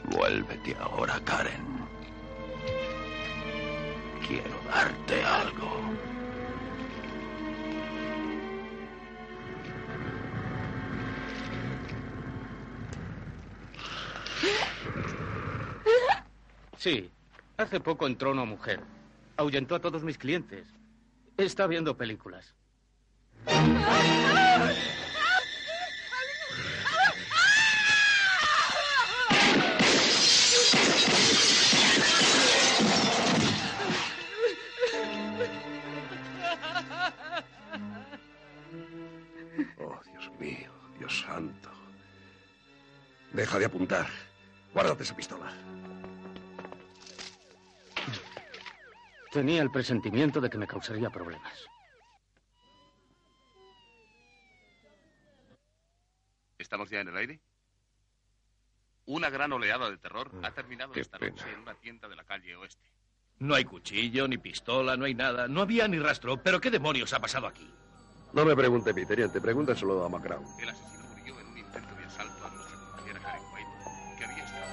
Vuélvete ahora, Karen. Quiero darte algo. Sí, hace poco entró una mujer. Ahuyentó a todos mis clientes. Está viendo películas. Oh, Dios mío, Dios santo. Deja de apuntar. Guárdate esa pistola. Tenía el presentimiento de que me causaría problemas. ¿Estamos ya en el aire? Una gran oleada de terror ha terminado qué esta pena. noche en una tienda de la calle oeste. No hay cuchillo, ni pistola, no hay nada. No había ni rastro. ¿Pero qué demonios ha pasado aquí? No me pregunte, mi teniente. Pregúntaselo a Macraw. El asesino murió en un intento de asalto a nuestra compañera Karen White, que había estado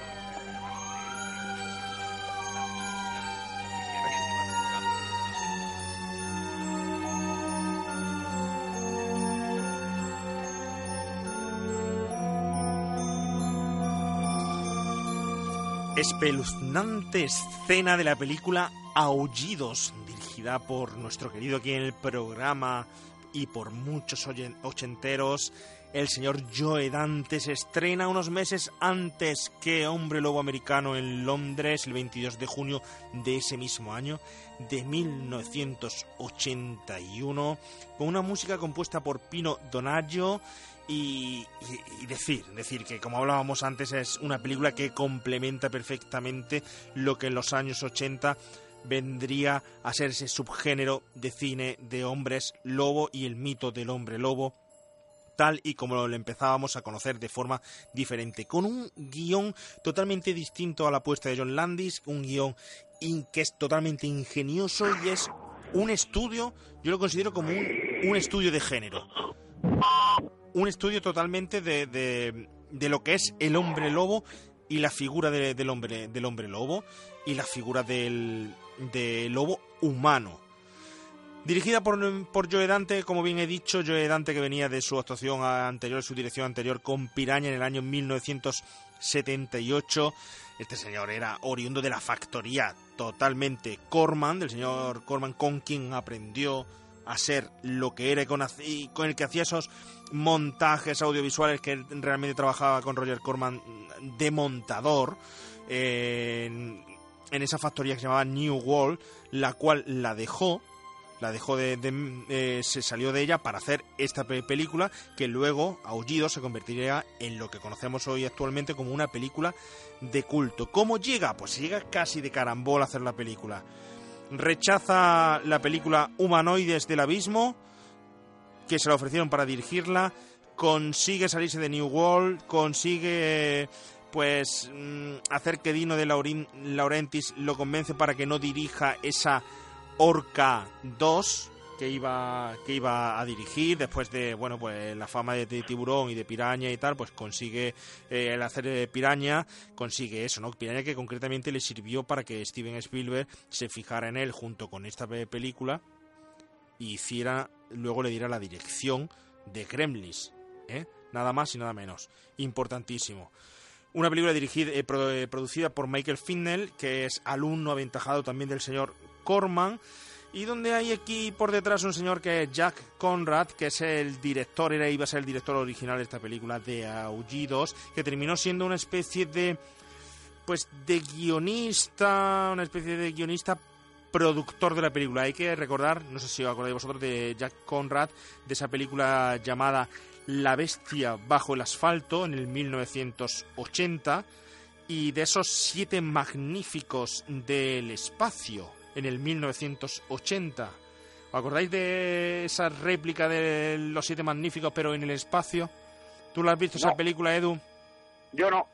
espeluznante escena de la película Aullidos, dirigida por nuestro querido aquí en el programa y por muchos ochenteros, el señor Joe Dante se estrena unos meses antes que Hombre Lobo Americano en Londres, el 22 de junio de ese mismo año, de 1981, con una música compuesta por Pino Donaggio y- y decir, decir que como hablábamos antes es una película que complementa perfectamente lo que en los años 80 vendría a ser ese subgénero de cine de hombres lobo y el mito del hombre lobo tal y como lo empezábamos a conocer de forma diferente, con un guion totalmente distinto a la apuesta de John Landis, un guion que es totalmente ingenioso y es un estudio, yo lo considero como un, un estudio de género. Un estudio totalmente de, de- lo que es el hombre lobo y la figura de- del, hombre, del hombre lobo y la figura del, del lobo humano. Dirigida por, por Joe Dante, como bien he dicho, Joe Dante que venía de su actuación anterior, su dirección anterior con Piraña en el año 1978. Este señor era oriundo de la factoría totalmente Corman, del señor Corman con quien aprendió a ser lo que era y con, el que hacía esos montajes audiovisuales que realmente trabajaba con Roger Corman de montador eh, en, esa factoría que se llamaba New World, la cual la dejó la dejó de, eh, se salió de ella para hacer esta pe- película que luego Aullido se convertiría en lo que conocemos hoy actualmente como una película de culto. ¿Cómo llega? Pues llega casi de carambola a hacer la película. Rechaza la película Humanoides del Abismo, que se la ofrecieron para dirigirla, consigue salirse de New World, consigue pues mm, hacer que Dino de Laurin- Laurentiis lo convence para que no dirija esa Orca 2 que iba que iba a dirigir. Después de bueno pues la fama de, de tiburón y de piraña y tal pues consigue eh, el hacer eh, piraña consigue eso no piraña que concretamente le sirvió para que Steven Spielberg se fijara en él junto con esta pe- película y hiciera luego le diera la dirección de Gremlins ¿eh? nada más y nada menos. Importantísimo una película dirigida, eh, eh, producida por Michael Finnell, que es alumno aventajado también del señor Corman, y donde hay aquí por detrás un señor que es Jack Conrad, que es el director, era iba a ser el director original de esta película de Aullidos, que terminó siendo una especie de pues de guionista, una especie de guionista productor de la película. Hay que recordar, no sé si os acordáis vosotros de Jack Conrad, de esa película llamada La bestia bajo el asfalto en el 1980 y de esos siete magníficos del espacio en el 1980. ¿Os acordáis de esa réplica de los siete magníficos pero en el espacio? ¿Tú la has visto esa película, Edu? Yo no.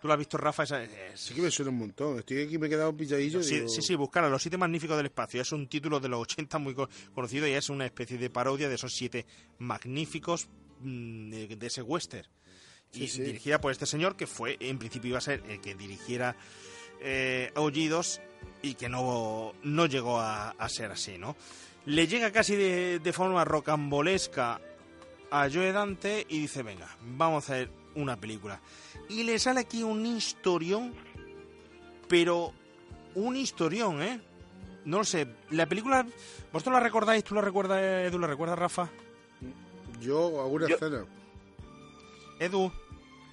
¿Tú la has visto, Rafa? Esa, es- Sí que me suena un montón. Estoy aquí, me he quedado pilladillo. Sí, digo, sí, sí, buscarla, Los Siete Magníficos del Espacio. Es un título de los 80 muy co- conocido y es una especie de parodia de esos siete magníficos de, de ese western. Sí, y sí. dirigida por este señor que fue, en principio iba a ser el que dirigiera eh, Aullidos y que no, no llegó a, a ser así, ¿no? Le llega casi de, de forma rocambolesca a Joe Dante y dice, venga, vamos a hacer una película. Y le sale aquí un historión, pero un historión, ¿eh? No lo sé, la película, ¿vosotros la recordáis? ¿Tú la recuerdas, Edu? ¿La recuerdas, Rafa? Yo, alguna Yo- escena. Edu.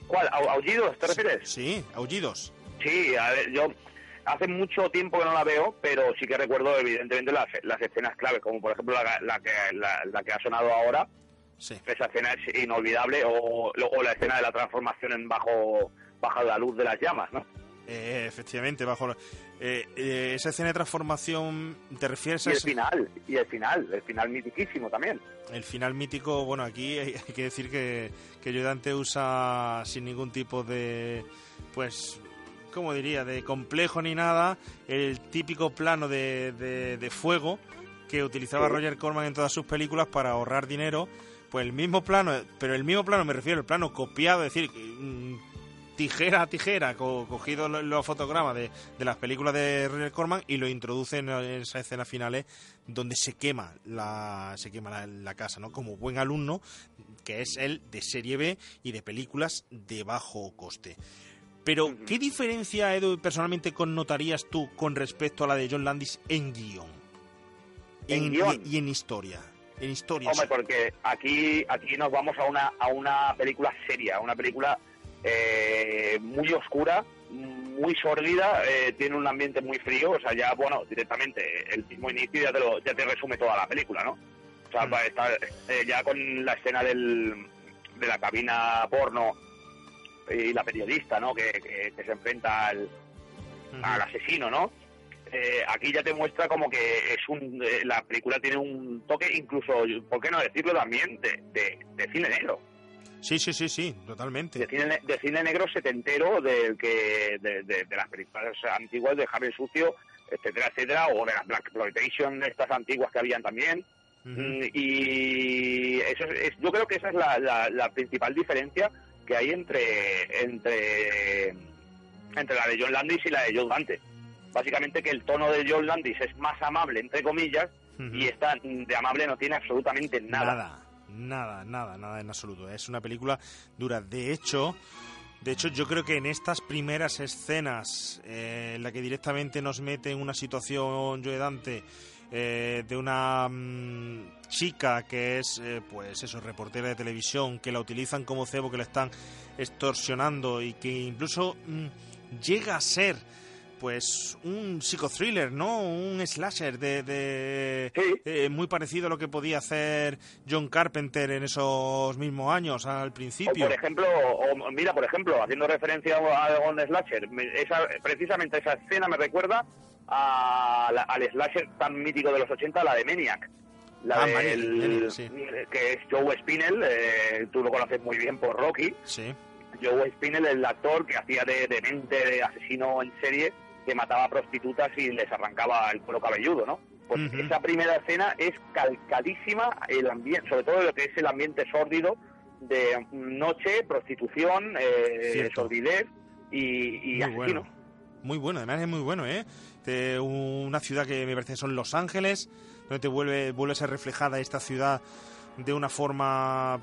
¿Cuál? ¿Au- ¿Aullidos te refieres? Sí, Aullidos. Sí, a ver, yo hace mucho tiempo que no la veo, pero sí que recuerdo evidentemente las, las escenas claves, como por ejemplo la, la que, la, la que ha sonado ahora. Sí. Esa escena es inolvidable, o, o la escena de la transformación en bajo, bajo la luz de las llamas, ¿no? Eh, efectivamente, bajo la- eh, eh, esa escena de transformación, ¿te refieres Y a el ese- final, y el final, el final mitiquísimo también. el final mítico? Bueno, aquí hay, hay que decir que, que Joe Dante usa sin ningún tipo de, pues, ¿cómo diría?, de complejo ni nada, el típico plano de, de- de fuego que utilizaba Sí. Roger Corman en todas sus películas para ahorrar dinero. Pues el mismo plano, pero el mismo plano me refiero, el plano copiado, es decir, mm, tijera a tijera, co- cogido lo- los fotogramas de, de las películas de Roger Corman y lo introduce en esa escena finales donde se quema la se quema la, la casa, ¿no? Como buen alumno que es él de serie B y de películas de bajo coste. Pero, ¿qué diferencia, Edu, personalmente connotarías tú con respecto a la de John Landis en guion? En guion. Y, y en historia. En historia. Hombre, porque aquí, aquí nos vamos a una, a una película seria, una película eh, muy oscura, muy sórdida, eh, tiene un ambiente muy frío, o sea, ya, bueno, directamente, el mismo inicio ya te, lo, ya te resume toda la película, ¿no? O sea, va a estar, eh, ya con la escena del, de la cabina porno y la periodista, ¿no? Que, que- que se enfrenta al, al asesino, ¿no? Eh, aquí ya te muestra como que es un eh, la película tiene un toque incluso por qué no decirlo también de, de, de cine negro Sí, sí, sí, sí, totalmente. de cine, ne- de cine negro setentero del que de, de- de las películas antiguas de Javier Sucio etcétera etcétera o de las Black Exploitation estas antiguas que habían también Mm, y eso es, es- yo creo que esa es la, la- la principal diferencia que hay entre entre entre la de John Landis y la de Joe Dante. Básicamente que el tono de John Landis es más amable, entre comillas, y esta de amable no tiene absolutamente nada. Nada, nada, nada, nada en absoluto. Es una película dura. De hecho, de hecho, yo creo que en estas primeras escenas, eh, en la que directamente nos mete en una situación Joe Dante eh, de una mm, chica que es, eh, pues eso, reportera de televisión, que la utilizan como cebo, que la están extorsionando y que incluso mm, llega a ser pues un psicothriller, ¿no? Un slasher de, de eh, muy parecido a lo que podía hacer John Carpenter en esos mismos años al O principio. por ejemplo, o, mira, por ejemplo, haciendo referencia a un slasher, esa, precisamente esa escena me recuerda a la- al slasher tan mítico de los 80, la de Maniac. La Ah, Maniac, Maniac, sí. que es Joe Spinell, eh, tú lo conoces muy bien por Rocky. Sí. Joe Spinell, el actor que hacía de, de mente de asesino en serie, que mataba a prostitutas y les arrancaba el cuero cabelludo, ¿no? Pues esa primera escena es calcadísima el ambiente, sobre todo lo que es el ambiente sórdido de noche, prostitución, eh, sordidez y, y asesino. bueno. Muy bueno, además es muy bueno, ¿eh? De una ciudad que me parece son Los Ángeles, donde te vuelve, vuelve a ser reflejada esta ciudad de una forma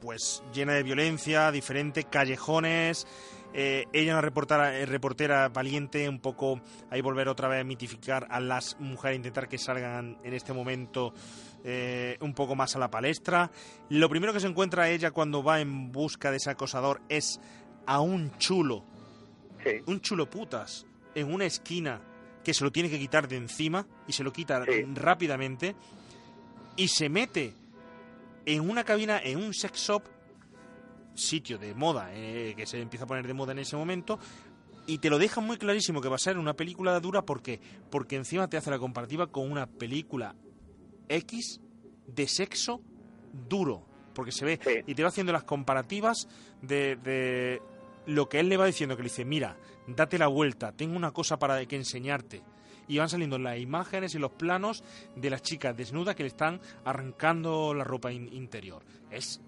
pues llena de violencia, diferente, callejones. Eh, ella una reportera, eh, reportera valiente, un poco ahí volver otra vez a mitificar a las mujeres, intentar que salgan en este momento eh, un poco más a la palestra. Lo primero que se encuentra ella cuando va en busca de ese acosador es a un chulo, un chulo putas, en una esquina que se lo tiene que quitar de encima y se lo quita rápidamente y se mete en una cabina, en un sex shop, sitio de moda, eh, que se empieza a poner de moda en ese momento, y te lo dejan muy clarísimo que va a ser una película dura porque porque encima te hace la comparativa con una película X de sexo duro, porque se ve y te va haciendo las comparativas de, de lo que él le va diciendo, que le dice, mira, date la vuelta, tengo una cosa para que enseñarte. Y van saliendo las imágenes y los planos de las chicas desnudas que le están arrancando la ropa in- interior. Es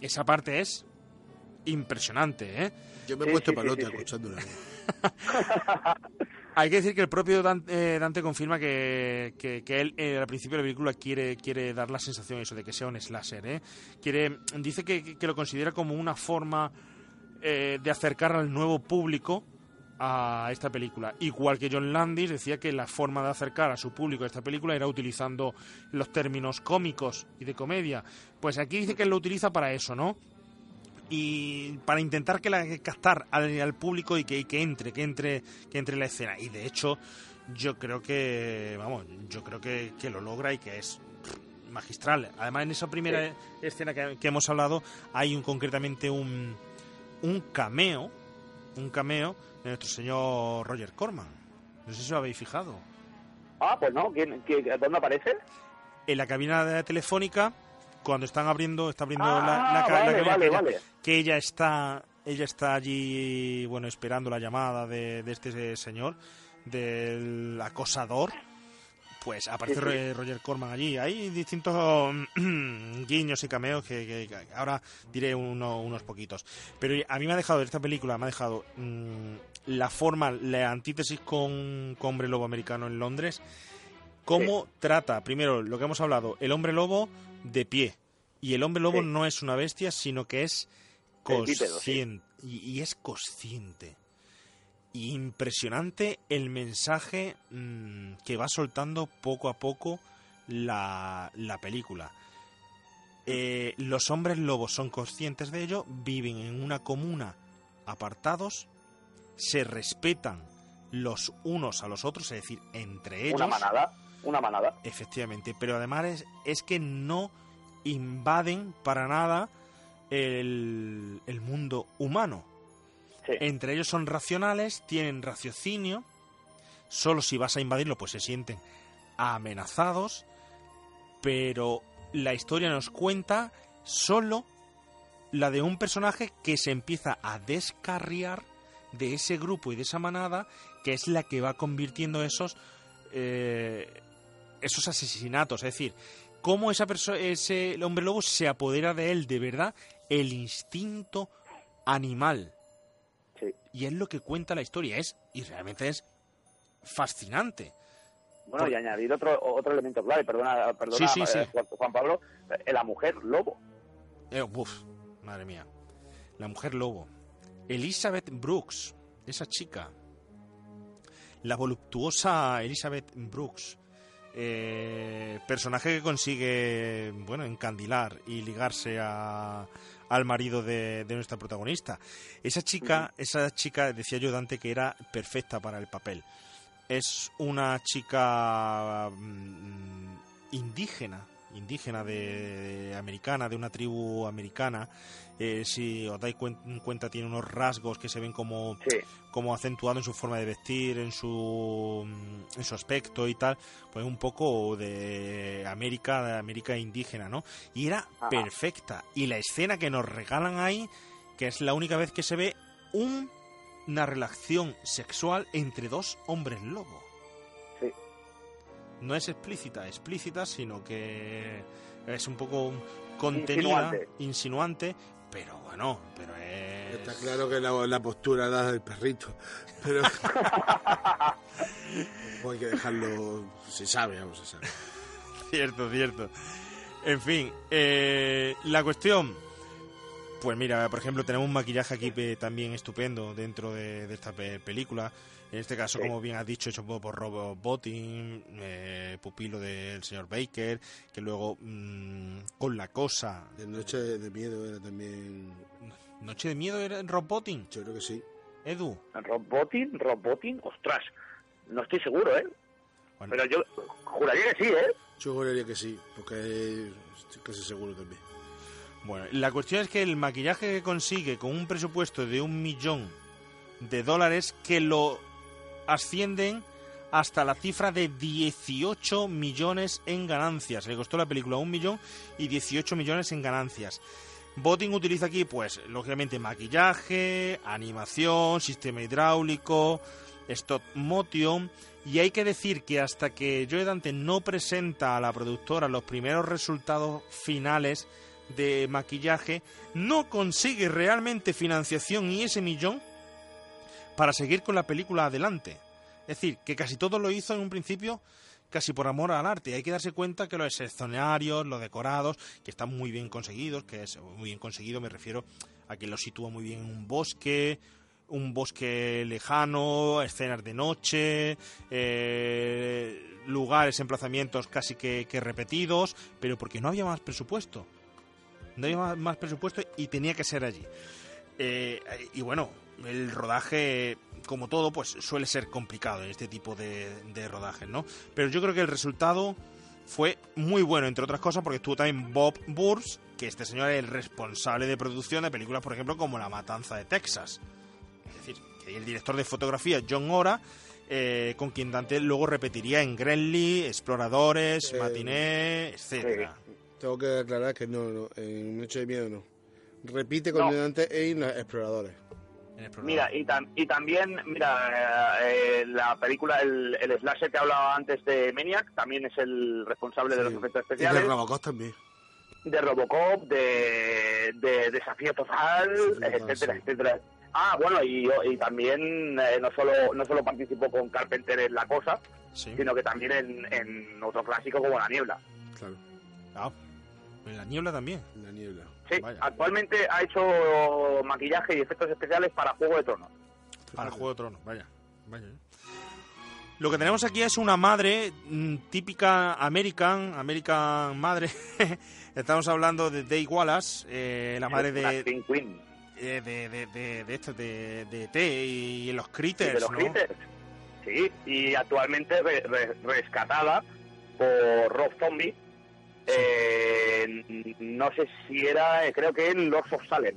esa parte es impresionante, ¿eh? Yo me he puesto palote escuchándola. Hay que decir que el propio Dante, eh, Dante confirma que, que- que él eh, al principio de la película quiere, quiere dar la sensación eso de que sea un slasher. ¿eh? Quiere, dice que, que lo considera como una forma eh, de acercar al nuevo público a esta película. Igual que John Landis decía que la forma de acercar a su público a esta película era utilizando los términos cómicos y de comedia. Pues aquí dice que él lo utiliza para eso, ¿no? y para intentar que la captar al, al público y que, y que entre que entre que entre en la escena y de hecho yo creo que vamos yo creo que, que lo logra y que es magistral además en esa primera escena que, que hemos hablado hay un concretamente un un cameo un cameo de nuestro señor Roger Corman. No sé si lo habéis fijado. Ah, pues no, ¿quién, quién- ¿dónde aparece? en la cabina de- telefónica cuando están abriendo está abriendo Ah, la, la ca- la vale, cabina vale, ella, que ella está ella está allí bueno esperando la llamada de, de este señor del acosador pues aparece Sí, sí. Ro- Roger Corman allí hay distintos guiños y cameos que, que- que ahora diré uno- unos poquitos pero a mí me ha dejado esta película me ha dejado mm, la forma la antítesis con, con Hombre Lobo Americano en Londres cómo trata, primero, lo que hemos hablado, el hombre lobo de pie. Y el hombre lobo no es una bestia, sino que es bípedo, consciente. y, y es consciente. Impresionante el mensaje mm, que va soltando poco a poco la, la película. Eh, los hombres lobos son conscientes de ello, viven en una comuna apartados, se respetan los unos a los otros, es decir, entre ellos. Una manada, una manada. Efectivamente, pero además es, es que no invaden para nada el, el mundo humano. Entre ellos son racionales, tienen raciocinio, solo si vas a invadirlo pues se sienten amenazados, pero la historia nos cuenta solo la de un personaje que se empieza a descarriar de ese grupo y de esa manada, que es la que va convirtiendo esos eh, esos asesinatos, es decir, cómo esa ese hombre lobo se apodera de él de verdad el instinto animal. Y es lo que cuenta la historia. Es, y realmente es fascinante. Bueno, y añadir otro otro elemento clave, perdona, perdona Sí, sí, sí. eh, Juan- Juan Pablo, eh, la mujer lobo. Eh, uf, madre mía. La mujer lobo. Elizabeth Brooks, esa chica. La voluptuosa Elizabeth Brooks. eh, personaje que consigue, bueno, encandilar y ligarse a- al marido de, de nuestra protagonista. Esa chica, esa chica, decía yo Dante, que era perfecta para el papel. Es una chica mm, indígena, indígena de, de- americana, de una tribu americana. Eh, si os dais cuen- cuenta, tiene unos rasgos que se ven como, como acentuados en su forma de vestir, en su, en su aspecto y tal. Pues un poco de América, de América indígena, ¿no? Y era Ajá. perfecta. Y la escena que nos regalan ahí, que es la única vez que se ve un- una relación sexual entre dos hombres lobo. No es explícita, explícita, sino que es un poco contenida, Insinuante. insinuante, pero bueno, pero es... Está claro que la, la postura da del perrito, pero hay que dejarlo, se sabe, vamos, se sabe. cierto, cierto. En fin, eh, la cuestión. Pues mira, por ejemplo, tenemos un maquillaje aquí también estupendo dentro de, de esta pe- película. En este caso, como bien has dicho, hecho por Robert Bottin, eh, pupilo del señor Baker, que luego mm, con la cosa. De Noche de Miedo era también. ¿Noche de Miedo era Rob Bottin? Yo creo que sí. Edu. Robotin, Robotin, ostras, no estoy seguro, ¿eh? Pero yo juraría que sí, ¿eh? Yo juraría que sí, porque estoy casi seguro también. Bueno, la cuestión es que el maquillaje que consigue con un presupuesto de un millón de dólares que lo ascienden hasta la cifra de 18 millones en ganancias. Le costó la película un millón y 18 millones en ganancias. Botting utiliza aquí, pues, lógicamente, maquillaje, animación, sistema hidráulico, stop motion. Y hay que decir que hasta que Joe Dante no presenta a la productora los primeros resultados finales de maquillaje, no consigue realmente financiación y ese millón para seguir con la película adelante. Es decir, que casi todo lo hizo en un principio casi por amor al arte. Hay que darse cuenta que los escenarios, los decorados, que están muy bien conseguidos, que es muy bien conseguido, me refiero a que lo sitúa muy bien en un bosque, un bosque lejano, escenas de noche, eh, lugares, emplazamientos casi que, repetidos, pero porque no había más presupuesto. No había más, más presupuesto y tenía que ser allí. Eh, y bueno, el rodaje, como todo, pues suele ser complicado en este tipo de, de rodajes, ¿no? Pero yo creo que el resultado fue muy bueno, entre otras cosas, porque estuvo también Bob Burns, que este señor es el responsable de producción de películas, por ejemplo, como La Matanza de Texas. Es decir, que el director de fotografía, John Ora, eh, con quien Dante luego repetiría en Gremlin, Exploradores, Eh, Matiné, etcétera. Tengo que aclarar que no, no, en Noche de Miedo no. Repite con No. Dante en Mira, y, tam- y también, mira, eh, eh, la película, el, el slasher que hablaba antes de Maniac, también es el responsable de los efectos Y de especiales. Robocop también. de Robocop, de, de Desafío Total, etcétera, etcétera. Ah, bueno, y, y también eh, no solo no solo participó con Carpenter en La Cosa, sino que también en, en otro clásico como La Niebla. Claro. Ah, en la niebla también. La niebla. Sí, actualmente ha hecho maquillaje y efectos especiales para Juego de Tronos. Para Juego de Tronos, vaya. vaya. Lo que tenemos aquí es una madre mm, típica American, American madre. Estamos hablando de Day Wallace, eh, la madre de, eh, de, de, de, de, esto, de, de T y los Sí, critters, de los ¿no? Critters. Sí, y actualmente re- re- rescatada por Rob Zombie. Eh, no sé si era, eh, creo que en Lords of Salem,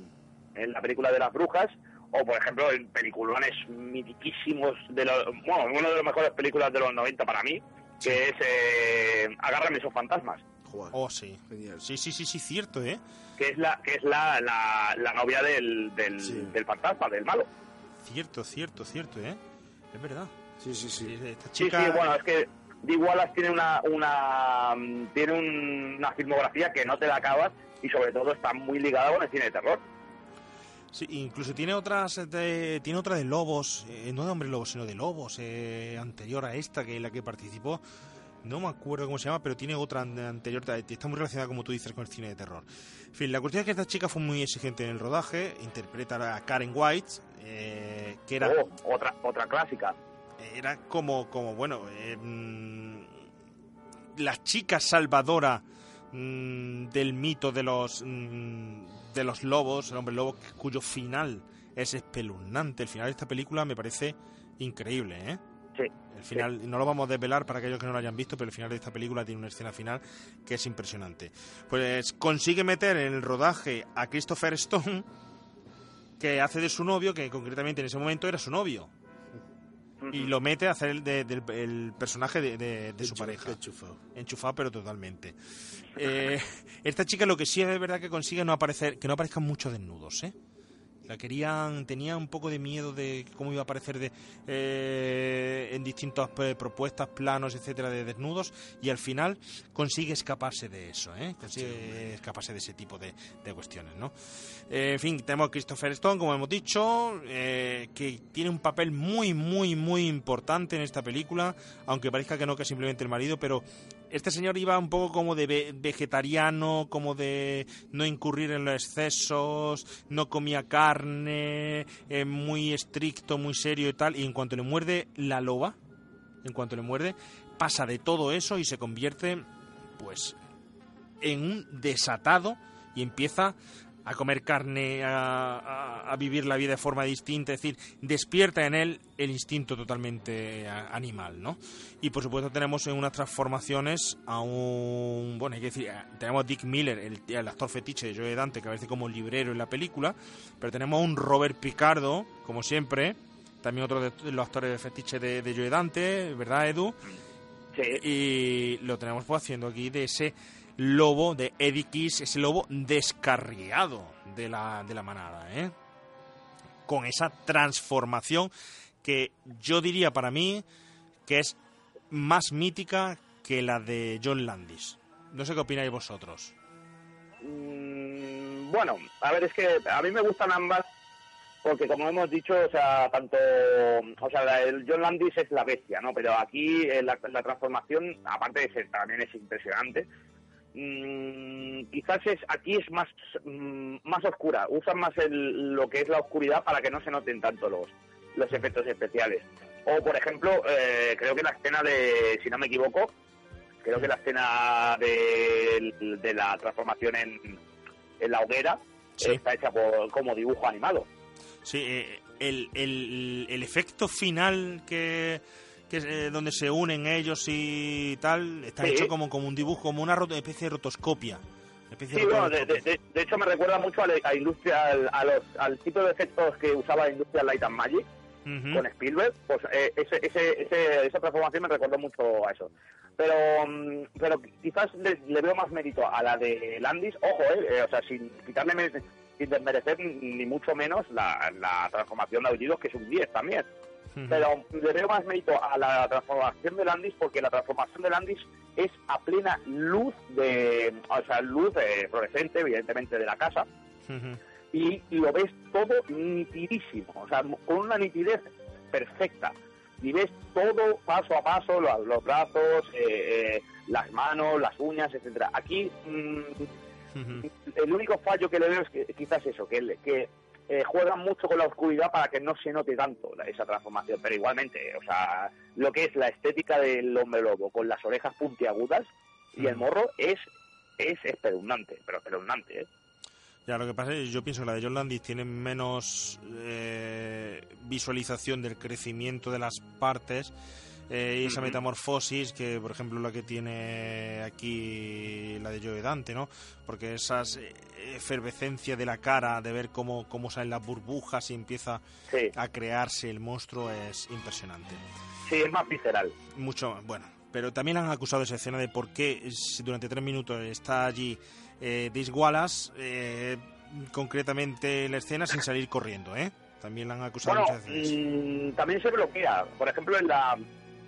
en la película de las brujas, o por ejemplo en peliculones mitiquísimos, de los, bueno, una de las mejores películas de los 90 para mí, que es eh, Agárrame esos fantasmas, Oh, sí. Sí, sí, sí, sí, cierto, ¿eh? que es la que es la, la, la novia del, del, del fantasma, del malo. Cierto, cierto, cierto, ¿eh? Es verdad. Sí, sí, sí. Esta Sí, chica... sí, bueno, es que Dee Wallace tiene una, una mm, tiene un- una filmografía que no te la acabas y sobre todo está muy ligada con el cine de terror. Sí, incluso tiene otras de, tiene otra de lobos, eh, no de hombre lobo, sino de lobos, eh, anterior a esta que en la que participó. No me acuerdo cómo se llama, pero tiene otra an- anterior, está muy relacionada, como tú dices, con el cine de terror. En fin, la cuestión es que esta chica fue muy exigente en el rodaje, interpreta a Karen White, eh, que era... Oh, otra, otra clásica. Era como, como bueno, eh, mm, la chica salvadora mm, del mito de los mm, de los lobos, el hombre lobo, cuyo final es espeluznante. El final de esta película me parece increíble, ¿eh? Sí. El final, no lo vamos a desvelar para aquellos que no lo hayan visto, pero el final de esta película tiene una escena final que es impresionante. Pues consigue meter en el rodaje a Christopher Stone, que hace de su novio, que concretamente en ese momento era su novio. Y lo mete a hacer el, de- del el personaje de, de- de su pareja. Enchufado. Enchufado, pero totalmente. Eh, esta chica lo que sí es verdad que consigue no aparecer, que no aparezcan muchos desnudos, ¿eh? Querían, tenía un poco de miedo de cómo iba a aparecer de, eh, en distintas eh, propuestas, planos, etcétera, de desnudos, y al final consigue escaparse de eso, ¿eh? Consigue escaparse de ese tipo de, de cuestiones, ¿no? Eh, en fin, tenemos a Christopher Stone, como hemos dicho, que tiene un papel muy, muy, muy importante en esta película, aunque parezca que no, que es simplemente el marido, pero este señor iba un poco como de ve- vegetariano, como de no incurrir en los excesos, no comía carne, eh, muy estricto, muy serio y tal, y en cuanto le muerde la loba, en cuanto le muerde, pasa de todo eso y se convierte, pues, en un desatado y empieza a comer carne, a, a- a vivir la vida de forma distinta, es decir, despierta en él el instinto totalmente a- animal, ¿no? Y por supuesto tenemos en unas transformaciones a un, bueno, hay que decir, eh, tenemos a Dick Miller, el, el actor fetiche de Joe Dante, que aparece como librero en la película, pero tenemos a un Robert Picardo, como siempre, también otro de los actores de fetiche de, de Joe Dante, ¿verdad, Edu? Y lo tenemos pues haciendo aquí de ese lobo de Eddie Kiss, ese lobo descarriado de la, de la manada, ¿eh? Con esa transformación que yo diría para mí que es más mítica que la de John Landis. No sé qué opináis vosotros. Mm, bueno, a ver, es que a mí me gustan ambas porque como hemos dicho, o sea, tanto, o sea, el John Landis es la bestia, ¿no? Pero aquí eh, la, la transformación, aparte de ser, también es impresionante, mm, quizás es aquí es más mm, más oscura, usan más el- lo que es la oscuridad para que no se noten tanto los los efectos especiales. O por ejemplo, eh, creo que la escena de, si no me equivoco, creo que la escena de, de la transformación en, en la hoguera está hecha por, como dibujo animado. Sí, eh, el, el- el efecto final que, que es, eh, donde se unen ellos y tal está Sí. hecho como, como un dibujo, como una especie de rotoscopia. Especie Sí, de bueno, de, rotoscopia. de- de- de hecho me recuerda mucho a, a industria, al, a los, al tipo de efectos que usaba Industrial Light and Magic con Spielberg, pues eh, ese, ese, ese- esa transformación me recordó mucho a eso. Pero, mm, pero quizás le, le veo más mérito a la de Landis, ojo, eh, eh, o sea, sin quitarle, sin desmerecer ni, ni mucho menos la, la transformación de Aullidos, que es un 10 también. Pero le veo más mérito a la transformación de Landis porque la transformación de Landis es a plena luz de, o sea, luz eh, fluorescente, evidentemente, de la casa, y lo ves todo nitidísimo, o sea, con una nitidez perfecta. Y ves todo paso a paso, lo- los, brazos, eh, eh, las manos, las uñas, etcétera. Aquí mm, el único fallo que le veo es que quizás eso, que, que eh, juegan mucho con la oscuridad para que no se note tanto esa transformación. Pero igualmente, o sea, lo que es la estética del hombre lobo con las orejas puntiagudas y el morro es es espeluznante, pero espeluznante, ¿eh? Ya, lo que pasa es que yo pienso que la de John Landis tiene menos eh, visualización del crecimiento de las partes eh, y esa metamorfosis que, por ejemplo, la que tiene aquí la de Joe Dante, ¿no? Porque esa efervescencia de la cara, de ver cómo, cómo salen las burbujas y empieza a crearse el monstruo es impresionante. Sí, es más visceral. Mucho, bueno. Pero también han acusado esa escena de por qué si durante tres minutos está allí eh, Daisy Wallace, eh, concretamente en la escena, sin salir corriendo, ¿eh? También la han acusado Bueno, muchas veces. también se bloquea. Por ejemplo, en la,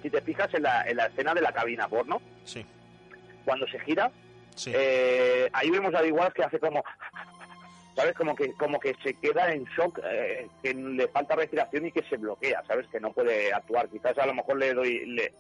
si te fijas en la, en la escena de la cabina porno, Sí. cuando se gira, Sí. eh, ahí vemos a igual que hace como ¿sabes? Como que como que se queda en shock, eh, que le falta respiración y que se bloquea, ¿sabes? Que no puede actuar. Quizás a lo mejor le doy... Le-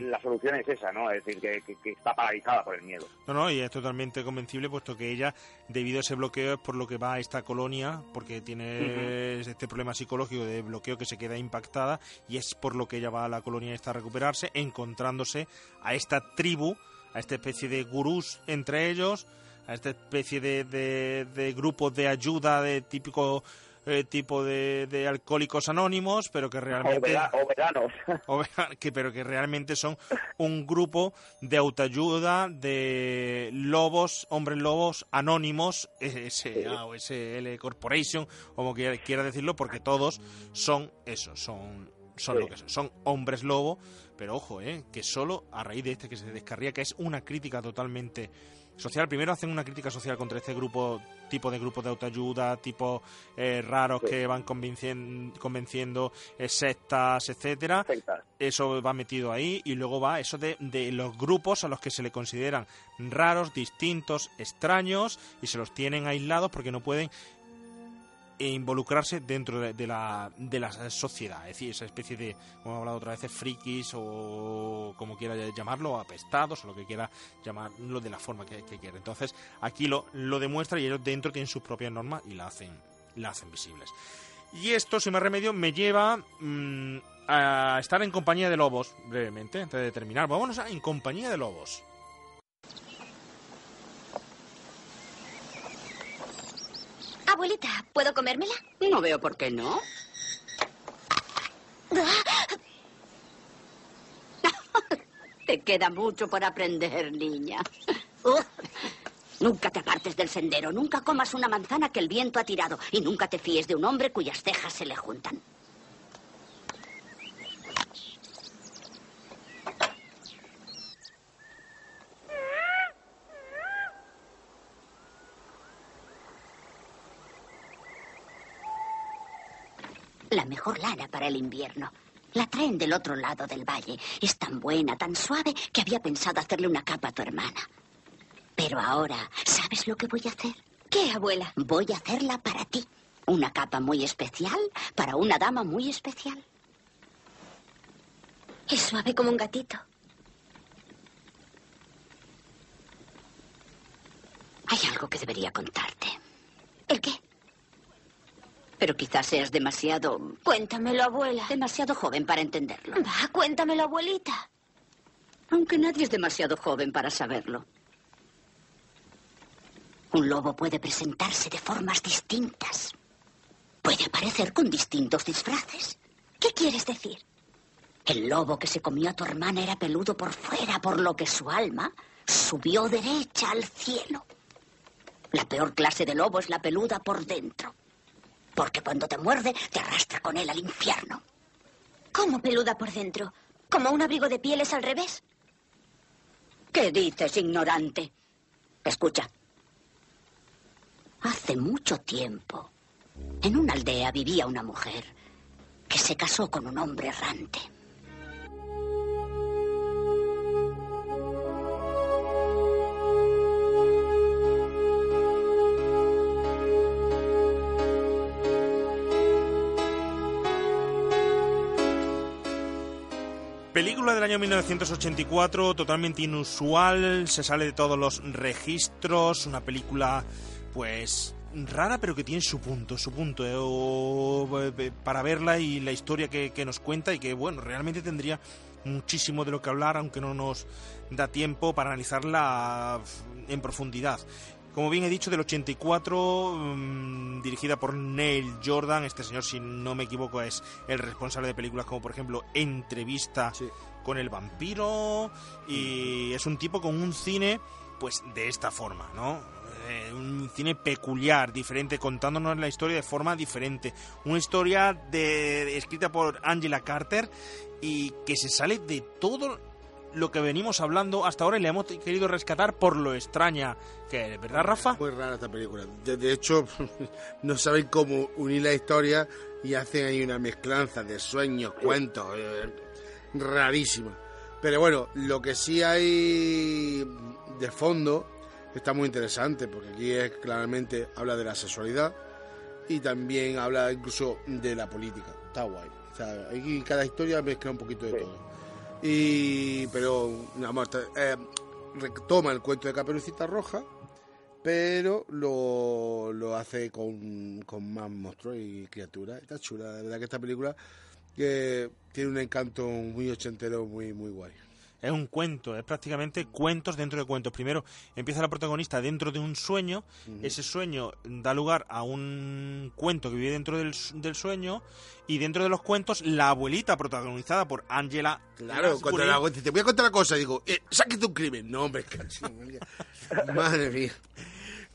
la solución es esa, ¿no? Es decir, que, que- que está paralizada por el miedo. No, no, y es totalmente convencible, puesto que ella, debido a ese bloqueo, es por lo que va a esta colonia, porque tiene este problema psicológico de bloqueo que se queda impactada, y es por lo que ella va a la colonia esta a recuperarse, encontrándose a esta tribu, a esta especie de gurús entre ellos, a esta especie de, de, de grupos de ayuda de típico eh, tipo de, de alcohólicos anónimos, pero que realmente... O, vega- o veganos. o vega- que, pero que realmente son un grupo de autoayuda de lobos, hombres lobos anónimos, SA o SL Corporation, como quiera, quiera decirlo, porque todos son eso, son, son lo que son, son hombres lobo, pero ojo, eh, que solo a raíz de este que se descarría, que es una crítica totalmente social, primero hacen una crítica social contra este grupo, tipo de grupos de autoayuda, tipo eh, raros que van convencien- convenciendo eh, sectas, etcétera. Eso va metido ahí y luego va eso de, de los grupos a los que se le consideran raros, distintos, extraños y se los tienen aislados porque no pueden eh, involucrarse dentro de, la, de la sociedad, es decir, esa especie de, como hemos hablado otras veces, frikis o como quiera llamarlo, apestados o lo que quiera llamarlo de la forma que, que quiera. Entonces, aquí lo, lo demuestra y ellos dentro tienen sus propias normas y la hacen, la hacen visibles. Y esto, sin más remedio, me lleva mm, a estar en compañía de lobos, brevemente, antes de terminar. Vámonos a en compañía de lobos. Abuelita, ¿puedo comérmela? No veo por qué no. Te queda mucho por aprender, niña. Nunca te apartes del sendero, nunca comas una manzana que el viento ha tirado y nunca te fíes de un hombre cuyas cejas se le juntan. La mejor lana para el invierno. La traen del otro lado del valle. Es tan buena, tan suave, que había pensado hacerle una capa a tu hermana. Pero ahora, ¿sabes lo que voy a hacer? ¿Qué, abuela? Voy a hacerla para ti. Una capa muy especial para una dama muy especial. Es suave como un gatito. Hay algo que debería contarte. ¿El qué? Pero quizás seas demasiado... Cuéntamelo, abuela. Demasiado joven para entenderlo. Va, cuéntamelo, abuelita. Aunque nadie es demasiado joven para saberlo. Un lobo puede presentarse de formas distintas. Puede aparecer con distintos disfraces. ¿Qué quieres decir? El lobo que se comió a tu hermana era peludo por fuera, por lo que su alma subió derecha al cielo. La peor clase de lobo es la peluda por dentro. Porque cuando te muerde, te arrastra con él al infierno. ¿Cómo peluda por dentro? ¿Como un abrigo de pieles al revés? ¿Qué dices, ignorante? Escucha. Hace mucho tiempo, en una aldea vivía una mujer que se casó con un hombre errante. Película del año 1984, totalmente inusual, se sale de todos los registros, una película pues rara pero que tiene su punto, su punto eh, eh, para verla y la historia que nos cuenta y que bueno, realmente tendría muchísimo de lo que hablar, aunque no nos da tiempo para analizarla en profundidad. Como bien he dicho, del 84, mm, dirigida por Neil Jordan. Este señor, si no me equivoco, es el responsable de películas como, por ejemplo, Entrevista con el vampiro. Y es un tipo con un cine, pues, de esta forma, ¿no? Eh, un cine peculiar, diferente, contándonos la historia de forma diferente. Una historia de, escrita por Angela Carter y que se sale de todo lo que venimos hablando hasta ahora y le hemos querido rescatar por lo extraña que es, ¿verdad, Rafa? Muy rara esta película. De, de hecho, no saben cómo unir la historia y hacen ahí una mezclanza de sueños, cuentos, eh, rarísima. Pero bueno, lo que sí hay de fondo está muy interesante porque aquí es claramente habla de la sexualidad y también habla incluso de la política. Está guay. O sea, aquí cada historia mezcla un poquito de todo. Y pero vamos, eh, retoma el cuento de Caperucita Roja, pero lo, lo hace con, con más monstruos y criaturas. Está chula, de verdad que esta película que tiene un encanto muy ochentero, muy muy guay. Es un cuento, es prácticamente cuentos dentro de cuentos. Primero empieza la protagonista dentro de un sueño, ese sueño da lugar a un cuento que vive dentro del, del sueño y dentro de los cuentos la abuelita protagonizada por Angela Claro, cuando la te voy a contar una cosa, digo, eh, sáquete un crimen. No, hombre, casi, madre mía.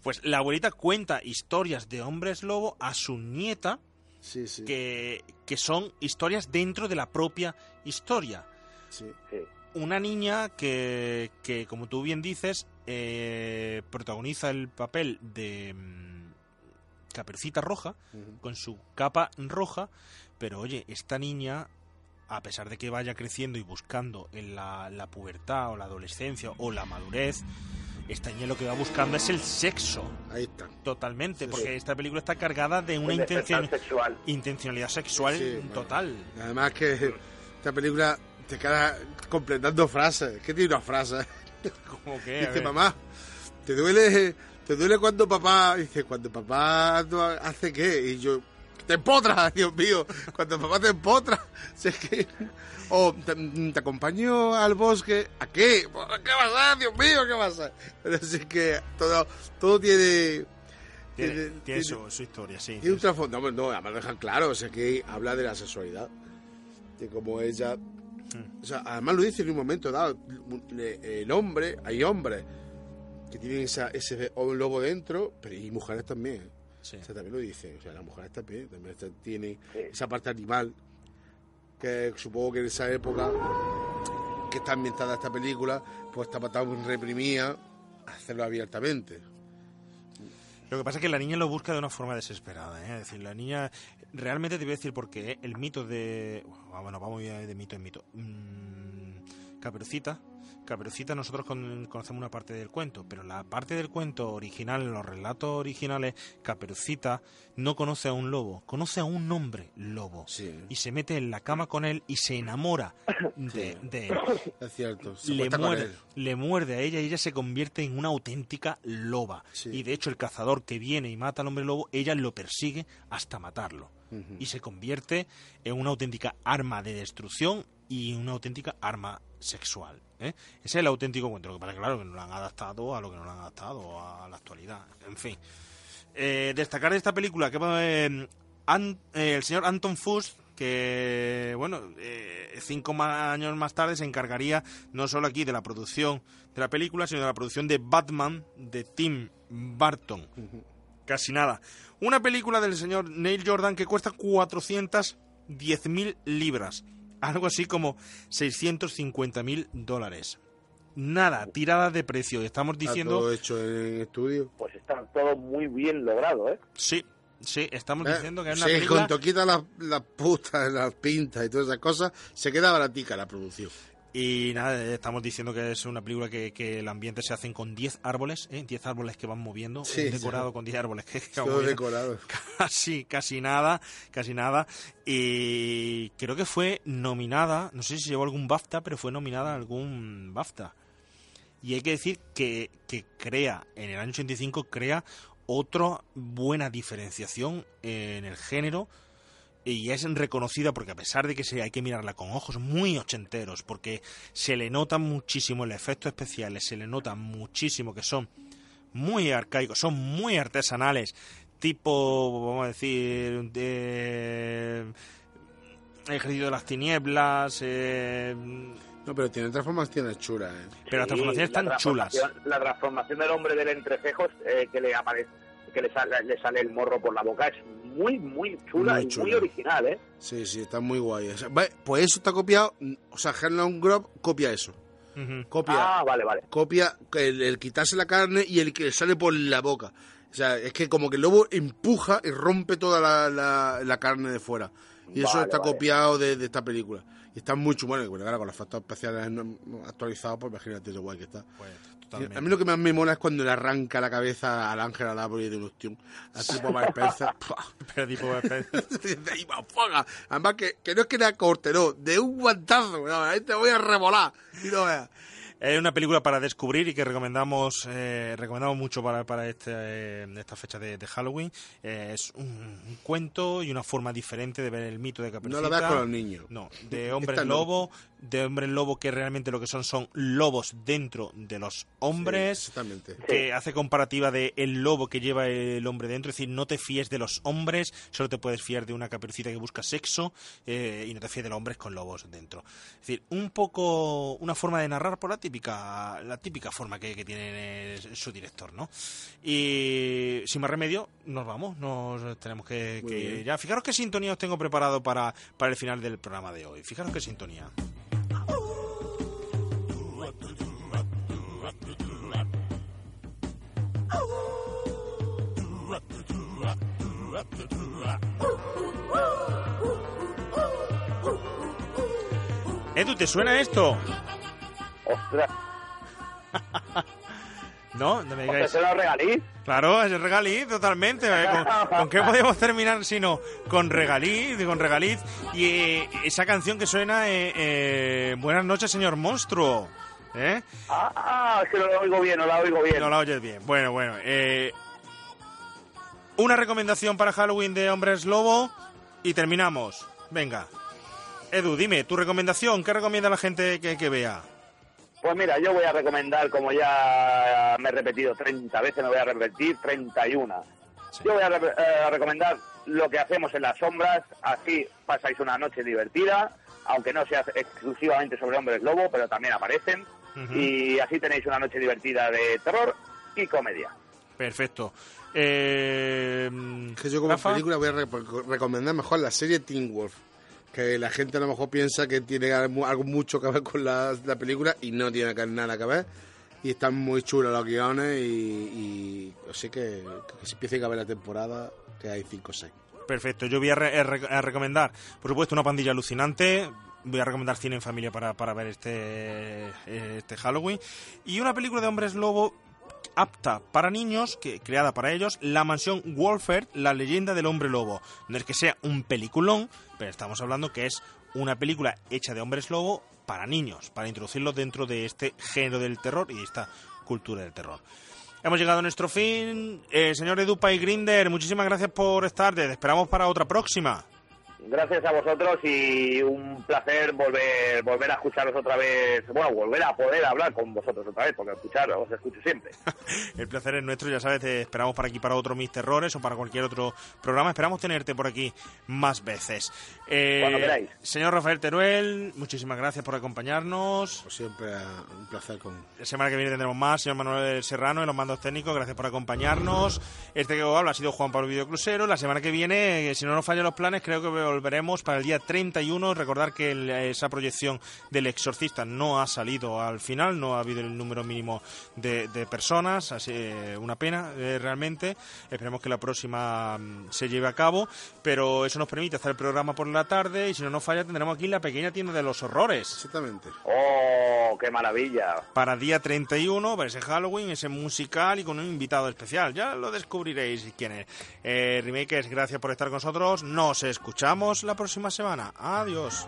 pues la abuelita cuenta historias de hombres lobo a su nieta Sí, sí. que, que son historias dentro de la propia historia. Sí. Una niña que, que, como tú bien dices, eh, protagoniza el papel de mm, Caperucita Roja, con su capa roja, pero oye, esta niña, a pesar de que vaya creciendo y buscando en la, la pubertad o la adolescencia o la madurez, esta niña lo que va buscando es el sexo. Ahí está. Totalmente, Sí, porque sí. esta película está cargada de una intención, sexual. intencionalidad sexual Sí, bueno. total. Además que esta película te queda completando frases. ¿Qué tiene una frase? ¿Cómo que? Dice, mamá, ¿te duele, ¿te duele cuando papá... Dice, cuando papá no hace qué? Y yo, te empotras, Dios mío. Cuando papá te empotra. Si es que... O te, te acompaño al bosque. ¿A qué? ¿Qué va a ser, Dios mío? ¿Qué va a ser? Pero sí que todo, todo tiene... Tiene, tiene su, su historia, sí. Tiene un trasfondo, hombre, no, además lo dejan claro, o sea, que habla de la sexualidad, de cómo ella. O sea, además lo dice en un momento dado, el hombre, hay hombres que tienen esa, ese lobo dentro, pero y mujeres también. Sí. o sea, también lo dice, o sea, las mujeres también, también tienen esa parte animal, que supongo que en esa época que está ambientada esta película, pues está tan reprimida, hacerlo abiertamente. Lo que pasa es que la niña lo busca de una forma desesperada. ¿eh? Es decir, la niña. Realmente te voy a decir porque el mito de. Bueno, vamos de mito en mito. Mm, Caperucita. Caperucita, nosotros con- conocemos una parte del cuento, pero la parte del cuento original, en los relatos originales, Caperucita no conoce a un lobo, conoce a un hombre lobo. Y se mete en la cama con él y se enamora de, de él. Es cierto, se le muerde, él. le muerde a ella y ella se convierte en una auténtica loba. Y de hecho el cazador que viene y mata al hombre lobo, ella lo persigue hasta matarlo. Y se convierte en una auténtica arma de destrucción y una auténtica arma sexual. ¿Eh? Ese es el auténtico cuento. Lo que pasa que, claro, que no lo han adaptado a lo que no lo han adaptado a la actualidad. En fin. Eh, destacar de esta película que eh, An- el señor Anton Fuss que bueno cinco años más tarde se encargaría no solo aquí de la producción de la película sino de la producción de Batman de Tim Burton casi nada una película del señor Neil Jordan que cuesta 410.000 libras algo así como 650.000 dólares nada tirada de precio estamos Está diciendo todo hecho en estudio. Pues está todo muy bien logrado, ¿eh? Sí, sí, estamos Eh, diciendo que es una sí, película... cuando quita las las putas, las pintas y todas esas cosas, se queda baratica la producción. Y nada, eh, estamos diciendo que es una película que, que el ambiente se hacen con 10 árboles, ¿eh? 10 árboles que van moviendo, Sí, decorado sí. con 10 árboles que, Todo decorado. Casi, casi nada, casi nada. Y creo que fue nominada, no sé si llevó algún BAFTA, pero fue nominada a algún BAFTA. Y hay que decir que, que crea, en el año 85, crea otra buena diferenciación en el género y es reconocida porque a pesar de que se, hay que mirarla con ojos muy ochenteros, porque se le nota muchísimo los efectos especiales, se le nota muchísimo que son muy arcaicos, son muy artesanales, tipo, vamos a decir, de Ejército de las Tinieblas, eh, No, pero tiene transformaciones chulas, ¿eh? pero las transformaciones la están chulas. transformación- La transformación del hombre del entrecejos eh, que le aparece que le sale, le sale el morro por la boca es muy, muy chula Muy y muy original, ¿eh? Sí, sí, está muy guay. O sea, ve, pues eso está copiado, o sea, Hernan Grove copia eso. Copia, Ah, vale, vale. copia el, el quitarse la carne y el que le sale por la boca. O sea, es que como que el lobo empuja y rompe toda la, la- la carne de fuera. Y eso está vale. copiado de, de esta película. Y Y está mucho bueno, y bueno, claro, con los efectos especiales actualizados, pues imagínate lo guay que está. Totalmente. a mí lo que más me mola es cuando le arranca la cabeza al ángel y de Ilusión, a tipo Mar Spencer. Pero tipo Mar Spencer. Además que, que no es que le corte, no, de un guantazo, no, ahí te voy a revolar. Y no veas. Es una película para descubrir y que recomendamos eh, recomendamos mucho para, para este, eh, esta fecha de, de Halloween. Eh, es un, un cuento y una forma diferente de ver el mito de Caperucita. No lo veas con los niños. No, de hombres no. lobo, de hombres lobo que realmente lo que son son lobos dentro de los hombres. exactamente. Que hace comparativa de el lobo que lleva el hombre dentro. Es decir, no te fíes de los hombres, solo te puedes fiar de una caperucita que busca sexo eh, y no te fíes de los hombres con lobos dentro. Es decir, un poco una forma de narrar por la típica la típica forma que, que tiene su director, ¿no? Y sin más remedio, nos vamos, nos tenemos que, que ya. Fijaros qué sintonía os tengo preparado para, para el final del programa de hoy. Fijaros qué sintonía. Edu, ¿te suena esto? Ostras. ¿No? No me ¿Te digáis. regalí? Claro, es el regalí, totalmente. ¿Con, con qué podemos terminar si no? Con regalí, con regaliz. Y eh, esa canción que suena, eh, eh, Buenas noches, señor monstruo. ¿Eh? Ah, ah, es que no la oigo bien, no la oigo bien. No la oyes bien. Bueno, bueno. eh, una recomendación para Halloween de Hombres Lobo y terminamos. Venga. Edu, dime, tu recomendación, ¿qué recomienda la gente que, que vea? Pues mira, yo voy a recomendar, como ya me he repetido 30 veces, me voy a repetir 31. Yo voy a, re- eh, a recomendar lo que hacemos en las sombras, así pasáis una noche divertida, aunque no sea exclusivamente sobre hombres lobo, pero también aparecen, y así tenéis una noche divertida de terror y comedia. Perfecto. Eh, Que yo como Rafa. película voy a re- recomendar mejor la serie Teen Wolf. Que la gente a lo mejor piensa que tiene algo mucho que ver con la, la película y no tiene nada que ver. Y están muy chulos los guiones y, y así que, que se empiece a ver la temporada, que hay 5 o 6. Perfecto, yo voy a, re- a re- a recomendar, por supuesto, una pandilla alucinante. Voy a recomendar cine en familia para, para ver este, este Halloween. Y una película de hombres lobo apta para niños, que, creada para ellos, La Mansión Wolfert, la leyenda del hombre lobo. No es que sea un peliculón, pero estamos hablando que es una película hecha de hombres lobo para niños, para introducirlos dentro de este género del terror y esta cultura del terror. Hemos llegado a nuestro fin. Eh, señor Edupa y Grinder, muchísimas gracias por estar. Te esperamos para otra próxima. Gracias a vosotros y un placer volver volver a escucharos otra vez, bueno, volver a poder hablar con vosotros otra vez, porque escuchar os escucho siempre. El placer es nuestro, ya sabes, te esperamos para aquí para otro Mis Terrores o para cualquier otro programa. Esperamos tenerte por aquí más veces. Eh, Cuando queráis. Señor Rafael Teruel, muchísimas gracias por acompañarnos. Pues siempre un placer con... La semana que viene tendremos más. Señor Manuel Serrano en los mandos técnicos, gracias por acompañarnos. Este que os habla ha sido Juan Pablo Videoclusero. La semana que viene, eh, si no nos fallan los planes, creo que volveremos para el día 31. Recordar que el- esa proyección del Exorcista no ha salido al final, no ha habido el número mínimo de, de personas, así eh, una pena eh, realmente. Esperemos que la próxima mm, se lleve a cabo, pero eso nos permite hacer el programa por la tarde y si no nos falla tendremos aquí la pequeña tienda de los horrores. Exactamente. ¡Oh, qué maravilla! Para día 31, para ese Halloween, ese musical y con un invitado especial. Ya lo descubriréis quién es. Eh, Remakers, gracias por estar con nosotros. Nos escuchamos la próxima semana. Adiós.